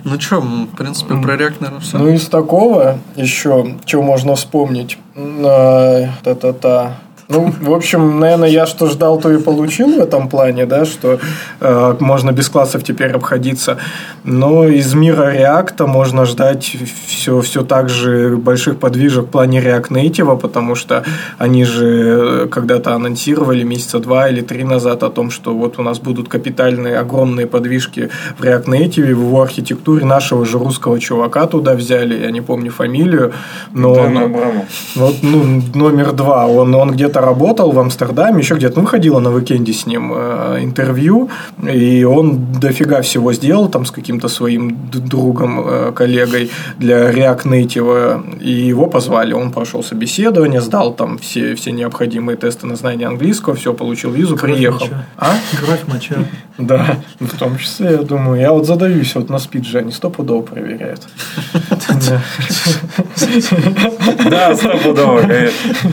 Ну что, в принципе, про React, наверное, все. Ну, из такого еще, что можно вспомнить? А, Та-та-та. Ну, в общем, наверное, я что ждал, то и получил в этом плане, да, что э, можно без классов теперь обходиться. Но из мира React можно ждать все, все так же больших подвижек в плане React Native, потому что они же э, когда-то анонсировали месяца два или три назад о том, что вот у нас будут капитальные, огромные подвижки в React Native, в его архитектуре нашего же русского чувака туда взяли, я не помню фамилию, но... Дэн он- Абрамов. вот, ну, номер два. Он, он где-то работал в Амстердаме, еще где-то. Ну, ходила на уикенде с ним э, интервью, и он дофига всего сделал там с каким-то своим другом, э, коллегой для React Native, и его позвали. Он прошел собеседование, сдал там все, все необходимые тесты на знание английского, все, получил визу, Кровь приехал. моча. А? Кровь моча. Да, в том числе, я думаю. Я вот задаюсь вот на спиджи, они стопудово проверяют. Да. Да, стопудово, конечно.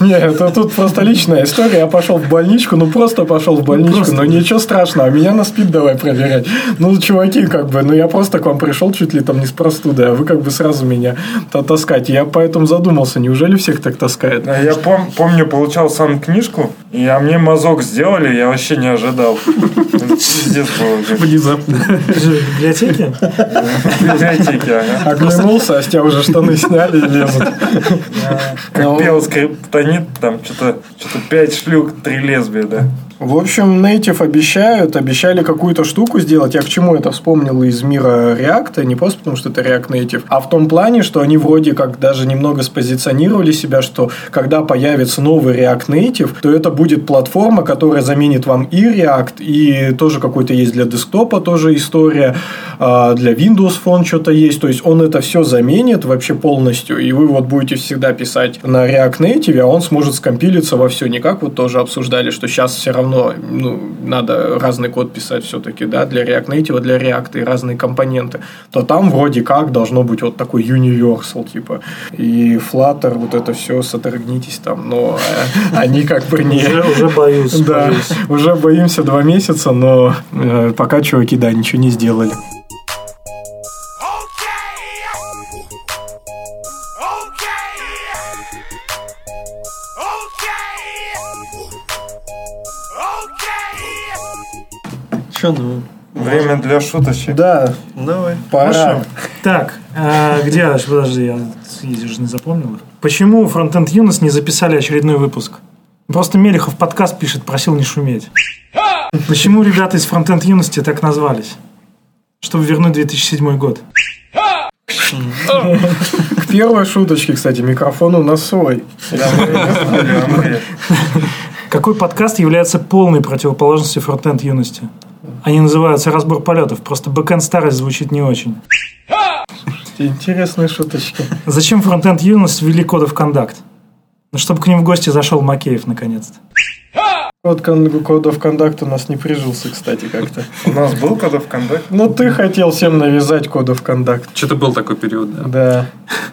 Не, это тут просто личная история. Я пошел в больничку, ну просто пошел в больничку, просто. но ничего страшного, меня на спид давай проверять. Ну, чуваки, как бы, ну я просто к вам пришел чуть ли там не с простудой, а вы как бы сразу меня та- таскать. Я поэтому задумался, неужели всех так таскает? А Я пом- помню, получал сам книжку, и а мне мазок сделали, я вообще не ожидал. Пиздец был. Внезапно. В библиотеке? В библиотеке, ага. Оглянулся, а с тебя уже штаны сняли и лезут. Как Ну, пел скриптонит, там что-то что пять шлюк, три лесбия, да. В общем, Native обещают, обещали какую-то штуку сделать. Я к чему это вспомнил из мира React, не просто потому, что это React Native, а в том плане, что они вроде как даже немного спозиционировали себя, что когда появится новый React Native, то это будет платформа, которая заменит вам и React, и тоже какой-то есть для десктопа тоже история, а, для Windows Phone что-то есть. То есть он это все заменит вообще полностью, и вы вот будете всегда писать на React Native, а он сможет скомпилиться во все. Не как вот тоже обсуждали, что сейчас все равно ну, надо разный код писать все-таки, да, для React Native, для React и разные компоненты, то там вроде как должно быть вот такой universal, типа. И Flutter, вот это все, сотрагнитесь там, но э, они как бы не... Уже, боюсь. Да, уже боимся два месяца, но э, пока чуваки, да, ничего не сделали. Че, ну, Время для шуточек. Да, давай. пора. Так, а где, аж, подожди, я я же не запомнил их. Почему Frontend Юнос не записали очередной выпуск? Просто Мелехов подкаст пишет, просил не шуметь. Почему ребята из Frontend Юности так назвались? Чтобы вернуть 2007 год. К первой шуточке, кстати, микрофон у нас свой. А Какой подкаст является полной противоположностью фронтенд юности? Они называются «Разбор полетов», просто бэкэнд старость звучит не очень. Интересные шуточки. Зачем фронтенд юность ввели кодов контакт? Ну, чтобы к ним в гости зашел Макеев наконец-то. Код кон- кодов контакт у нас не прижился, кстати, как-то. У нас был кодов контакт? Ну, ты хотел всем навязать кодов контакт. Что-то был такой период, да.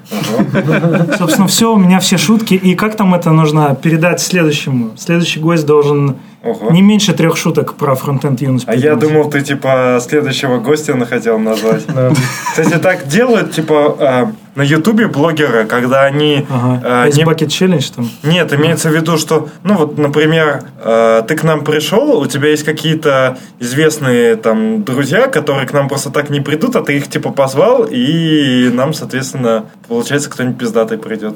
Да. Собственно, все, у меня все шутки. И как там это нужно передать следующему? Следующий гость должен Ого. не меньше трех шуток про фронтенд юность. А я думал, ты типа следующего гостя хотел назвать. Кстати, так делают, типа, а, на Ютубе блогеры, когда они... Ага. Ice не- Bucket Challenge там. Нет, имеется в виду, что, ну вот, например, э, ты к нам пришел, у тебя есть какие-то известные там друзья, которые к нам просто так не придут, а ты их типа позвал, и нам, соответственно, получается, кто-нибудь пиздатый придет.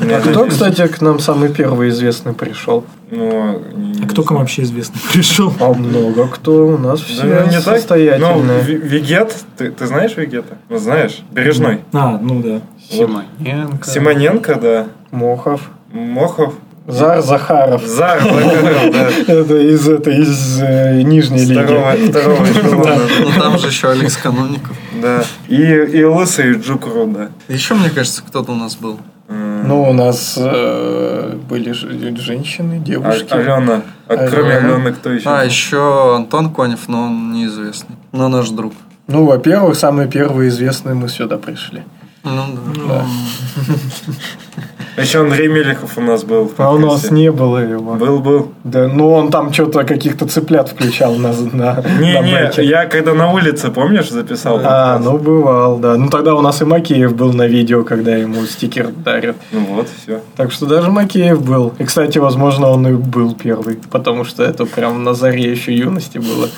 А кто, кстати, к нам самый первый известный пришел? Ну, не А кто к вам вообще известный пришел? А много кто у нас Да, все ну, не так. Ну, состоятельные. Ви- Вегет, ты, ты знаешь Вегета? Ну, знаешь, Бережной. А, ну да. Симоненко. Симоненко, да. Мохов. Мохов. Зар Захаров. Зар, Захаров, да. Это из этой из э, нижней Второго, лиги. второго эшелона, Ну там же еще Алекс Каноников. да. И, и Лысый Джукру, да. Еще, мне кажется, кто-то у нас был. М, Ну, у нас э, были женщины, А- девушки. Алена. А Алена. кроме Алены, кто еще? А, еще Антон Конев, но он неизвестный. Но наш друг. Ну, во-первых, самые первые известные мы сюда пришли. Ну да. Еще Андрей Мелехов у нас был. А у нас не было его. Был, был. Да, ну он там что-то каких-то цыплят включал на, на, на Не-не, бэке. я когда на улице, помнишь, записал? А, ну бывал, да. Ну тогда у нас и Макеев был на видео, когда ему стикер дарят. Ну вот, все. Так что даже Макеев был. И, кстати, возможно, он и был первый, потому что это прям на заре еще юности было.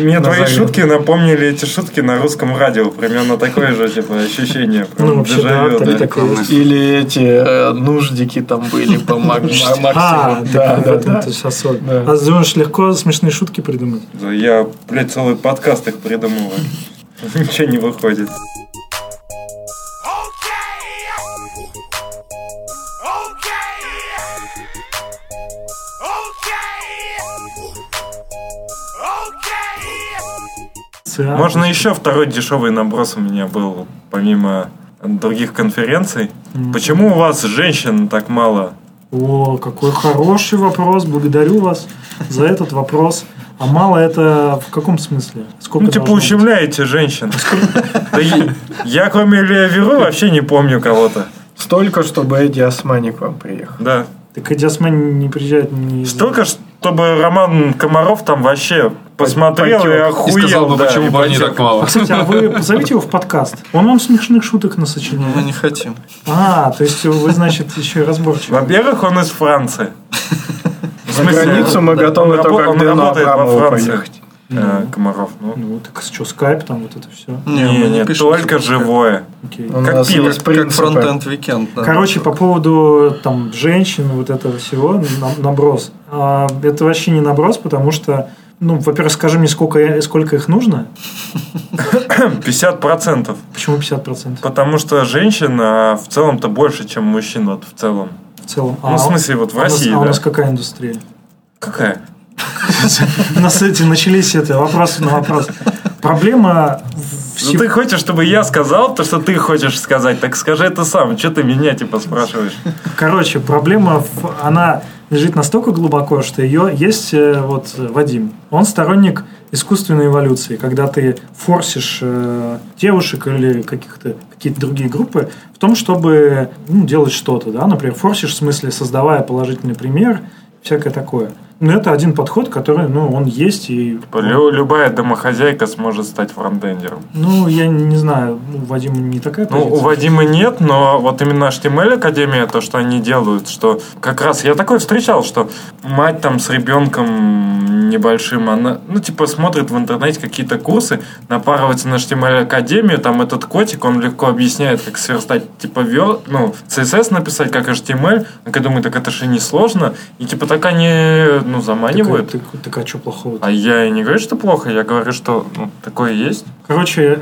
Мне твои Назови. шутки напомнили эти шутки на русском радио. Примерно такое же, типа, ощущение. Ну, вообще, да, да. такое. Или эти э, нуждики там были по Мак- Ма- А, Да, да, да. А думаешь, легко смешные шутки придумать? Да Я, блядь, целый подкаст их придумываю. Ничего не выходит. Циан. Можно еще второй дешевый наброс у меня был, помимо других конференций. Почему у вас женщин так мало? О, какой хороший вопрос. Благодарю вас за этот вопрос. А мало это в каком смысле? Сколько Ну, типа, должно быть? ущемляете женщин. Да я- Я, кроме Илья Веру, вообще не помню кого-то. Столько, чтобы Эдди Османи к вам приехал. Да. Так Эдди Осман не приезжает не Столько, чтобы Роман Комаров там вообще посмотрел и Потек. И охуел. сказал бы, да, почему и бы они так мало. А, кстати, а вы позовите его в подкаст. Он вам смешных шуток Мы насочиняет. не хотим. А, то есть вы, значит, еще и разборчивы. Во-первых, он из Франции. В За смысле, границу мы готовы только к Дэну Абрамову Франции. Поехать. Э, Комаров, ну. Ну, так что, скайп там, вот это все. Не, Не, не, пишем только живое. Окей. Как есть Как, Frontend Weekend. да. Короче, по поводу там женщин, вот этого всего, на- наброс. А, это вообще не наброс, потому что, ну, во-первых, скажи мне, сколько, сколько их нужно. 50%. Почему 50%? Потому что женщин а, в целом-то больше, чем мужчин, вот в целом. В целом. Ну, в смысле, вот в а у нас- России, А у да. нас какая индустрия? Какая? У нас эти начались это вопросы на вопрос. Проблема в Ну ты хочешь, чтобы я сказал то, что ты хочешь сказать, так скажи это сам. Что ты меня типа спрашиваешь? Короче, проблема, она лежит настолько глубоко, что ее есть э, вот Вадим. Он сторонник искусственной эволюции, когда ты форсишь э, девушек или каких-то какие-то другие группы в том, чтобы ну, делать что-то, да, например, форсишь в смысле создавая положительный пример, всякое такое. Но это один подход, который, ну, он есть и лю- любая домохозяйка сможет стать фронтендером. ну, я не знаю, ну, у Вадима не такая Ну, у позиция. Вадима нет, но вот именно HTML Академия, то, что они делают, что как раз я такое встречал, что мать там с ребенком небольшим, она, ну, типа, смотрит в интернете какие-то курсы, напарывается на HTML Академию, там этот котик, он легко объясняет, как сверстать, типа, вер, ну, CSS написать, как HTML, она такая думает, так это же не сложно, и, типа, так они ну, Так, заманивают. так, так а что плохого? А я и не говорю, что плохо, я говорю, что ну, такое есть. Короче,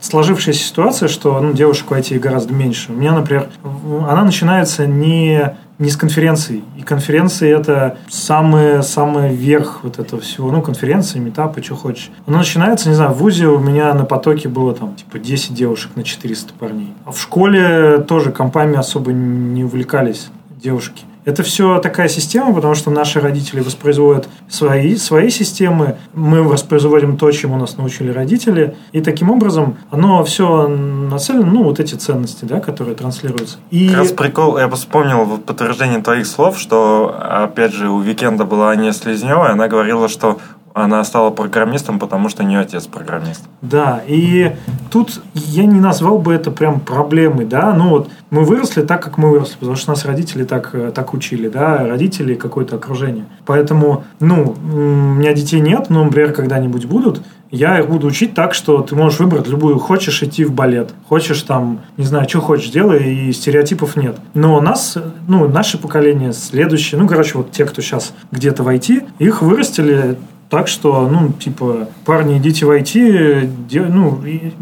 сложившаяся ситуация, что ну, девушек в IT гораздо меньше. У меня, например, она начинается не, не с конференций. И конференции это самый, самый верх вот этого всего. Ну, конференции, метапы, что хочешь. Она начинается, не знаю, в ВУЗе у меня на потоке было там типа 10 девушек на 400 парней. А в школе тоже компами особо не увлекались девушки. Это все такая система, потому что наши родители воспроизводят свои, свои системы, мы воспроизводим то, чему нас научили родители, и таким образом оно все нацелено, ну, вот эти ценности, да, которые транслируются. И Как раз прикол, я вспомнил вот подтверждение твоих слов, что, опять же, у Викенда была Аня Селезнева, и она говорила, что она стала программистом, потому что у нее отец программист. Да, и тут я не назвал бы это прям проблемой, да, ну вот мы выросли так, как мы выросли, потому что нас родители так, э, так учили, да, родители какое-то окружение. Поэтому, ну, у меня детей нет, но, например, когда-нибудь будут, я их буду учить так, что ты можешь выбрать любую, хочешь идти в балет, хочешь там, не знаю, что хочешь, делай, и стереотипов нет. Но нас, э, ну, наше поколение, следующее, ну, короче, вот те, кто сейчас где-то в IT, их вырастили так что, ну, типа, парни, идите в IT, де- ну, и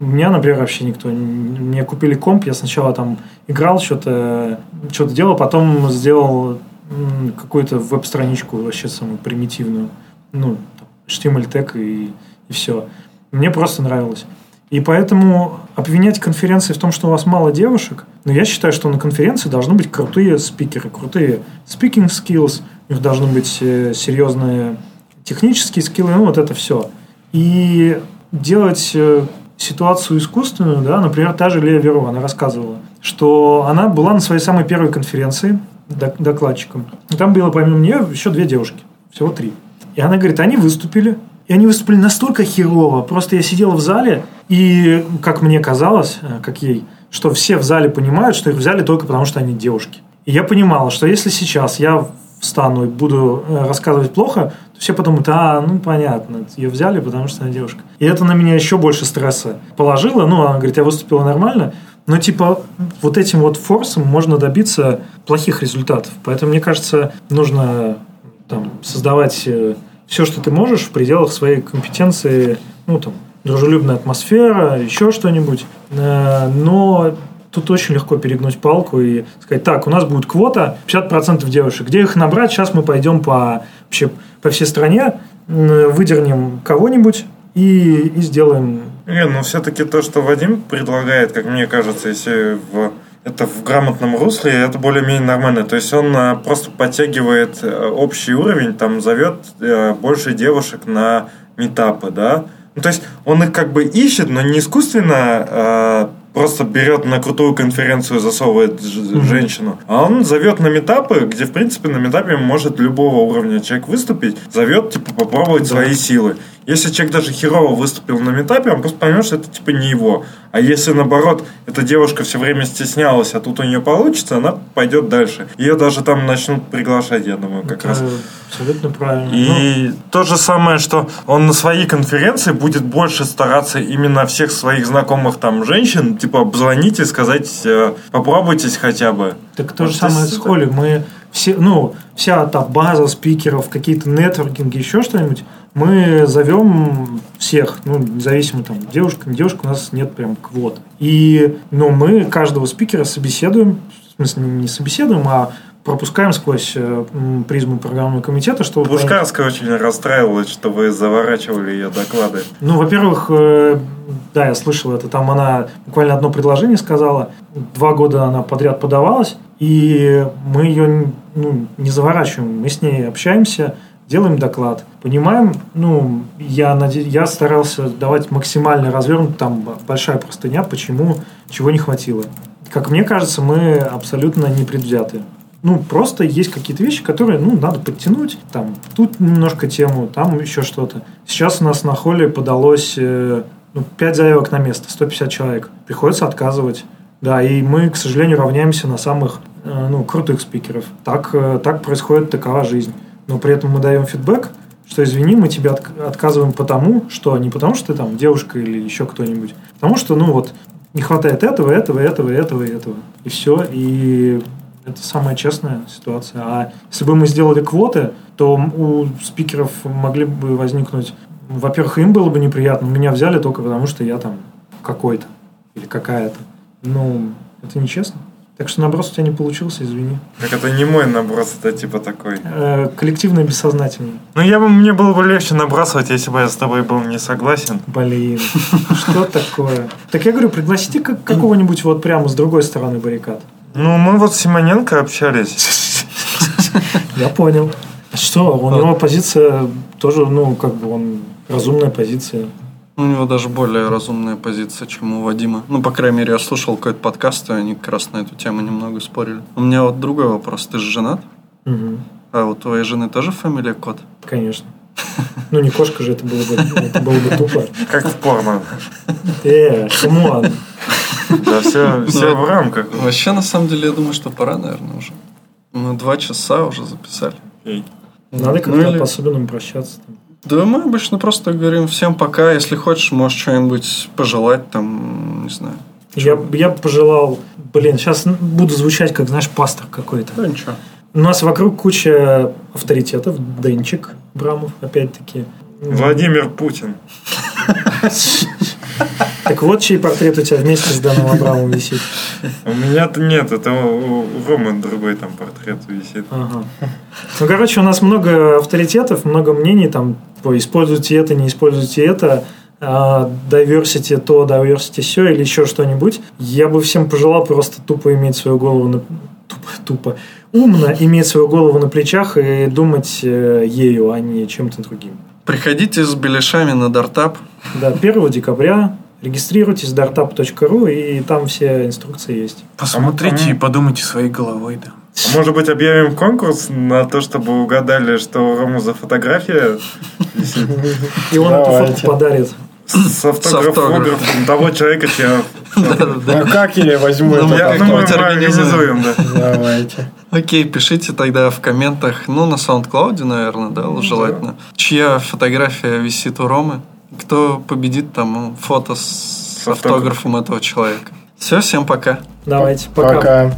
меня, например, вообще никто. не- Мне купили комп, я сначала там играл, что-то что делал, потом сделал какую-то веб-страничку вообще самую примитивную. Ну, HTML тег и, и все. Мне просто нравилось. И поэтому обвинять конференции в том, что у вас мало девушек, но я считаю, что на конференции должны быть крутые спикеры, крутые speaking skills, у них должны быть э, серьезные технические скиллы, ну вот это все. И делать э, ситуацию искусственную, да, например, та же Лея Верова, она рассказывала, что она была на своей самой первой конференции док- докладчиком. И там было помимо нее еще две девушки, всего три. И она говорит, они выступили, и они выступили настолько херово. Просто я сидела в зале, и, как мне казалось, э, как ей, что все в зале понимают, что их взяли только потому, что они девушки. И я понимала, что если сейчас я встану и буду э, рассказывать плохо, все подумают, а, ну, понятно, ее взяли, потому что она девушка. И это на меня еще больше стресса положило. Ну, она говорит, я выступила нормально, но, типа, вот этим вот форсом можно добиться плохих результатов. Поэтому, мне кажется, нужно там, создавать все, что ты можешь в пределах своей компетенции, ну, там, дружелюбная атмосфера, еще что-нибудь. Э, Но тут очень легко перегнуть палку и сказать, так, у нас будет квота 50% девушек. Где их набрать? Сейчас мы пойдем по, вообще, по всей стране, выдернем кого-нибудь и, и сделаем Не, ну все-таки то, что Вадим предлагает, как мне кажется, если в это в грамотном русле, это более-менее нормально. То есть он а, просто подтягивает э, общий уровень, там зовет э, больше девушек на метапы, да. Ну, то есть он их как бы ищет, но не искусственно э, просто берет на крутую конференцию, засовывает ж- женщину, а он зовет на метапы, где, в принципе, на метапе может любого уровня человек выступить, зовет, типа, попробовать свои силы. Если человек даже херово выступил на метапе, он просто поймет, что это, типа, не его. А если, наоборот, эта девушка все время стеснялась, а тут у нее получится, она пойдет дальше. Ее даже там начнут приглашать, я думаю, как Это раз. Абсолютно правильно. Ну, И то же самое, что он на своей конференции будет больше стараться именно всех своих знакомых там женщин, типа обзвонить и сказать, э, попробуйтесь хотя бы. Так то же Вот самое здесь с Холли. Мы все, ну, вся та база спикеров, какие-то нетворкинги, еще что-нибудь, мы зовем всех, ну, независимо там, девушка, не девушка, у нас нет прям квот. И, ну, мы каждого спикера собеседуем, в смысле, не собеседуем, а пропускаем сквозь э, призму программного комитета, чтобы... Пушкарская очень расстраивалась, что вы заворачивали ее доклады. Ну, во-первых, э, да, я слышал это. Там она буквально одно предложение сказала. Два года она подряд подавалась, и мы ее ну, не заворачиваем. Мы с ней общаемся, делаем доклад. Понимаем, ну, я, наде- я старался давать максимально развернут, там большая простыня, почему, чего не хватило. Как мне кажется, мы абсолютно не предвзяты. Ну, просто есть какие-то вещи, которые, ну, надо подтянуть. Там, тут немножко тему, там еще что-то. Сейчас у нас на холле подалось э, ну, 5 заявок на место, 150 человек. Приходится отказывать. Да, и мы, к сожалению, равняемся на самых э, ну, крутых спикеров. Так, э, так происходит такова жизнь. Но при этом мы даем фидбэк, что извини, мы отк- отказываем потому, что не потому, что ты там девушка или еще кто-нибудь, потому что, ну вот, не хватает этого, этого, этого, этого и этого. И все. И это самая честная ситуация. А если бы мы сделали квоты, то у спикеров могли бы возникнуть... Во-первых, им было бы неприятно. Меня взяли только потому, что я там какой-то или какая-то. Ну, это нечестно. Так что наброс у тебя не получился, извини. Так это не мой наброс, это типа такой. Э, коллективное бессознательное. Ну, я бы, мне было бы легче набрасывать, если бы я с тобой был не согласен. Блин, что такое? Так я говорю, пригласите как- какого-нибудь вот прямо с другой стороны баррикад. Ну, мы вот с Симоненко общались. Я понял. Что, у него позиция тоже, ну, как бы он разумная позиция. У него даже более разумная позиция, чем у Вадима. Ну, по крайней мере, я слушал какой-то подкаст, и они как раз на эту тему немного спорили. У меня вот другой вопрос. Ты же женат? Мгм. А у твоей жены тоже фамилия Кот? Конечно. Ну, не кошка же, это было бы, это было бы тупо. Как в порно. Э, come on. Да, все, все в рамках. Вообще, на самом деле, я думаю, что пора, наверное, уже. Мы два часа уже записали. Надо как-то Ну или- по-особенному прощаться. там. Да мы обычно просто говорим всем пока. Если хочешь, можешь что-нибудь пожелать, там, не знаю. Я, я бы пожелал... Блин, сейчас буду звучать, как, знаешь, пастор какой-то. Да ничего. У нас вокруг куча авторитетов. Денчик Брамов, опять-таки. Владимир Путин. Так вот, чей портрет у тебя вместе с Даном Абрамовым висит. У меня-то нет, это у, у Ромы другой там портрет висит. Ага. Ну, короче, у нас много авторитетов, много мнений, там, типа, используйте это, не используйте это, а, diversity то, diversity все, или еще что-нибудь. Я бы всем пожелал просто тупо иметь свою голову на... Тупо, тупо. Умно иметь свою голову на плечах и думать э, ею, а не чем-то другим. Приходите с беляшами на дартап. Да, 1 декабря регистрируйтесь dartup.ru и там все инструкции есть. Посмотрите и подумайте своей головой, да. А может быть, объявим конкурс на то, чтобы угадали, что у Ромы за фотография висит? И он эту фотку подарит. С автографом того человека, чья... А как я возьму Ну, это? Я, ну, мы, организуем. да. Давайте. Окей, пишите тогда в комментах, ну, на SoundCloud, наверное, да, желательно. Чья фотография висит у Ромы. Кто победит, там ну, фото с, автографом этого человека. Все, всем пока. Давайте, пока. Пока.